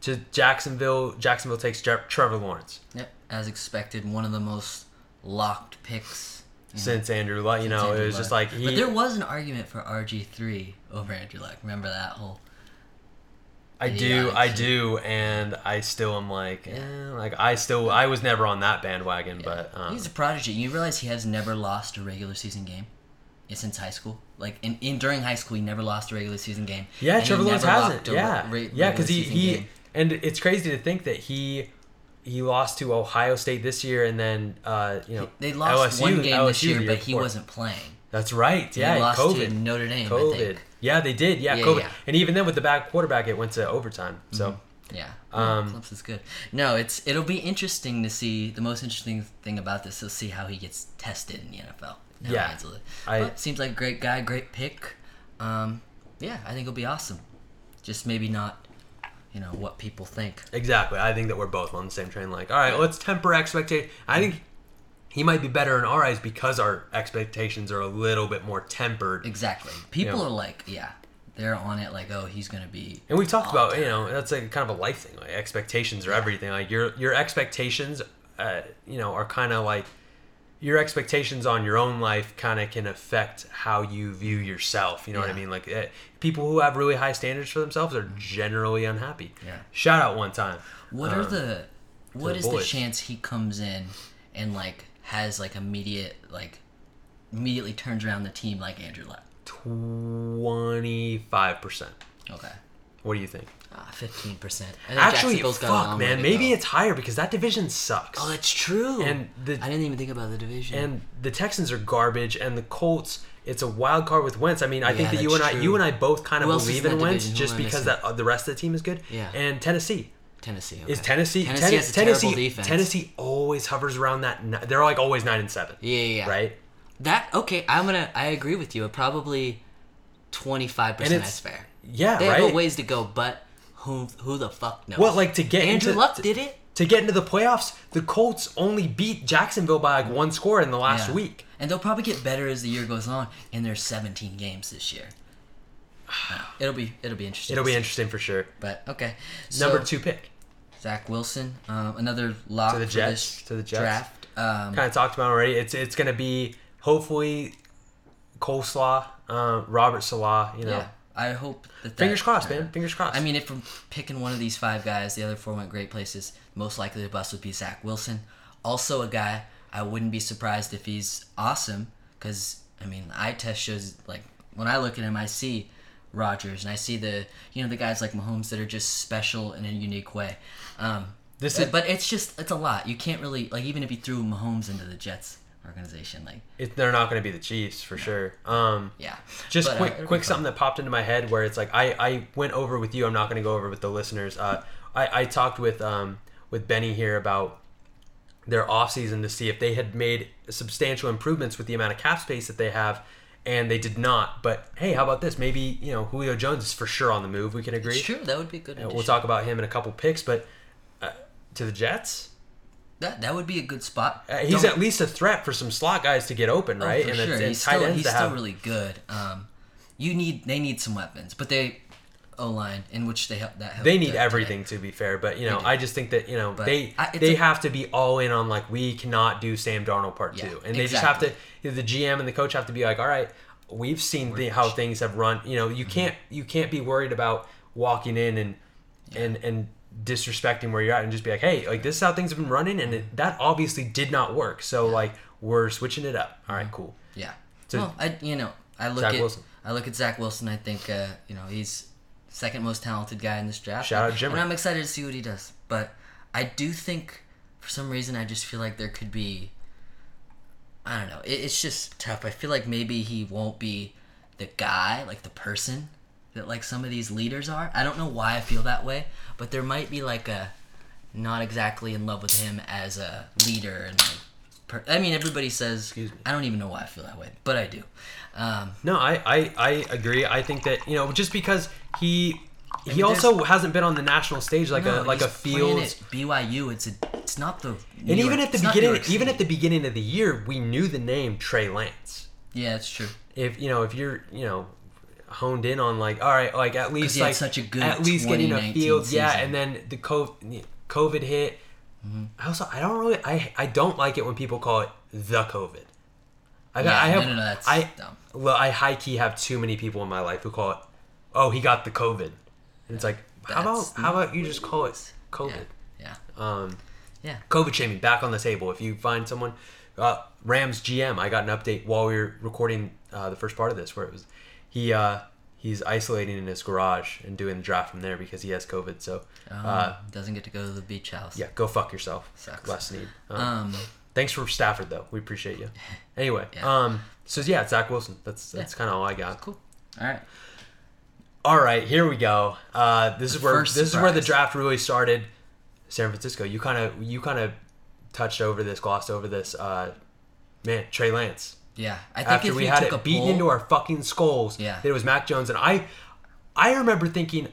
to Jacksonville. Jacksonville takes Trevor Lawrence. Yep, as expected, one of the most locked picks. Since Andrew Luck, you since know, Andrew it was just like he. But there was an argument for RG three over Andrew Luck. Remember that whole? I do, I do, and I still am like, eh, like I still, I was never on that bandwagon, but um, He's a prodigy. You realize he has never lost a regular season game yeah, since high school. Like in, in during high school, he never lost a regular season game. yeah, Trevor Lawrence hasn't, yeah, re- yeah, because he he, game. and it's crazy to think that he he lost to Ohio State this year, and then uh, you know They lost LSU one game this LSU year, the but he wasn't playing. That's right, yeah, he lost COVID, to Notre Dame. COVID, yeah, they did, yeah, Yeah, COVID, yeah. and even then with the back quarterback, it went to overtime. So Yeah, Um, Clemson's good. No, it's it'll be interesting to see. The most interesting thing about this is see how he gets tested in the NFL. Yeah. I- But seems like a great guy, great pick. Um, yeah, I think it'll be awesome. Just maybe not, you know, what people think. Exactly. I think that we're both on the same train. Like, all right, let's temper expectation. I think he might be better in our eyes because our expectations are a little bit more tempered. Exactly. People Yeah. are like, yeah, they're on it. Like, oh, he's gonna be. And we talked about, you know, that's like kind of a life thing. Like expectations are everything. Like your your expectations, uh, you know, are kind of like your expectations on your own life kind of can affect how you view yourself. You know what I mean? Like uh, people who have really high standards for themselves are generally unhappy. Yeah. Shout out one time. What are Um, the what the is the chance he comes in and like has like immediate like immediately turns around the team like Andrew Luck? twenty five percent. Okay. What do you think? Ah, fifteen percent. Actually, fuck, man. Maybe it's higher because that division sucks. Oh, that's true. And the- I didn't even think about the division. and the Texans are garbage, and the Colts. It's a wild card with Wentz. I mean, I think that you and that's I, true. you and I both kind of Who else is believe in Wentz division? Just because that uh, the rest of the team is good. Yeah. And Tennessee Tennessee. Okay. is Tennessee. Tennessee Ten- has a Tennessee. terrible defense. Tennessee always hovers around that. They're like always nine and seven. Yeah, yeah, yeah. Right. That okay? I'm gonna. I agree with you. Probably twenty five percent is fair. Yeah. They right. have a ways to go, but who who the fuck knows? Well, like to get Andrew into, Luck did it. to get into the playoffs. The Colts only beat Jacksonville by like one score in the last Yeah. week. And they'll probably get better as the year goes on. And there's 17 games this year. It'll be it'll be interesting. It'll be see. interesting for sure. But okay, so, Number two pick. Zach Wilson, um, another lock To the Jets, to the Jets. draft. Um, kind of talked about already. It's it's gonna be hopefully coleslaw, uh, Robert Saleh. You know, yeah, I hope that. fingers that- crossed, man. Fingers crossed. I mean, if I'm picking one of these five guys, the other four went great places. Most likely the bust would be Zach Wilson. Also, a guy I wouldn't be surprised if he's awesome because I mean, eye test shows like when I look at him, I see Rodgers and I see the you know the guys like Mahomes that are just special in a unique way. Um, This is- but it's just it's a lot. You can't really like even if you threw Mahomes into the Jets organization, like it, they're not gonna be the Chiefs for sure. Um, yeah. just But, uh, quick, it'll quick something that popped into my head where it's like I I went over with you. I'm not gonna go over with the listeners. Uh, I I talked with um with Benny here about their offseason to see if they had made substantial improvements with the amount of cap space that they have, and they did not. But hey, how about this? Maybe you know Julio Jones is for sure on the move. We can agree. Sure, that would be good. Uh, We'll talk about him in a couple picks, but uh, to the Jets, That that would be a good spot. uh, he's Don't- at least a threat for some slot guys to get open, oh, right? for and sure. it's, and he's still he's still have. really good. Um, you need they need some weapons, but they O line in which they help that help they need everything to be fair, but you know. I just think that you know But they I- they a- have to be all in on like we cannot do Sam Darnold part Yeah, two, and they just have to exactly. the GM and the coach have to be like, all right, we've seen the, how things have run. You know, Mm-hmm. you can't you can't be worried about walking in and and and disrespecting where you're at and just be like, hey, like this is how things have been running, and it, that obviously did not work. So like we're switching it up. All right, Mm-hmm. cool. Yeah. So- well, I you know I look Zach at Wilson. I look at Zach Wilson. I think uh, you know he's second most talented guy in this draft. Shout out and, Jimmer. And I'm excited to see what he does. But I do think for some reason I just feel like there could be. I don't know. It, it's just tough. I feel like maybe he won't be the guy, like the person that like some of these leaders are. I don't know why I feel that way, but there might be like a not exactly in love with him as a leader and like per- I mean everybody says Excuse me. I don't even know why I feel that way, but I do. Um, No, I, I, I agree. I think that you know just because he he mean, also hasn't been on the national stage like no, a like a Fields. at BYU. It's a it's not the And even at the beginning, even at the beginning of the year, we knew the name Trey Lance. yeah, it's true. If you know, if you're you know honed in on like all right, like at least like such a good at least getting a 2019 field, yeah, and then the COVID, COVID hit. Mm-hmm. I also I don't really I I don't like it when people call it the COVID. I got Yeah, I no, have no, no, that's I dumb. well I high key have too many people in my life who call it oh he got the COVID, and it's like how about how about you just call it COVID? Yeah, Um, yeah. COVID shaming back on the table. If you find someone, uh, Rams GM, I got an update while we were recording uh, the first part of this, where it was he uh, he's isolating in his garage and doing the draft from there because he has COVID. So Oh, uh, doesn't get to go to the beach house. yeah, go fuck yourself. Sucks. Less need. Um, Um, thanks for Stafford though. We appreciate you. Anyway, Yeah. um, so yeah, Zach Wilson. That's that's Yeah. kind of all I got. cool. All right. All right, here we go. Uh, this is where this is where the draft really started. San Francisco. You kind of you kind of touched over this, glossed over this. Uh, man, Trey Lance. Yeah, I think After if we had took it a beaten into our fucking skulls, Yeah. it was Mac Jones, and I, I remember thinking,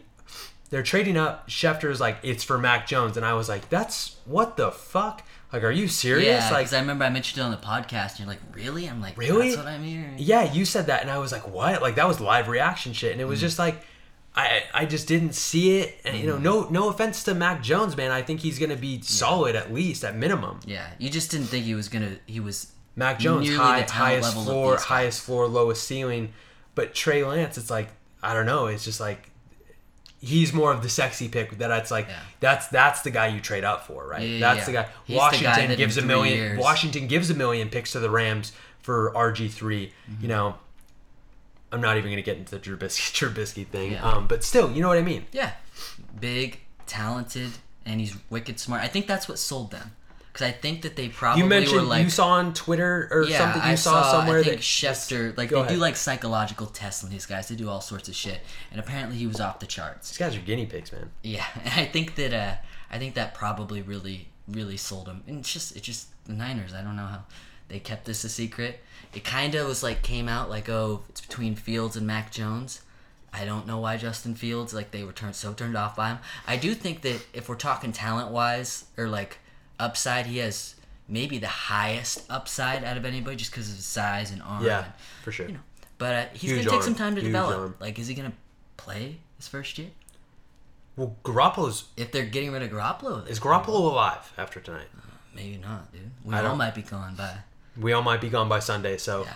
they're trading up. Schefter's like, it's for Mac Jones, and I was like, that's what the fuck. Like, are you serious? yeah, like, because I remember I mentioned it on the podcast. and You're like, really? I'm like, Really? That's what I'm hearing. Yeah, you said that, and I was like, "What?" Like that was live reaction shit, and it was Mm. just like, I I just didn't see it. And you know, Mm. no no offense to Mac Jones, man, I think he's gonna be solid at least at minimum. Yeah, you just didn't think he was gonna. He was Mac Jones, nearly high highest floor, highest floor, lowest ceiling, but Trey Lance, it's like I don't know, it's just like. He's more of the sexy pick that it's like Yeah. that's that's the guy you trade up for, right? Yeah, that's yeah. the guy. He's the guy Washington gives a million years- Washington gives a million picks to the Rams for RG 3 Mm-hmm. You know, I'm not even gonna get into the Trubisky Trubisky thing, um, but still, you know what I mean. yeah, big, talented, and he's wicked smart. I think that's what sold them. Because I think that they probably You mentioned were like you saw on Twitter or yeah, something. You I saw, somewhere I think that Schefter like they ahead. do like psychological tests on these guys. They do all sorts of shit, and apparently he was off the charts. these guys are guinea pigs, man. Yeah, and I think that uh, I think that probably really really sold him. And it's just it's just the Niners. I don't know how they kept this a secret. It kind of was like came out like oh it's between Fields and Mac Jones. I don't know why Justin Fields like they were turned so turned off by him. I do think that if we're talking talent wise or like upside, he has maybe the highest upside out of anybody just because of his size and arm. Yeah, and, for sure. you know, but uh, he's gonna take some time to Huge develop. arm. Like, is he gonna play his first year? Well, Garoppolo's If they're getting rid of Garoppolo, is Garoppolo alive after tonight? Maybe not, dude. We I all don't- might be gone by. We all might be gone by Sunday, so. Yeah.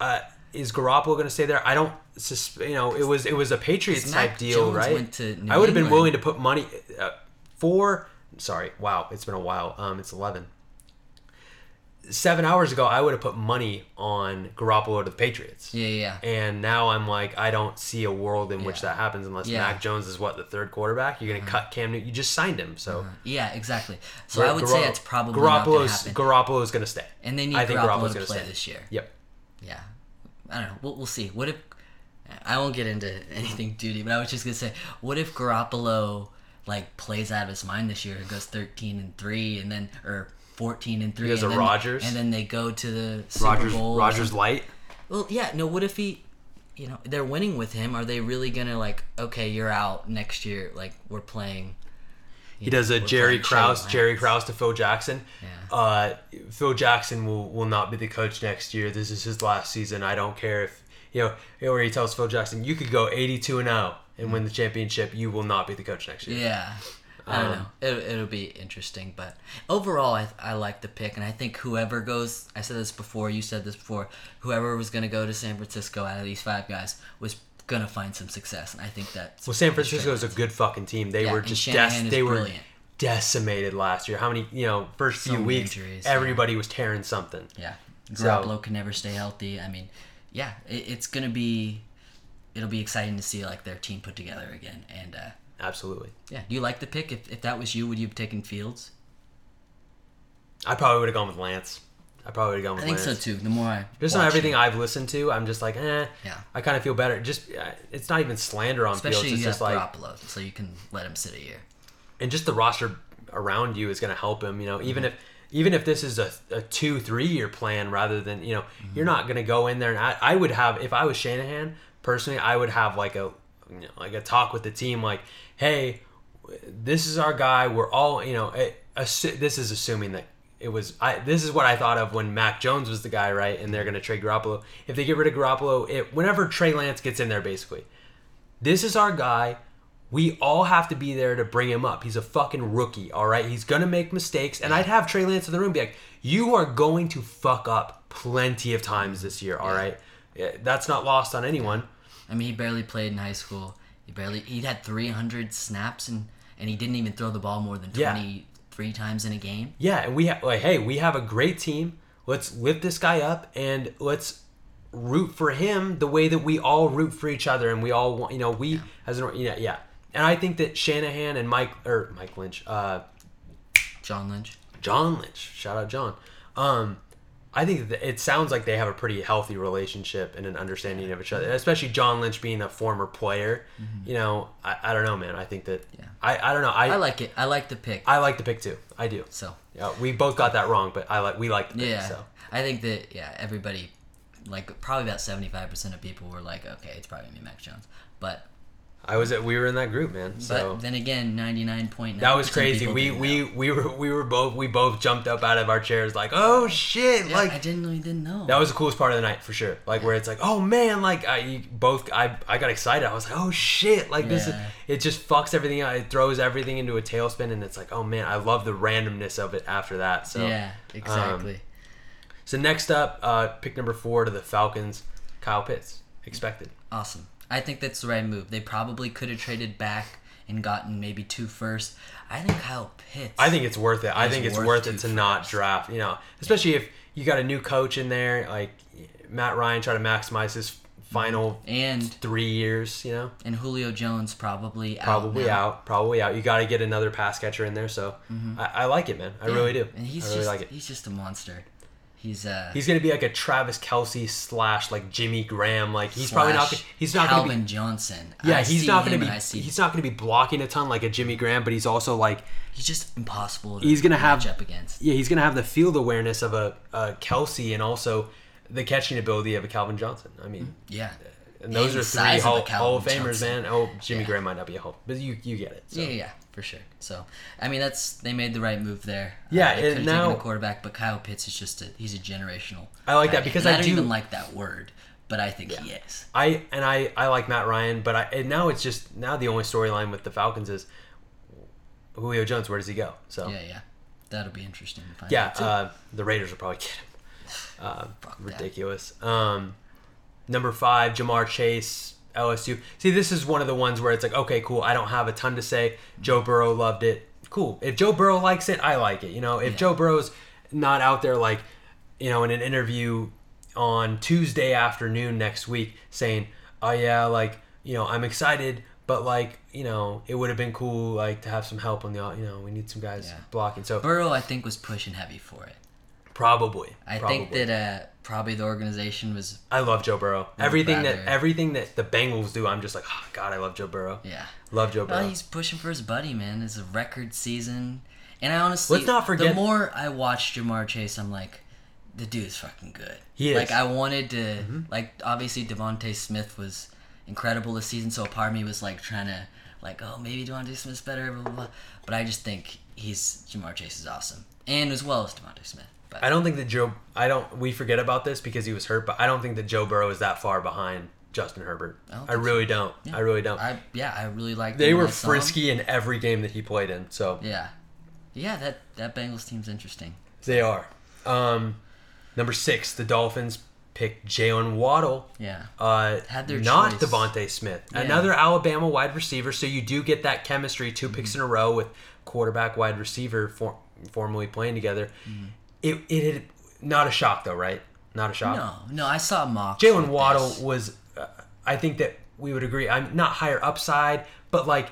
Uh, is Garoppolo going to stay there? I don't. sus- You know, it was it was a Patriots type deal, Jones right? to I would have been willing to put money uh, for. Sorry, wow, it's been a while. Um, it's eleven. Seven hours ago, I would have put money on Garoppolo to the Patriots. Yeah, yeah. And now I'm like, I don't see a world in which Yeah. that happens unless Yeah. Uh-huh. Mac Jones is what the third quarterback. You're going to cut Cam Newton. You just signed him, so Yeah, exactly. So I would say it's probably not going to Garoppolo's happen. Garoppolo's going to stay. and they need I think Garoppolo to gonna play stay. this year. Yep. Yeah. I don't know. We'll, we'll see. What if I won't get into anything duty, but I was just gonna say, what if Garoppolo like plays out of his mind this year and goes 13 and 3 and then or 14 and 3 goes and to then, Rodgers? and then they go to the Super Rodgers Bowl Rodgers light. well yeah no what if he you know they're winning with him are they really gonna like okay you're out next year like we're playing He does a Jerry Krause, Jerry Krause to Phil Jackson. Yeah. Uh, Phil Jackson will, will not be the coach next year. This is his last season. I don't care if you know. Where he tells Phil Jackson, "You could go eighty-two and zero and win the championship. You will not be the coach next year." Yeah. I don't Um, know. It, it'll be interesting, but overall, I, I like the pick, and I think whoever goes, I said this before, you said this before, whoever was going to go to San Francisco out of these five guys was going to find some success, and I think that's Well, San Francisco is a good fucking team. They Yeah, were just des- they were brilliant. decimated last year. How many you know first So few weeks injuries, yeah. everybody was tearing something. yeah. So- Garoppolo can never stay healthy. I mean, yeah, it, it's going to be, it'll be exciting to see like their team put together again, and uh, Absolutely. yeah, do you like the pick? If, if that was you, would you have taken Fields? I probably would have gone with Lance. I probably would have gone I with think Lance. so too. The more I Just on watch everything. I've listened to, I'm just like, eh. Yeah. I kind of feel better. Just uh, it's not even slander on especially Fields. you It's just like, Garoppolo, so you can let him sit a year. and just the roster around you is going to help him. You know, even Mm-hmm. if even if this is a, a two three year plan rather than you know Mm-hmm. you're not going to go in there and I, I would have if I was Shanahan personally I would have like a you know, like a talk with the team like hey this is our guy we're all you know it, assu- this is assuming that it was I this is what I thought of when Mac Jones was the guy right and they're going to trade Garoppolo if they get rid of Garoppolo it whenever Trey Lance gets in there basically this is our guy. We all have to be there to bring him up. He's a fucking rookie, all right? He's going to make mistakes. And I'd have Trey Lance in the room be like, you are going to fuck up plenty of times this year, all right? Yeah, That's not lost on anyone. I mean, he barely played in high school. He barely he had 300 snaps and and he didn't even throw the ball more than Yeah. 23 times in a game. Yeah, and we have, like, hey, we have a great team. Let's lift this guy up and let's root for him the way that we all root for each other and we all want, you know, we as an, yeah, yeah. And I think that Shanahan and Mike, or Mike Lynch, uh, John Lynch. John Lynch. Shout out John. Um, I think that it sounds like they have a pretty healthy relationship and an understanding of each other, especially John Lynch being a former player. You know, I, I don't know, man. I think that Mm-hmm. Yeah. I, I don't know. I, I like it. I like the pick. I like the pick too. I do. So Yeah, we both got that wrong, but I like we like the pick. yeah, So I think that yeah, everybody, like probably about 75 percent of people were like, okay, it's probably gonna be Mac Jones. But I was at we were in that group, man. So but then again, 99.9. that was crazy. We we we were we were both we both jumped up out of our chairs like, oh shit! yeah, like I didn't really didn't know. That was the coolest part of the night for sure. Like where it's like, oh man, like I both I I got excited. I was like, oh shit, like this is it just fucks everything out. It throws everything into a tailspin, and it's like, oh man, I love the randomness of it after that. So yeah, exactly. so next up, uh, pick number four to the Falcons, Kyle Pitts, expected. Awesome. I think that's the right move. They probably could have traded back and gotten maybe two first. I think Kyle Pitts. I think it's worth it. I think it's worth worth it to not draft. You know, especially if you got a new coach in there, like Matt Ryan, try to maximize his final and three years. You know. and Julio Jones probably out probably now. out, probably out. You got to get another pass catcher in there, so mm-hmm. I, I like it, man. I really do. And he's I really just like it. he's just a monster. He's uh He's gonna be like a Travis Kelce slash like Jimmy Graham. Like he's probably not. He's not Calvin gonna be. Calvin Johnson. Yeah, I he's not gonna be. I see He's not gonna be blocking a ton like a Jimmy Graham, but he's also like. he's just impossible. To He's gonna have- up against. Yeah, he's gonna have the field awareness of a, a Kelsey and also the catching ability of a Calvin Johnson. I mean, Yeah. And those And are three size of Hall, of Famers, Johnson. man. Oh, Jimmy Yeah. Graham might not be a Hall, but you you get it. So. Yeah, yeah, yeah, for sure. So, I mean, that's they made the right move there. Yeah, uh, now- a quarterback, but Kyle Pitts is just a he's a generational. I like that because end. I don't do- even like that word, but I think he is. I and I I like Matt Ryan, but I and now it's just now the only storyline with the Falcons is Julio Jones. Where does he go? So Yeah, yeah, that'll be interesting to find. yeah, uh, the Raiders will probably get him. Uh, ridiculous. Um, number five, Ja'Marr Chase, LSU. See, this is one of the ones where it's like, okay, cool. I don't have a ton to say. Joe Burrow loved it. Cool. If Joe Burrow likes it, I like it. You know, if Yeah. Joe Burrow's not out there like, you know, in an interview on Tuesday afternoon next week saying, oh yeah, like, you know, I'm excited, but like, you know, it would have been cool like to have some help on the, you know, we need some guys Yeah. blocking. So Burrow, I think, was pushing heavy for it. Probably. I probably. think that uh, probably the organization was I love Joe Burrow. Everything that everything that the Bengals do, I'm just like, oh god, I love Joe Burrow. yeah. Love Joe Well, Burrow. he's pushing for his buddy, man. It's a record season, and I honestly, Let's not forget- The more I watch Ja'Marr Chase, I'm like, the dude's fucking good. He is. Mm-hmm. Like I wanted to, like obviously DeVonta Smith was incredible this season, so a part of me was like trying to, like, oh maybe DeVonta Smith's better, blah blah. blah. But I just think he's Ja'Marr Chase is awesome, and as well as DeVonta Smith. But I don't think that Joe. I don't. We forget about this because he was hurt, but I don't think that Joe Burrow is that far behind Justin Herbert. I I, really don't. I really don't. I yeah, I really like. they were frisky in every game that he played in, so Yeah, yeah. That that Bengals team's interesting. they are. Um, number six, the Dolphins picked Jaylen Waddle. Yeah. Uh, Had their not choice. DeVonta Smith, Yeah. another Alabama wide receiver. So you do get that chemistry, 2 Mm-hmm. picks in a row with quarterback, wide receiver, for, formally playing together. Mm-hmm. It it had, not a shock though, right? Not a shock. No, no. I saw mock. Jaylen Waddle was, uh, I think that we would agree. I'm not higher upside, but like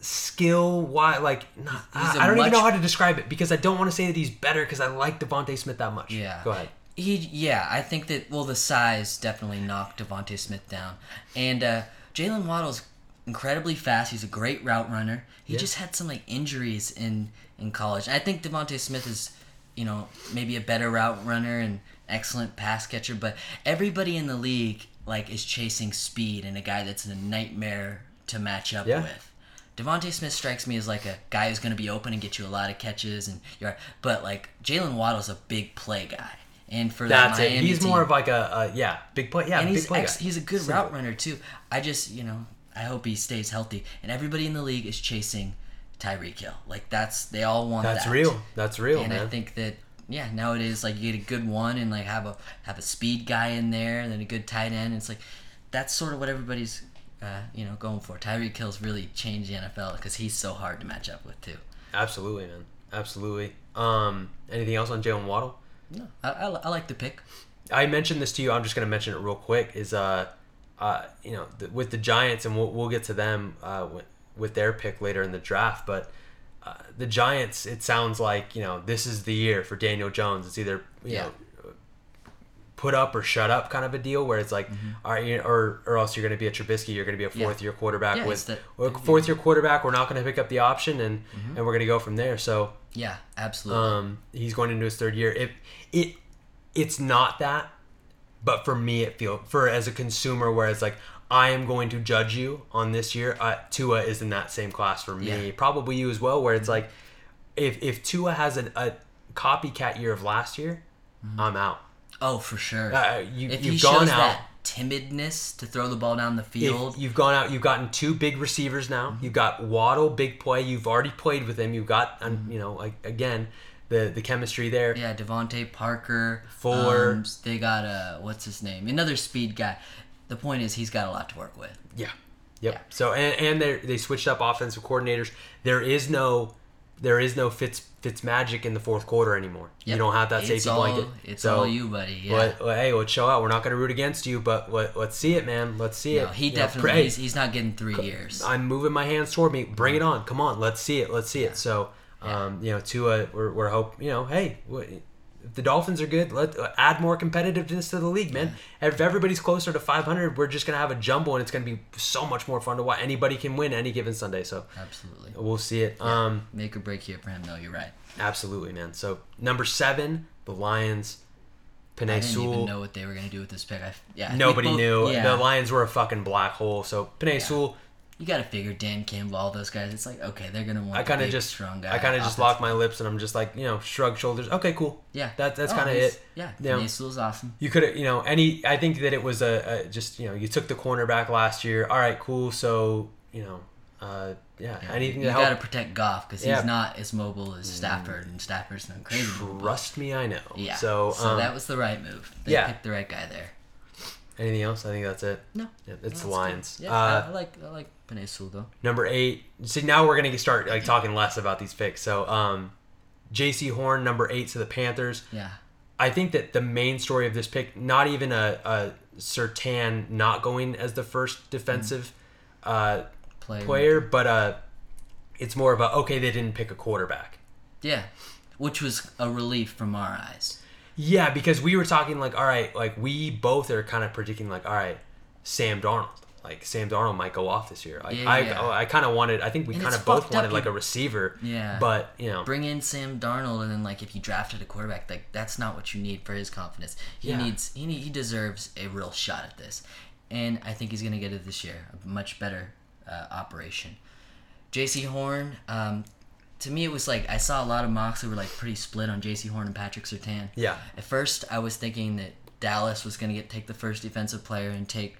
skill why like not, I I don't even know how to describe it because I don't want to say that he's better because I like DeVonta Smith that much. Yeah. Go ahead. He, yeah, I think that well, the size definitely knocked DeVonta Smith down, and uh, Jaylen Waddle's incredibly fast. He's a great route runner. He Yeah. just had some like injuries in in college. I think DeVonta Smith is, you know, maybe a better route runner and excellent pass catcher, but everybody in the league like is chasing speed and a guy that's a nightmare to match up Yeah. with. DeVonta Smith strikes me as like a guy who's going to be open and get you a lot of catches and yard, but like Jaylen Waddle's a big play guy, and for That's that it. Miami He's team, more of like a, a yeah big play yeah and big he's play ex- he's a good Simple. route runner too. I just you know I hope he stays healthy, and everybody in the league is chasing Tyreek Hill. Like that's they all want That's that. real. That's real, and man. I think that yeah nowadays like you get a good one and like have a have a speed guy in there and then a good tight end. It's like that's sort of what everybody's uh, you know going for. Tyreek Hill's really changed the NFL because he's so hard to match up with too. Absolutely, man. Absolutely. Um, anything else on Jaylen Waddle? No, I, I, I like the pick. I mentioned this to you. I'm just gonna mention it real quick. Is uh, uh, you know, the, with the Giants, and we'll, we'll get to them uh, with, their pick later in the draft. But uh, the Giants, it sounds like you know this is the year for Daniel Jones. It's either you Yeah. know put up or shut up kind of a deal where it's like, all right, you know, or or else you're going to be a Trubisky. You're going to be a Mm-hmm. Yeah. fourth year quarterback Yeah, with the- fourth year quarterback. We're not going to pick up the option, and and we're going to go from there. So Yeah, absolutely. um, he's going into his third year. It it it's not that, but for me, it feel for as a consumer, where it's like I am going to judge you on this year. Uh, Tua is in that same class for me, Yeah. probably you as well. Where it's like if if Tua has a, a copycat year of last year, I'm out. oh, for sure. Uh, you, if you've gone out. that timidness to throw the ball down the field, If you've gone out. You've gotten two big receivers now. Mm-hmm. You've got Waddle, big play. You've already played with him. You've got, um, you know, like again, the the chemistry there. Mm-hmm. yeah, DeVante Parker, Fuller. um, they got uh, what's his name? Another speed guy. The point is, he's got a lot to work with. Yeah. Yep. Yeah. So and and they they switched up offensive coordinators. There is no there is no Fitz Fitz magic in the fourth quarter anymore. You don't have that It's safety all- blanket. it's So, all you, buddy. Yeah. Let, let- hey, let's show out. We're not going to root against you, but let, let's see it, man. Let's see No, it. he You definitely pray. he's, he's not getting three years. I'm moving my hands toward me. Bring it on. Come on. Let's see it. Let's see it. So, um, you know, Tua, we're, we're hope. You know, hey, wh- if the Dolphins are good, let add more competitiveness to the league, man. If everybody's closer to 500, we're just gonna have a jumble, and it's gonna be so much more fun to watch. Anybody can win any given Sunday, so Absolutely. we'll see it. Um, Make or break here for him, though. You're right. absolutely, man. So number seven, the Lions. Penei I didn't even know what they were gonna do with this pick. I, yeah, Nobody both- knew. Yeah, The Lions were a fucking black hole. So Penei Sewell. You got to figure Dan Campbell, all those guys. It's like okay, they're gonna want. I kind of just, strong guy. I kind of just lock my lips and I'm just like, you know, shrug shoulders. Okay, cool. Yeah, That that's Oh, kind of it. Yeah, You know, awesome. you could you know, any. I think that it was a, a just, you know, you took the cornerback last year. All right, cool. So, you know, uh, yeah, anything you to got to help. protect Goff because Yeah. he's not as mobile as Stafford, and Stafford's not crazy. mobile. Trust me, I know. Yeah. So, So, um, that was the right move. They yeah. picked the right guy there. Anything else? I think that's it. No. Yeah, it's the Lions. good. Yeah, uh, I, I like I like Sewell though. Number eight. See, now we're gonna start like talking less about these picks. So, um, Jaycee Horn, number eight to the Panthers. Yeah. I think that the main story of this pick, not even a, a Surtain not going as the first defensive uh, Player. player, but uh, it's more of a okay, they didn't pick a quarterback. Yeah. which was a relief from our eyes. Yeah, because we were talking like, all right, like we both are kind of predicting like, all right, Sam Darnold. Like Sam Darnold might go off this year. Like Yeah, I, yeah. I kind of wanted. I think we kind of both wanted like a receiver. Yeah. But you know, Bring in Sam Darnold, and then like if you drafted a quarterback, like that's not what you need for his confidence. He Yeah. needs he need, he deserves a real shot at this, and I think he's gonna get it this year. A much better uh, operation. Jaycee Horn. Um, to me, it was like I saw a lot of mocks that were like pretty split on Jaycee Horn and Patrick Surtain. Yeah. At first, I was thinking that Dallas was gonna get take the first defensive player and take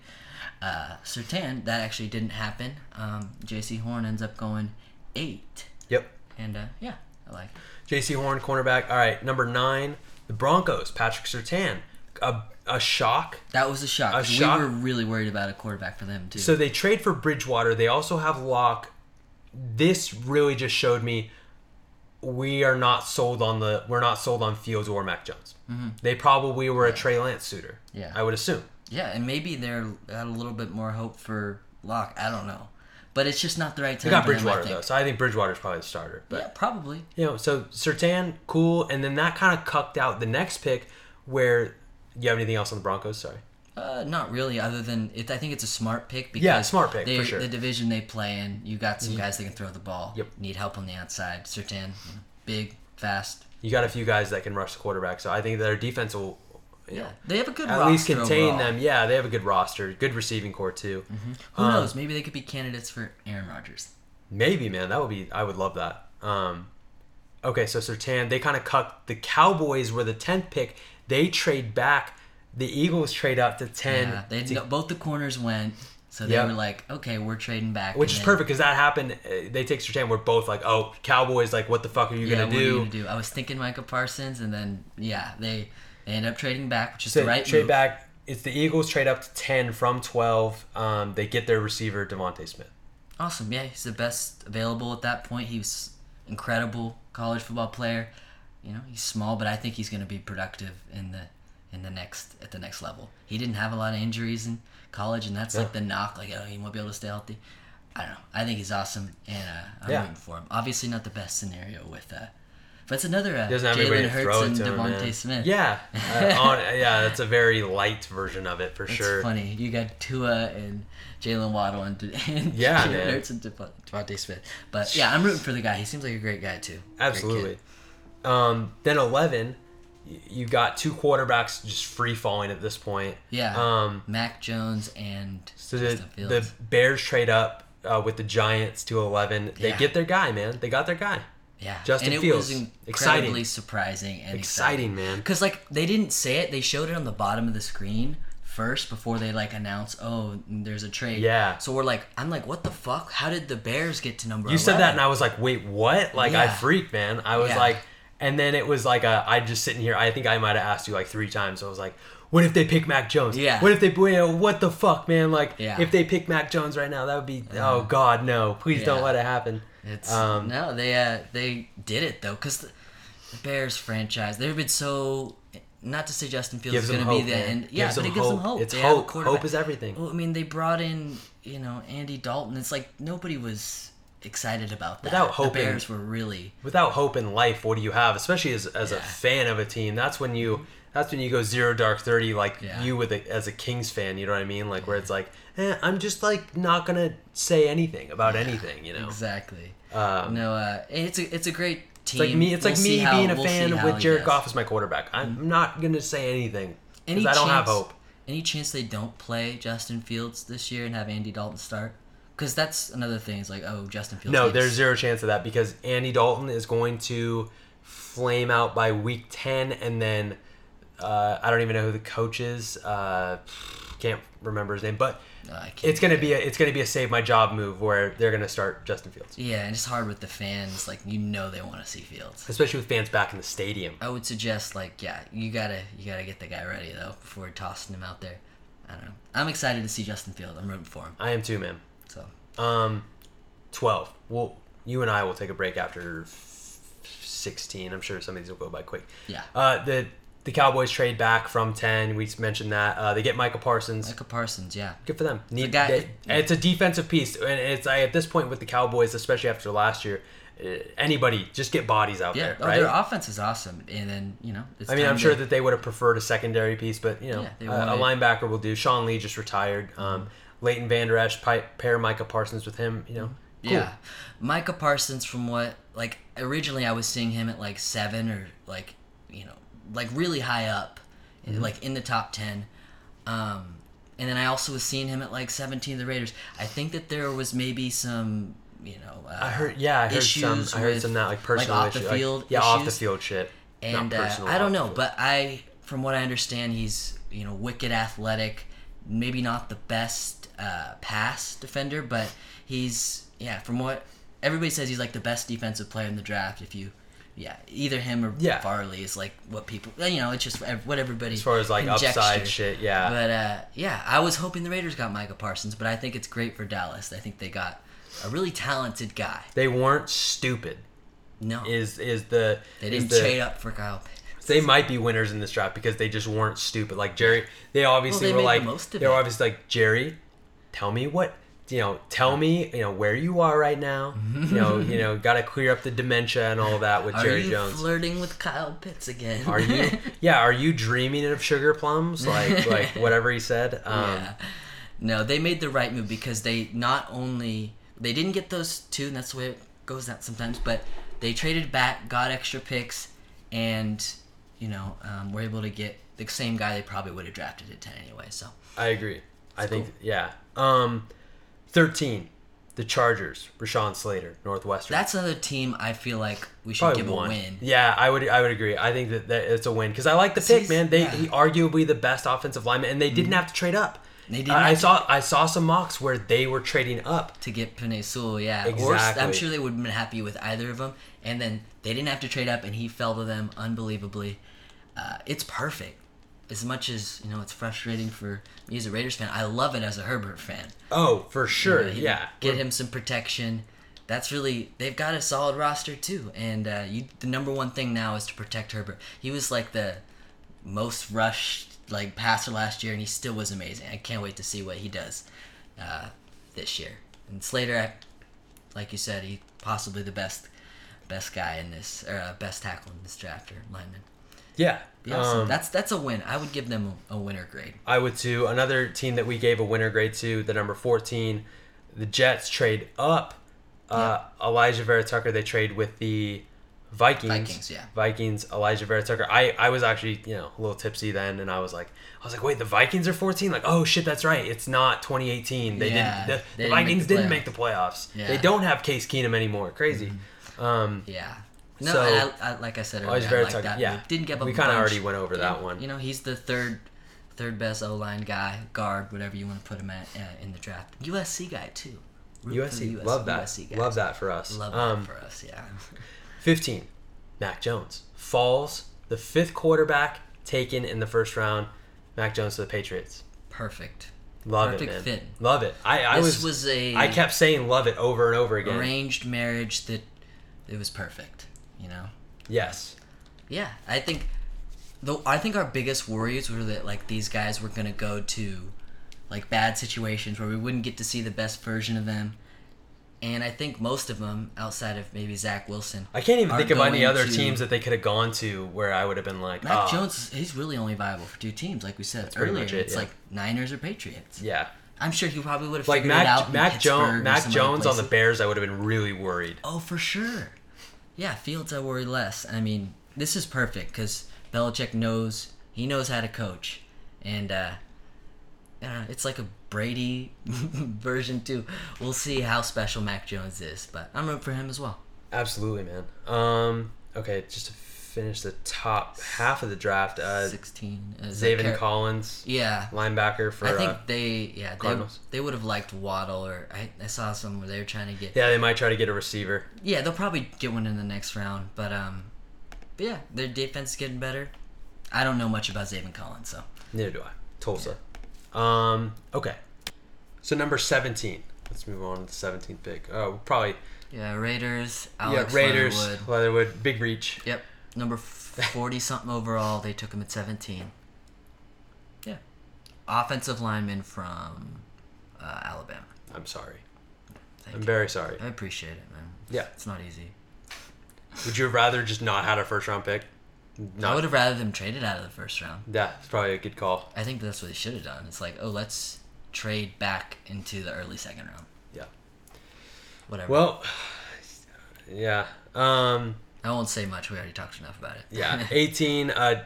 uh, Surtain. That actually didn't happen. Um, Jaycee Horn ends up going eight, yep. and uh, yeah, I like. it. Jaycee Horn, cornerback. All right, number nine, the Broncos. Patrick Surtain. A, a shock. That was a shock. A shock? We were really worried about a quarterback for them too. So they trade for Bridgewater. They also have Lock. This really just showed me we are not sold on the we're not sold on Fields or Mac Jones. They probably were a Trey Lance suitor. Mm-hmm. Yeah. I would assume. yeah, and maybe they're had a little bit more hope for Lock. I don't know, but it's just not the right time. They got for them, Bridgewater though, so I think Bridgewater's probably the starter. But Yeah, probably. you know, so Surtain, cool, and then that kind of cucked out the next pick. Where you have anything else on the Broncos? Sorry. Uh, not really. Other than it, I think it's a smart pick because Yeah, smart pick, they, for sure. The division they play in, you got some guys that can throw the ball. Yep. Need help on the outside. Surtain, big, fast. You got a few guys that can rush the quarterback, so I think their defense will, you Yeah, know, they have a good at roster least contain overall. them. Yeah, they have a good roster, good receiving core too. Who Um, knows? Maybe they could be candidates for Aaron Rodgers. Maybe, man, that would be. I would love that. Um, okay, so Surtain, they kind of cut. The Cowboys were the tenth pick. They trade back. The Eagles trade up to ten, Yeah, they to- both the corners went, so they Yeah. were like, okay, we're trading back. which is then- perfect because that happened. uh, They take Surtain. We're both like, oh, Cowboys, like, what the fuck are you yeah, gonna what do? are you gonna do? I was thinking Micah Parsons, and then yeah, they they end up trading back, which is So the right trade move. back. It's the Eagles trade up to ten from twelve. Um, they get their receiver DeVonta Smith. Awesome, yeah, he's the best available at that point. He was incredible college football player. You know, he's small, but I think he's gonna be productive in the in the next at the next level. He didn't have a lot of injuries in college, and that's like the knock, like oh, he won't be able to stay healthy. I don't know. I think he's awesome, and uh, I'm Yeah. rooting for him. Obviously, not the best scenario with uh, but it's another uh, He doesn't have anybody Jalen Hurts and him, Smith. Yeah, uh, on, yeah, that's a very light version of it for sure. It's sure. funny. You got Tua and Jaylen Waddle and, and Yeah, Jalen. Hurts and Dev- DeVonta Smith. But yeah, I'm rooting for the guy. He seems like a great guy too. Absolutely. Um, then eleven, you got two quarterbacks just free falling at this point. Yeah. Um, Mac Jones and so the, Justin Fields. the Bears trade up uh, with the Giants to eleven. They Yeah. get their guy, man. They got their guy. yeah, Justin and it Fields. was incredibly Exciting. surprising and Exciting, man. Because like they didn't say it, they showed it on the bottom of the screen first before they like announce, oh, there's a trade. Yeah. So we're like, I'm like, what the fuck? How did the Bears get to number? You said that, and I was like, "Wait, what?" Like I freaked, man. I was Yeah. like, and then it was like a, I just sitting here. I think I might have asked you like three times. So I was like, "What if they pick Mac Jones? Yeah. What if they? What the fuck, man? Like, Yeah. if they pick Mac Jones right now, that would be. oh God, no! Please don't let it happen. It's Um, no, they uh, they did it though, because the, the Bears franchise they've been so. Not to say Justin Fields is going to be the man. end. Yeah, Gives but them it gives them hope. hope. It's They hope. Hope is everything. Well, I mean, they brought in you know Andy Dalton. It's like nobody was excited about that. Without the hoping- Bears were really. Without hope in life, what do you have? Especially as, as a fan of a team, that's when you. That's when you go zero dark thirty, like Yeah. you with a, as a Kings fan. You know what I mean? Like where it's like, eh, I'm just like not gonna say anything about anything. You know? Exactly. Um, no, uh, it's a it's a great team. It's like me. It's We'll like me how- being a we'll fan with Jared does. Goff as my quarterback. I'm not gonna say anything Any I don't have chance- hope. Any chance they don't play Justin Fields this year and have Andy Dalton start? Because that's another thing. It's like, oh, Justin Fields. No, there's zero chance of that because Andy Dalton is going to flame out by week ten, and then uh, I don't even know who the coach is. Uh, can't remember his name, but Uh, it's gonna be a it's gonna be a save my job move where they're gonna start Justin Fields, Yeah, and it's hard with the fans. Like you know they want to see Fields. especially with fans back in the stadium. I would suggest like yeah, you gotta you gotta get the guy ready though before tossing him out there. I don't know. I'm excited to see Justin Fields. I'm rooting for him. I am too, man. Um, twelve. Well, you and I will take a break after sixteen. I'm sure some of these will go by quick. yeah, Uh, the the Cowboys trade back from ten. We mentioned that uh, they get Michael Parsons. Michael Parsons, yeah. Good for them. Need they- it's a defensive piece, and it's like, at this point with the Cowboys, especially after last year, uh, anybody just get bodies out Yeah, there, oh, right? their offense is awesome, and then you know. It's I mean, I'm sure to- that they would have preferred a secondary piece, but you know, Yeah, they a, a linebacker will do. Sean Lee just retired. Um, Leighton Vander Esch, pair Micah Parsons with him. You know, cool. Yeah, Micah Parsons. From what like originally, I was seeing him at like seven or like you know like really high up, Mm-hmm. like in the top ten. Um, and then I also was seeing him at like seventeen. of The Raiders. I think that there was maybe some you know. Uh, I heard. Yeah, I heard some. issues I heard with, some that like personal off the issue, like- field yeah, off the field shit. and Not uh, I don't know, but I, from what I understand, he's you know wicked athletic. Maybe not the best uh, pass defender, but he's yeah. From what everybody says, he's like the best defensive player in the draft. If you, yeah, either him or Yeah. Farley is like what people you know. It's just what everybody as far as like conjecture. upside shit, yeah. But uh, yeah, I was hoping the Raiders got Micah Parsons, but I think it's great for Dallas. I think they got a really talented guy. they weren't stupid. No, Is is the they didn't the, trade up for Kyle Pitts. They might be winners in this draft because they just weren't stupid. Like Jerry, they obviously Well, they were like the most of they were obviously like Jerry, tell me what you know. Tell me you know where you are right now. you know you know got to clear up the dementia and all that with Are Jerry Jones. flirting with Kyle Pitts again? Are you? Yeah. Are you dreaming of sugar plums? Like like whatever he said. Um, yeah. No, they made the right move because they not only they didn't get those two, and that's the way it goes out sometimes, but they traded back, got extra picks, and you know um, were able to get the same guy they probably would have drafted at ten anyway. So I agree. I think yeah. Um, thirteen, the Chargers, Rashawn Slater, Northwestern. that's another team I feel like we should Probably give one. a win. Yeah, I would. I would agree. I think that, that it's a win because I like the pick, man. They yeah. Mm-hmm. he arguably the best offensive lineman, and they didn't have to trade up. They didn't I, I have to- saw. I saw some mocks where they were trading up. to get Penei Sewell, yeah. Or Exactly. I'm sure they would have been happy with either of them. And then they didn't have to trade up, and he fell to them unbelievably. Uh, it's perfect. As much as you know, it's frustrating for me as a Raiders fan. I love it as a Herbert fan. Oh, for sure. You know, yeah. Get him some protection. That's really they've got a solid roster too. And uh, you, the number one thing now is to protect Herbert. He was like the most rushed like passer last year, and he still was amazing. I can't wait to see what he does uh, this year. And Slater, like you said, he possibly the best best guy in this or uh, best tackle in this draft or lineman. Yeah. Yeah, so Um, that's that's a win. I would give them a, a winner grade. I would too. Another team that we gave a winner grade to, the number 14, the Jets trade up. Uh, Alijah Vera Tucker, they trade with the Vikings. Vikings, yeah. Vikings, Alijah Vera Tucker. I, I was actually, you know, a little tipsy then, and I was like, I was like, wait, the Vikings are 14? Like, oh shit, that's right. It's not 2018. They Yeah, didn't. The, they the didn't make Vikings the didn't make the playoffs. Yeah. They don't have Case Keenum anymore. Crazy. Um, Yeah. No, So- I, I, like I said earlier, I like that. yeah. move. Didn't give up. We kinda bunch. already went over that one. You know, he's the third, third best O line guy, guard, whatever you want to put him at uh, in the draft. USC guy too. Root USC, US love that. USC guys. Love that for us. Love um, that for us. Yeah. 15, Mac Jones falls the fifth quarterback taken in the first round. Mac Jones to the Patriots. Perfect. Love Perfect it, man. fit. Love it. I, I this was, was, a I kept saying love it over and over again. arranged marriage that it was perfect. You know. Yes. Yeah, I think though I think our biggest worries were that like these guys were gonna go to like bad situations where we wouldn't get to see the best version of them. And I think most of them, outside of maybe Zach Wilson, I can't even think of any other to- teams that they could have gone to where I would have been like, Mac oh, Jones, he's really only viable for two teams, like we said pretty earlier. it, it's yeah. like Niners or Patriots. Yeah. I'm sure he probably would have Like figured it out. Mac, Mac, Jones, Mac Jones on the. Bears, I would have been really worried. Oh, for sure. Yeah, Fields, I worry less. I mean, this is perfect because Belichick knows he knows how to coach, and uh, uh, it's like a Brady version too. We'll see how special Mac Jones is, but I'm rooting for him as well. Absolutely, man. Um, okay, just to finish the top half of the draft, uh, Sixteen. Uh, Zaven Car- Collins, Yeah. linebacker for. I think uh, they yeah Cardinals. they would have liked Waddle or I, I saw some where they were trying to get yeah, they might try to get a receiver. yeah they'll probably get one in the next round but um but yeah their defense is getting better. I don't know much about Zaven Collins so Neither do I. Tulsa. Um, okay. So number 17. Let's move on to the 17th pick. Oh, probably. yeah Raiders Alex yeah, Raiders. Leatherwood. Leatherwood. Big reach. Yep. Number forty something overall. They took him at seventeen. Yeah, offensive lineman from uh, Alabama. I'm sorry. Thank I'm you. very sorry. I appreciate it, man. Yeah. It's not easy. Would you have rather just not had a first round pick? I would have rather them traded out of the first round. Yeah, it's probably a good call. I think that's what they should have done. It's like, oh, let's trade back into the early second round. Yeah. Whatever. Well, yeah. Um, I won't say much. We already talked enough about it. yeah. 18. Uh,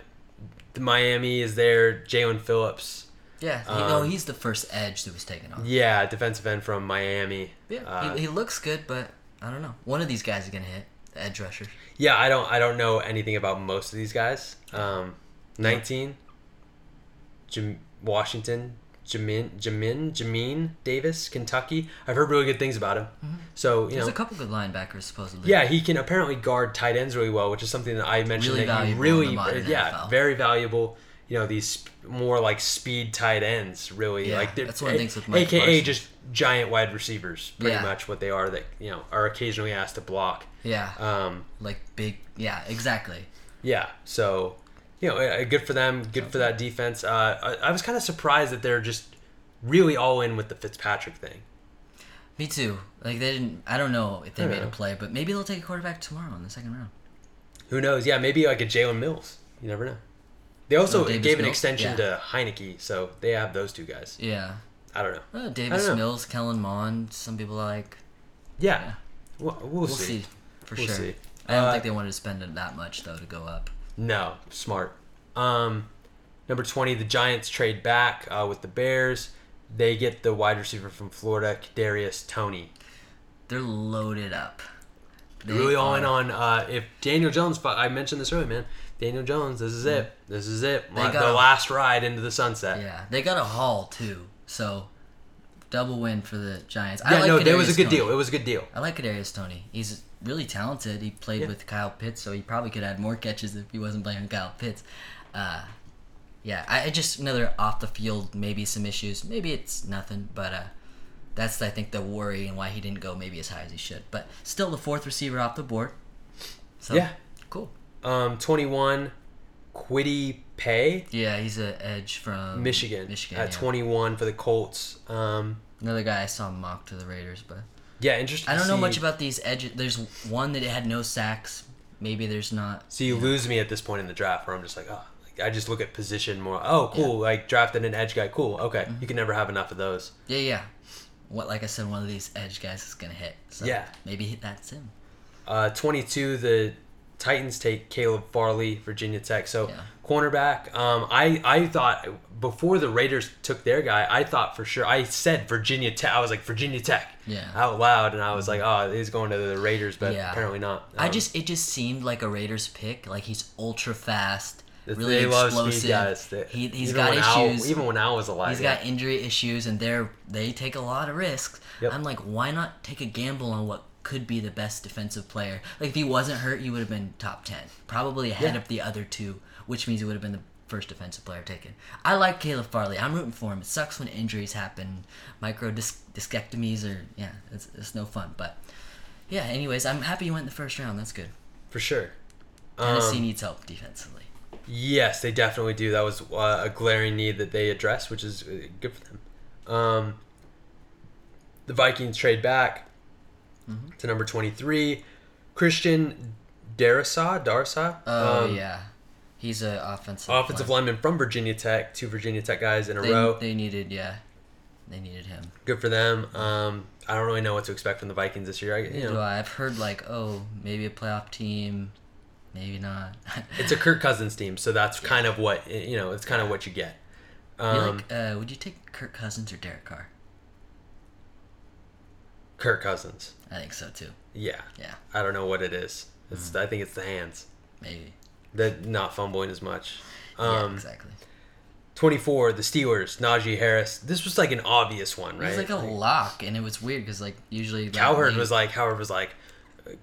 Miami is there. Jaelan Phillips. yeah. He, Um, no, he's the first edge that was taken off. Yeah, defensive end from Miami. Yeah. Uh, he, he looks good, but I don't know. One of these guys is gonna hit the edge rushers. yeah, I don't. I don't know anything about most of these guys. Um, 19. Jim Washington. Jamin, Jamin, Jamin Davis, Kentucky. I've heard really good things about him. So you Mm-hmm. There's know, a couple good linebackers supposedly. Yeah, he can apparently guard tight ends really well, which is something that I mentioned Really that he in really, yeah, NFL. very valuable. You know, these more like speed tight ends, really Yeah, like that's one of things with Mike AKA Parsons. just giant wide receivers, pretty Yeah. much what they are. That you know are occasionally asked to block. Yeah. Um, like big. Yeah. Exactly. yeah, so you know, good for them, good for that defense. Uh, I, I was kind of surprised that they're just really all in with the Fitzpatrick thing. Me too. Like they didn't. I don't know if they made know. a play, but maybe they'll take a quarterback tomorrow in the second round. Who knows? Yeah, maybe like a Jalen Mills. You never know. They also Oh, gave an extension Yeah. to Heinicke, so they have those two guys. Yeah. I don't know. Uh, Davis don't know. Mills, Kellen Mond. Some people like. Yeah, Yeah. We'll, we'll, We'll see. see. For We'll sure. see. I don't Uh, think they wanted to spend it that much though to go up. No, smart. Um, number twenty, the Giants trade back uh, with the Bears. They get the wide receiver from Florida, Darius Toney. They're loaded up. They really all in are- on uh, if Daniel Jones. I mentioned this earlier, man. Daniel Jones, this is it. This is it. They got the a- last ride into the sunset. Yeah, they got a haul too. So double win for the Giants. Yeah, I like no, that was a good Toney. deal. It was a good deal. I like Kadarius Toney. He's really talented. He played Yeah. with Kyle Pitts, so he probably could add more catches if he wasn't playing with Kyle Pitts. Uh, yeah, I, I just another off the field, maybe some issues. Maybe it's nothing, but uh, that's I think the worry and why he didn't go maybe as high as he should. But still, the fourth receiver off the board. So, Yeah. cool. Um, twenty-one, Kwity Paye, Yeah, he's an edge from Michigan, Michigan. at yeah. twenty-one for the Colts. Um, Another guy I saw mocked to the Raiders, but yeah, interesting. I don't know see- much about these edges. There's one that had no sacks. Maybe there's not. So you lose me at this point in the draft, where I'm just like, oh, like, I just look at position more. Oh, cool, like drafted an edge guy. Cool, okay. Mm-hmm. You can never have enough of those. Yeah, yeah. What, like I said, one of these edge guys is gonna hit. So Yeah. maybe that's him. Uh, 22, the Titans take Caleb Farley, Virginia Tech. So Yeah. cornerback. Um, I I thought before the Raiders took their guy, I thought for sure. I said Virginia Tech. I was like Virginia Tech Yeah. out loud, and I was like, oh, he's going to the Raiders, but Yeah. apparently not. I Um, just it just seemed like a Raiders pick. Like he's ultra fast, really explosive. speed guys. They- he he's got when Al- issues. even when Al was alive, He's yeah. got injury issues, and they're they take a lot of risks. Yep. I'm like, why not take a gamble on what could be the best defensive player? Like if he wasn't hurt, he would have been top ten, probably ahead Yeah. of the other two, which means he would have been the first defensive player taken. I like Caleb Farley. I'm rooting for him. It sucks when injuries happen, micro dis- discectomies, or yeah, it's, it's no fun. But yeah, anyways, I'm happy he went in the first round. That's good. for sure. Tennessee Um, needs help defensively. Yes, they definitely do. That was uh, a glaring need that they addressed, which is uh, good for them. Um, the Vikings trade back Mm-hmm. to number 23. Christian Darrisaw, Darsa, Oh um, yeah, he's an offensive offensive line. lineman from Virginia Tech. Two Virginia Tech guys in a They, row. they needed yeah, they needed him. Good for them. Um, I don't really know what to expect from the Vikings this year. I, you know? I've heard like, oh, maybe a playoff team, maybe not. it's a Kirk Cousins team, so that's kind of what you know. It's kind of what you get. Um, like, uh, would you take Kirk Cousins or Derek Carr? Kirk Cousins. I think so too. Yeah, Yeah, I don't know what it is. It's Mm-hmm. I think it's the hands. maybe. They're not fumbling as much. yeah, Um, exactly. 24, the Steelers, Najee Harris. This was like an obvious one, right? It was like a lock, and it was weird because like usually like, Cowherd was like, Howard was like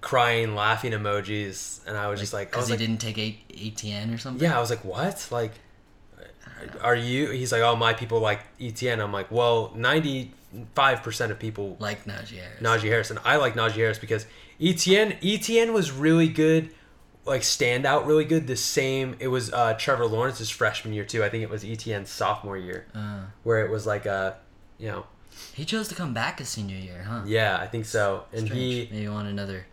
crying, laughing emojis, and I was just like, because he like, didn't take A- Etienne or something. yeah, I was like, what? Like, are you? He's like, oh, my people like Etienne. I'm like, well, 95% of people like Najee Harris. Najee Harris, and I like Najee Harris because Etienne Etienne was really good like stand out really good. The same it was uh, Trevor Lawrence's freshman year too. I think it was Etienne's sophomore year, Uh, where it was like a, you know, he chose to come back his senior year, huh? yeah, I think so. And Strange. he maybe want another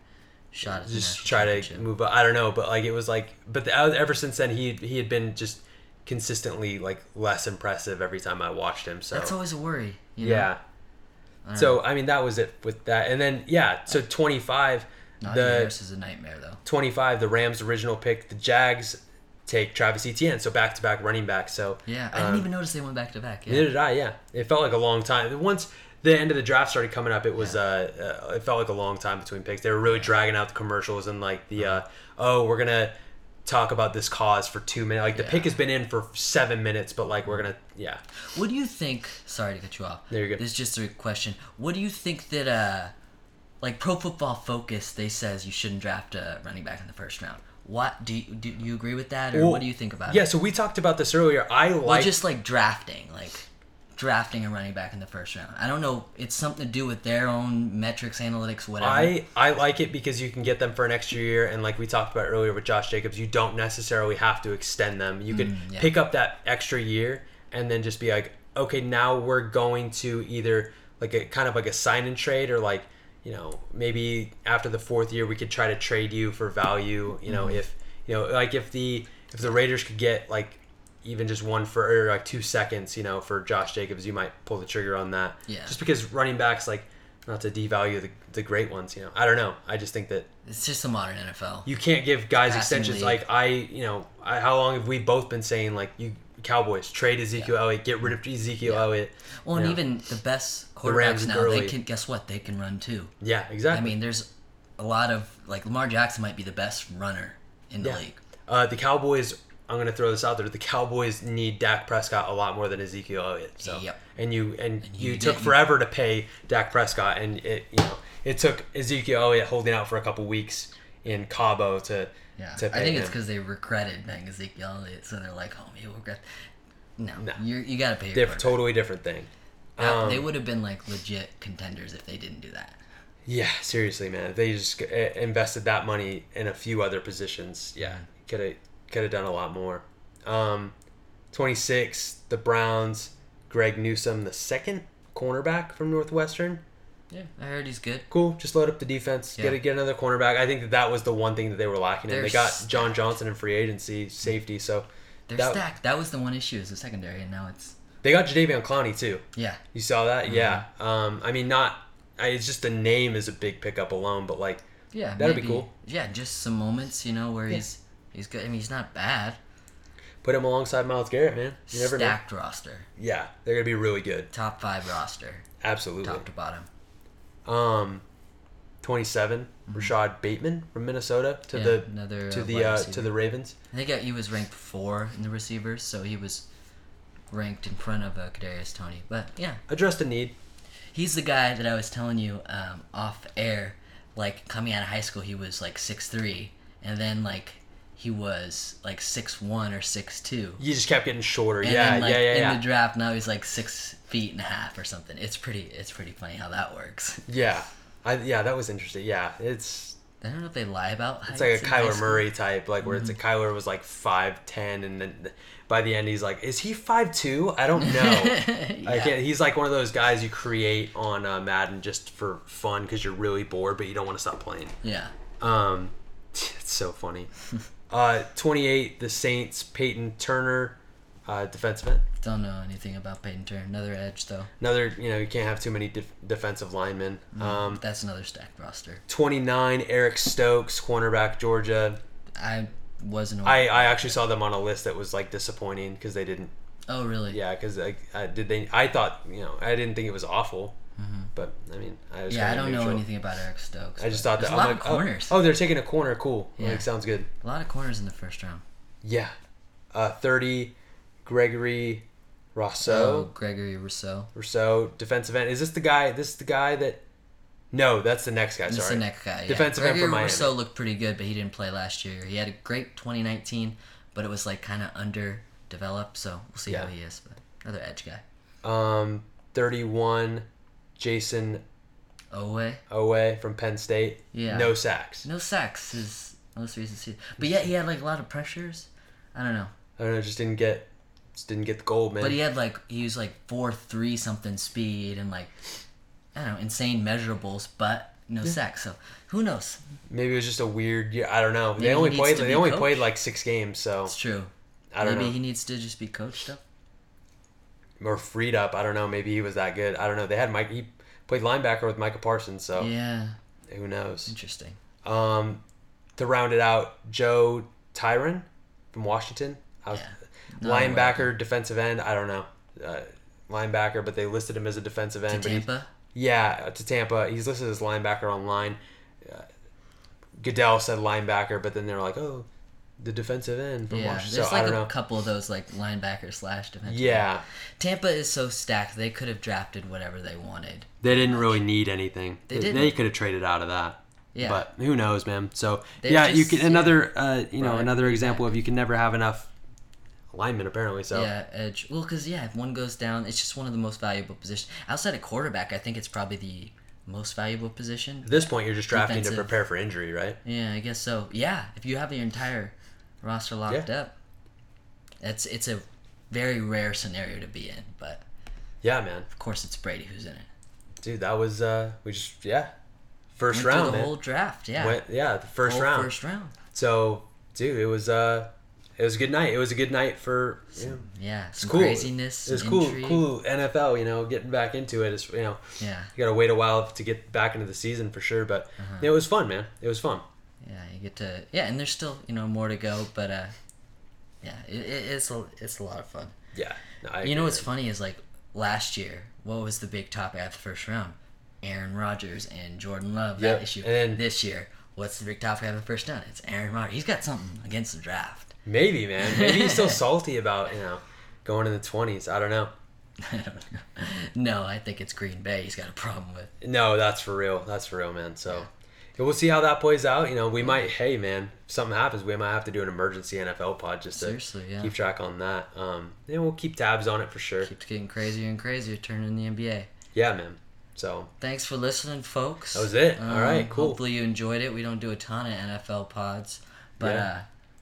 shot at just try to move up. I don't know, but like it was like, but the, ever since then he he had been just consistently like less impressive every time I watched him. So That's always a worry. You know? yeah. Don't So I mean that was it with that, and then yeah, so twenty five, the is a nightmare though. twenty five, the Rams' original pick, the Jags take Travis Etienne, so back to back running back. So Yeah, I um, didn't even notice they went back to back. Neither Yeah. did I. Yeah, it felt like a long time. Once the end of the draft started coming up, it was uh, uh, it felt like a long time between picks. They were really dragging out the commercials and like the uh, oh we're gonna talk about this cause for two minutes. Like the Yeah. pick has been in for seven minutes, but like we're gonna yeah. What do you think? Sorry to cut you off. There you go. This is just a question. What do you think that uh, like Pro Football Focus they says you shouldn't draft a running back in the first round. What do you do? You agree with that, or Well, what do you think about Yeah, it? so we talked about this earlier. I Well, like just like drafting, like drafting a running back in the first round. I don't know. It's something to do with their own metrics, analytics, whatever. I I like it because you can get them for an extra year, and like we talked about earlier with Josh Jacobs, you don't necessarily have to extend them. You could Mm, yeah. pick up that extra year and then just be like, okay, now we're going to either like a kind of like a sign and trade, or like you know maybe after the fourth year we could try to trade you for value. You know Mm-hmm. if you know like if the if the Raiders could get like even just one for or like two seconds, you know, for Josh Jacobs, you might pull the trigger on that. Yeah. Just because running backs like not to devalue the, the great ones, you know. I don't know. I just think that it's just a modern NFL. you can't give guys Passing extensions. league. Like I, you know, I, how long have we both been saying like you Cowboys trade Ezekiel Elliott, get rid of Ezekiel Yeah. Elliott. well, and know. even the best Rams quarterbacks now, Gurley. they can guess what? They can run too. yeah, exactly. I mean, there's a lot of like Lamar Jackson might be the best runner in the Yeah. league. uh, the Cowboys. I'm gonna throw this out there. The Cowboys need Dak Prescott a lot more than Ezekiel Elliott. So, Yep. and you and, you you, took forever to pay Dak Prescott, and it you know it took Ezekiel Elliott holding out for a couple weeks in Cabo to Yeah, to pay I think it's because they regretted paying Ezekiel Elliott, so they're like, "Oh, maybe we'll regret." No, No. you you gotta pay. Your Diff- totally different thing. Now, Um, they would have been like legit contenders if they didn't do that. Yeah, seriously, man. If they just uh, invested that money in a few other positions, yeah, could have could have done a lot more. Um, twenty six, the Browns, Greg Newsome, the second cornerback from Northwestern. Yeah, I heard he's good. Cool. Just load up the defense. Get Yeah. a, get another cornerback. I think that that was the one thing that they were lacking. in. They're got stacked. John Johnson in free agency, safety. So They're That- stacked. That was the one issue is the secondary, and now it's they got Jadeveon Clowney too. yeah. You saw that? Yeah. Mm-hmm. Um, I mean, not. I, it's just the name is a big pickup alone, but like Yeah, That'd be cool. Yeah, just some moments, you know, where he's he's good. I mean, he's not bad. put him alongside Myles Garrett, man. You never know. Stacked roster, Yeah, they're gonna be really good. top five roster, Absolutely. top to bottom. Um, twenty-seven. Rashod Bateman from Minnesota to Mm-hmm. Yeah, the another to uh, the uh, to the Ravens. I think uh, he was ranked four in the receivers, so he was ranked in front of uh, Kadarius Toney. But yeah, Addressed a need. he's the guy that I was telling you um, off air. Like coming out of high school, he was like six three, and then like he was like six one or six two. You just kept getting shorter. And yeah, then, like, yeah, yeah, in yeah. the draft, now he's like six feet and a half or something. It's pretty. It's pretty funny how that works. yeah, I, yeah, that was interesting. Yeah, it's I don't know if they lie about. it's like a Kyler. Murray type, like where it's a Mm-hmm. Kyler was like five ten, and then by the end he's like, is he five two? I don't know. yeah. I can't, he's like one of those guys you create on uh, Madden just for fun because you're really bored, but you don't want to stop playing. yeah. Um, it's so funny. Uh, 28, the Saints, Peyton Turner, uh, defensive end. Don't know anything about Peyton Turner. Another edge though. Another, you know, you can't have too many def- defensive linemen. Um, That's another stacked roster. 29, Eric Stokes, cornerback, Georgia. I wasn't. I, I actually saw them on a list that was like disappointing because they didn't. oh really? Yeah, because I, I did they. I thought you know I didn't think it was awful, but I mean I was. Mm-hmm. Yeah, I don't know anything about Eric Stokes. I just thought that there's a lot I'm of like, oh- corners. Oh, they're taking a corner. Cool. Yeah. Like sounds good. A lot of corners in the first round. Yeah. Uh, 30, Gregory Rousseau. Oh, Gregory Rousseau. Rousseau, defensive end. Is this the guy? This is the guy that? No, that's the next guy. Sorry. the next guy. Yeah. Defensive end Gregory from Miami. Rousseau looked pretty good, but he didn't play last year. He had a great 2019, but it was like kind of underdeveloped. So we'll see how he is. But another edge guy. Um, 31, Jayson Oweh. Oweh from Penn State. Yeah. No sacks. No sacks is most recent season. But yeah, he had like a lot of pressures. I don't know. I don't know, just didn't get just didn't get the gold, man. But he had like he was like four three something speed and like I don't know insane measurables, but no sacks. So who knows? Maybe it was just a weird. Yeah, I don't know. Maybe they only played. to They only coached. played like six games, so It's true. I don't know. Maybe know. he needs to just be coached up. Or freed up. I don't know. Maybe he was that good. I don't know. They had Mike. He played linebacker with Micah Parsons, so Yeah, who knows? interesting. Um, to round it out, Joe Tryon from Washington. Was, Yeah. Linebacker, defensive end. I don't know. Uh, linebacker, but they listed him as a defensive end. he- Tampa. yeah, uh, to Tampa. He's listed as linebacker online. Uh, Goodell said linebacker, but then they were like, oh, the defensive end from Yeah, Washington. there's So like a know. couple of those like linebacker slash defensive. Yeah, Tampa is so stacked. They could have drafted whatever they wanted. they didn't really need anything. They They, they could have traded out of that. Yeah. But who knows, man? So They're yeah, you can another uh, you know another example of you can never have enough linemen apparently. So Yeah, edge. Well, because yeah, if one goes down, it's just one of the most valuable positions. Outside of quarterback, I think it's probably the most valuable position. at this point, you're just drafting Defensive. to prepare for injury, right? Yeah, I guess so. Yeah, if you have your entire roster locked up, it's it's a very rare scenario to be in. But Yeah, man, of course, it's Brady who's in it. dude, that was uh, we just yeah, first Went round, the man. whole draft. Yeah, Went, yeah, the first Whole round. First round. So, dude, it was uh, it was a good night. It was a good night for you know, Yeah, some cool. craziness. It was cool, cool NFL. You know, getting back into it is you know Yeah, you gotta wait a while to get back into the season for sure. But Uh-huh. yeah, it was fun, man. It was fun. Yeah, you get to yeah, and there's still you know more to go, but uh, yeah, it, it, it's a it's a lot of fun. Yeah. No, I You know what's funny is like last year, what was the big topic at the first round? Aaron Rodgers and Jordan Love. Yep, That issue. and this year, what's the big topic after the first round? It's Aaron Rodgers. He's got something against the draft. Maybe, man. Maybe he's still salty about you know going in the twenties. I don't know. I don't know. No, I think it's Green Bay. He's got a problem with. No, that's for real. That's for real, man. So. yeah, We'll see how that plays out. You know, we might. Hey, man, if something happens, we might have to do an emergency NFL pod just to Seriously, yeah. keep track on that. Um, yeah, we'll keep tabs on it for sure. Keeps getting crazier and crazier, turning the NBA. Yeah, man. So Thanks for listening, folks. That was it. All right, cool. Hopefully you enjoyed it. We don't do a ton of NFL pods, but Yeah. uh,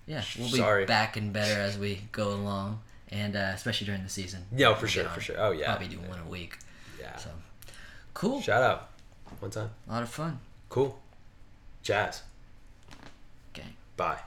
yeah, we'll be Sorry. back and better as we go along, and uh, especially during the season. Yeah, for We'll sure, for sure. Oh, yeah. Probably do one a week. yeah, So cool. shout out one time. A lot of fun. Cool. Jazz. Okay. Bye.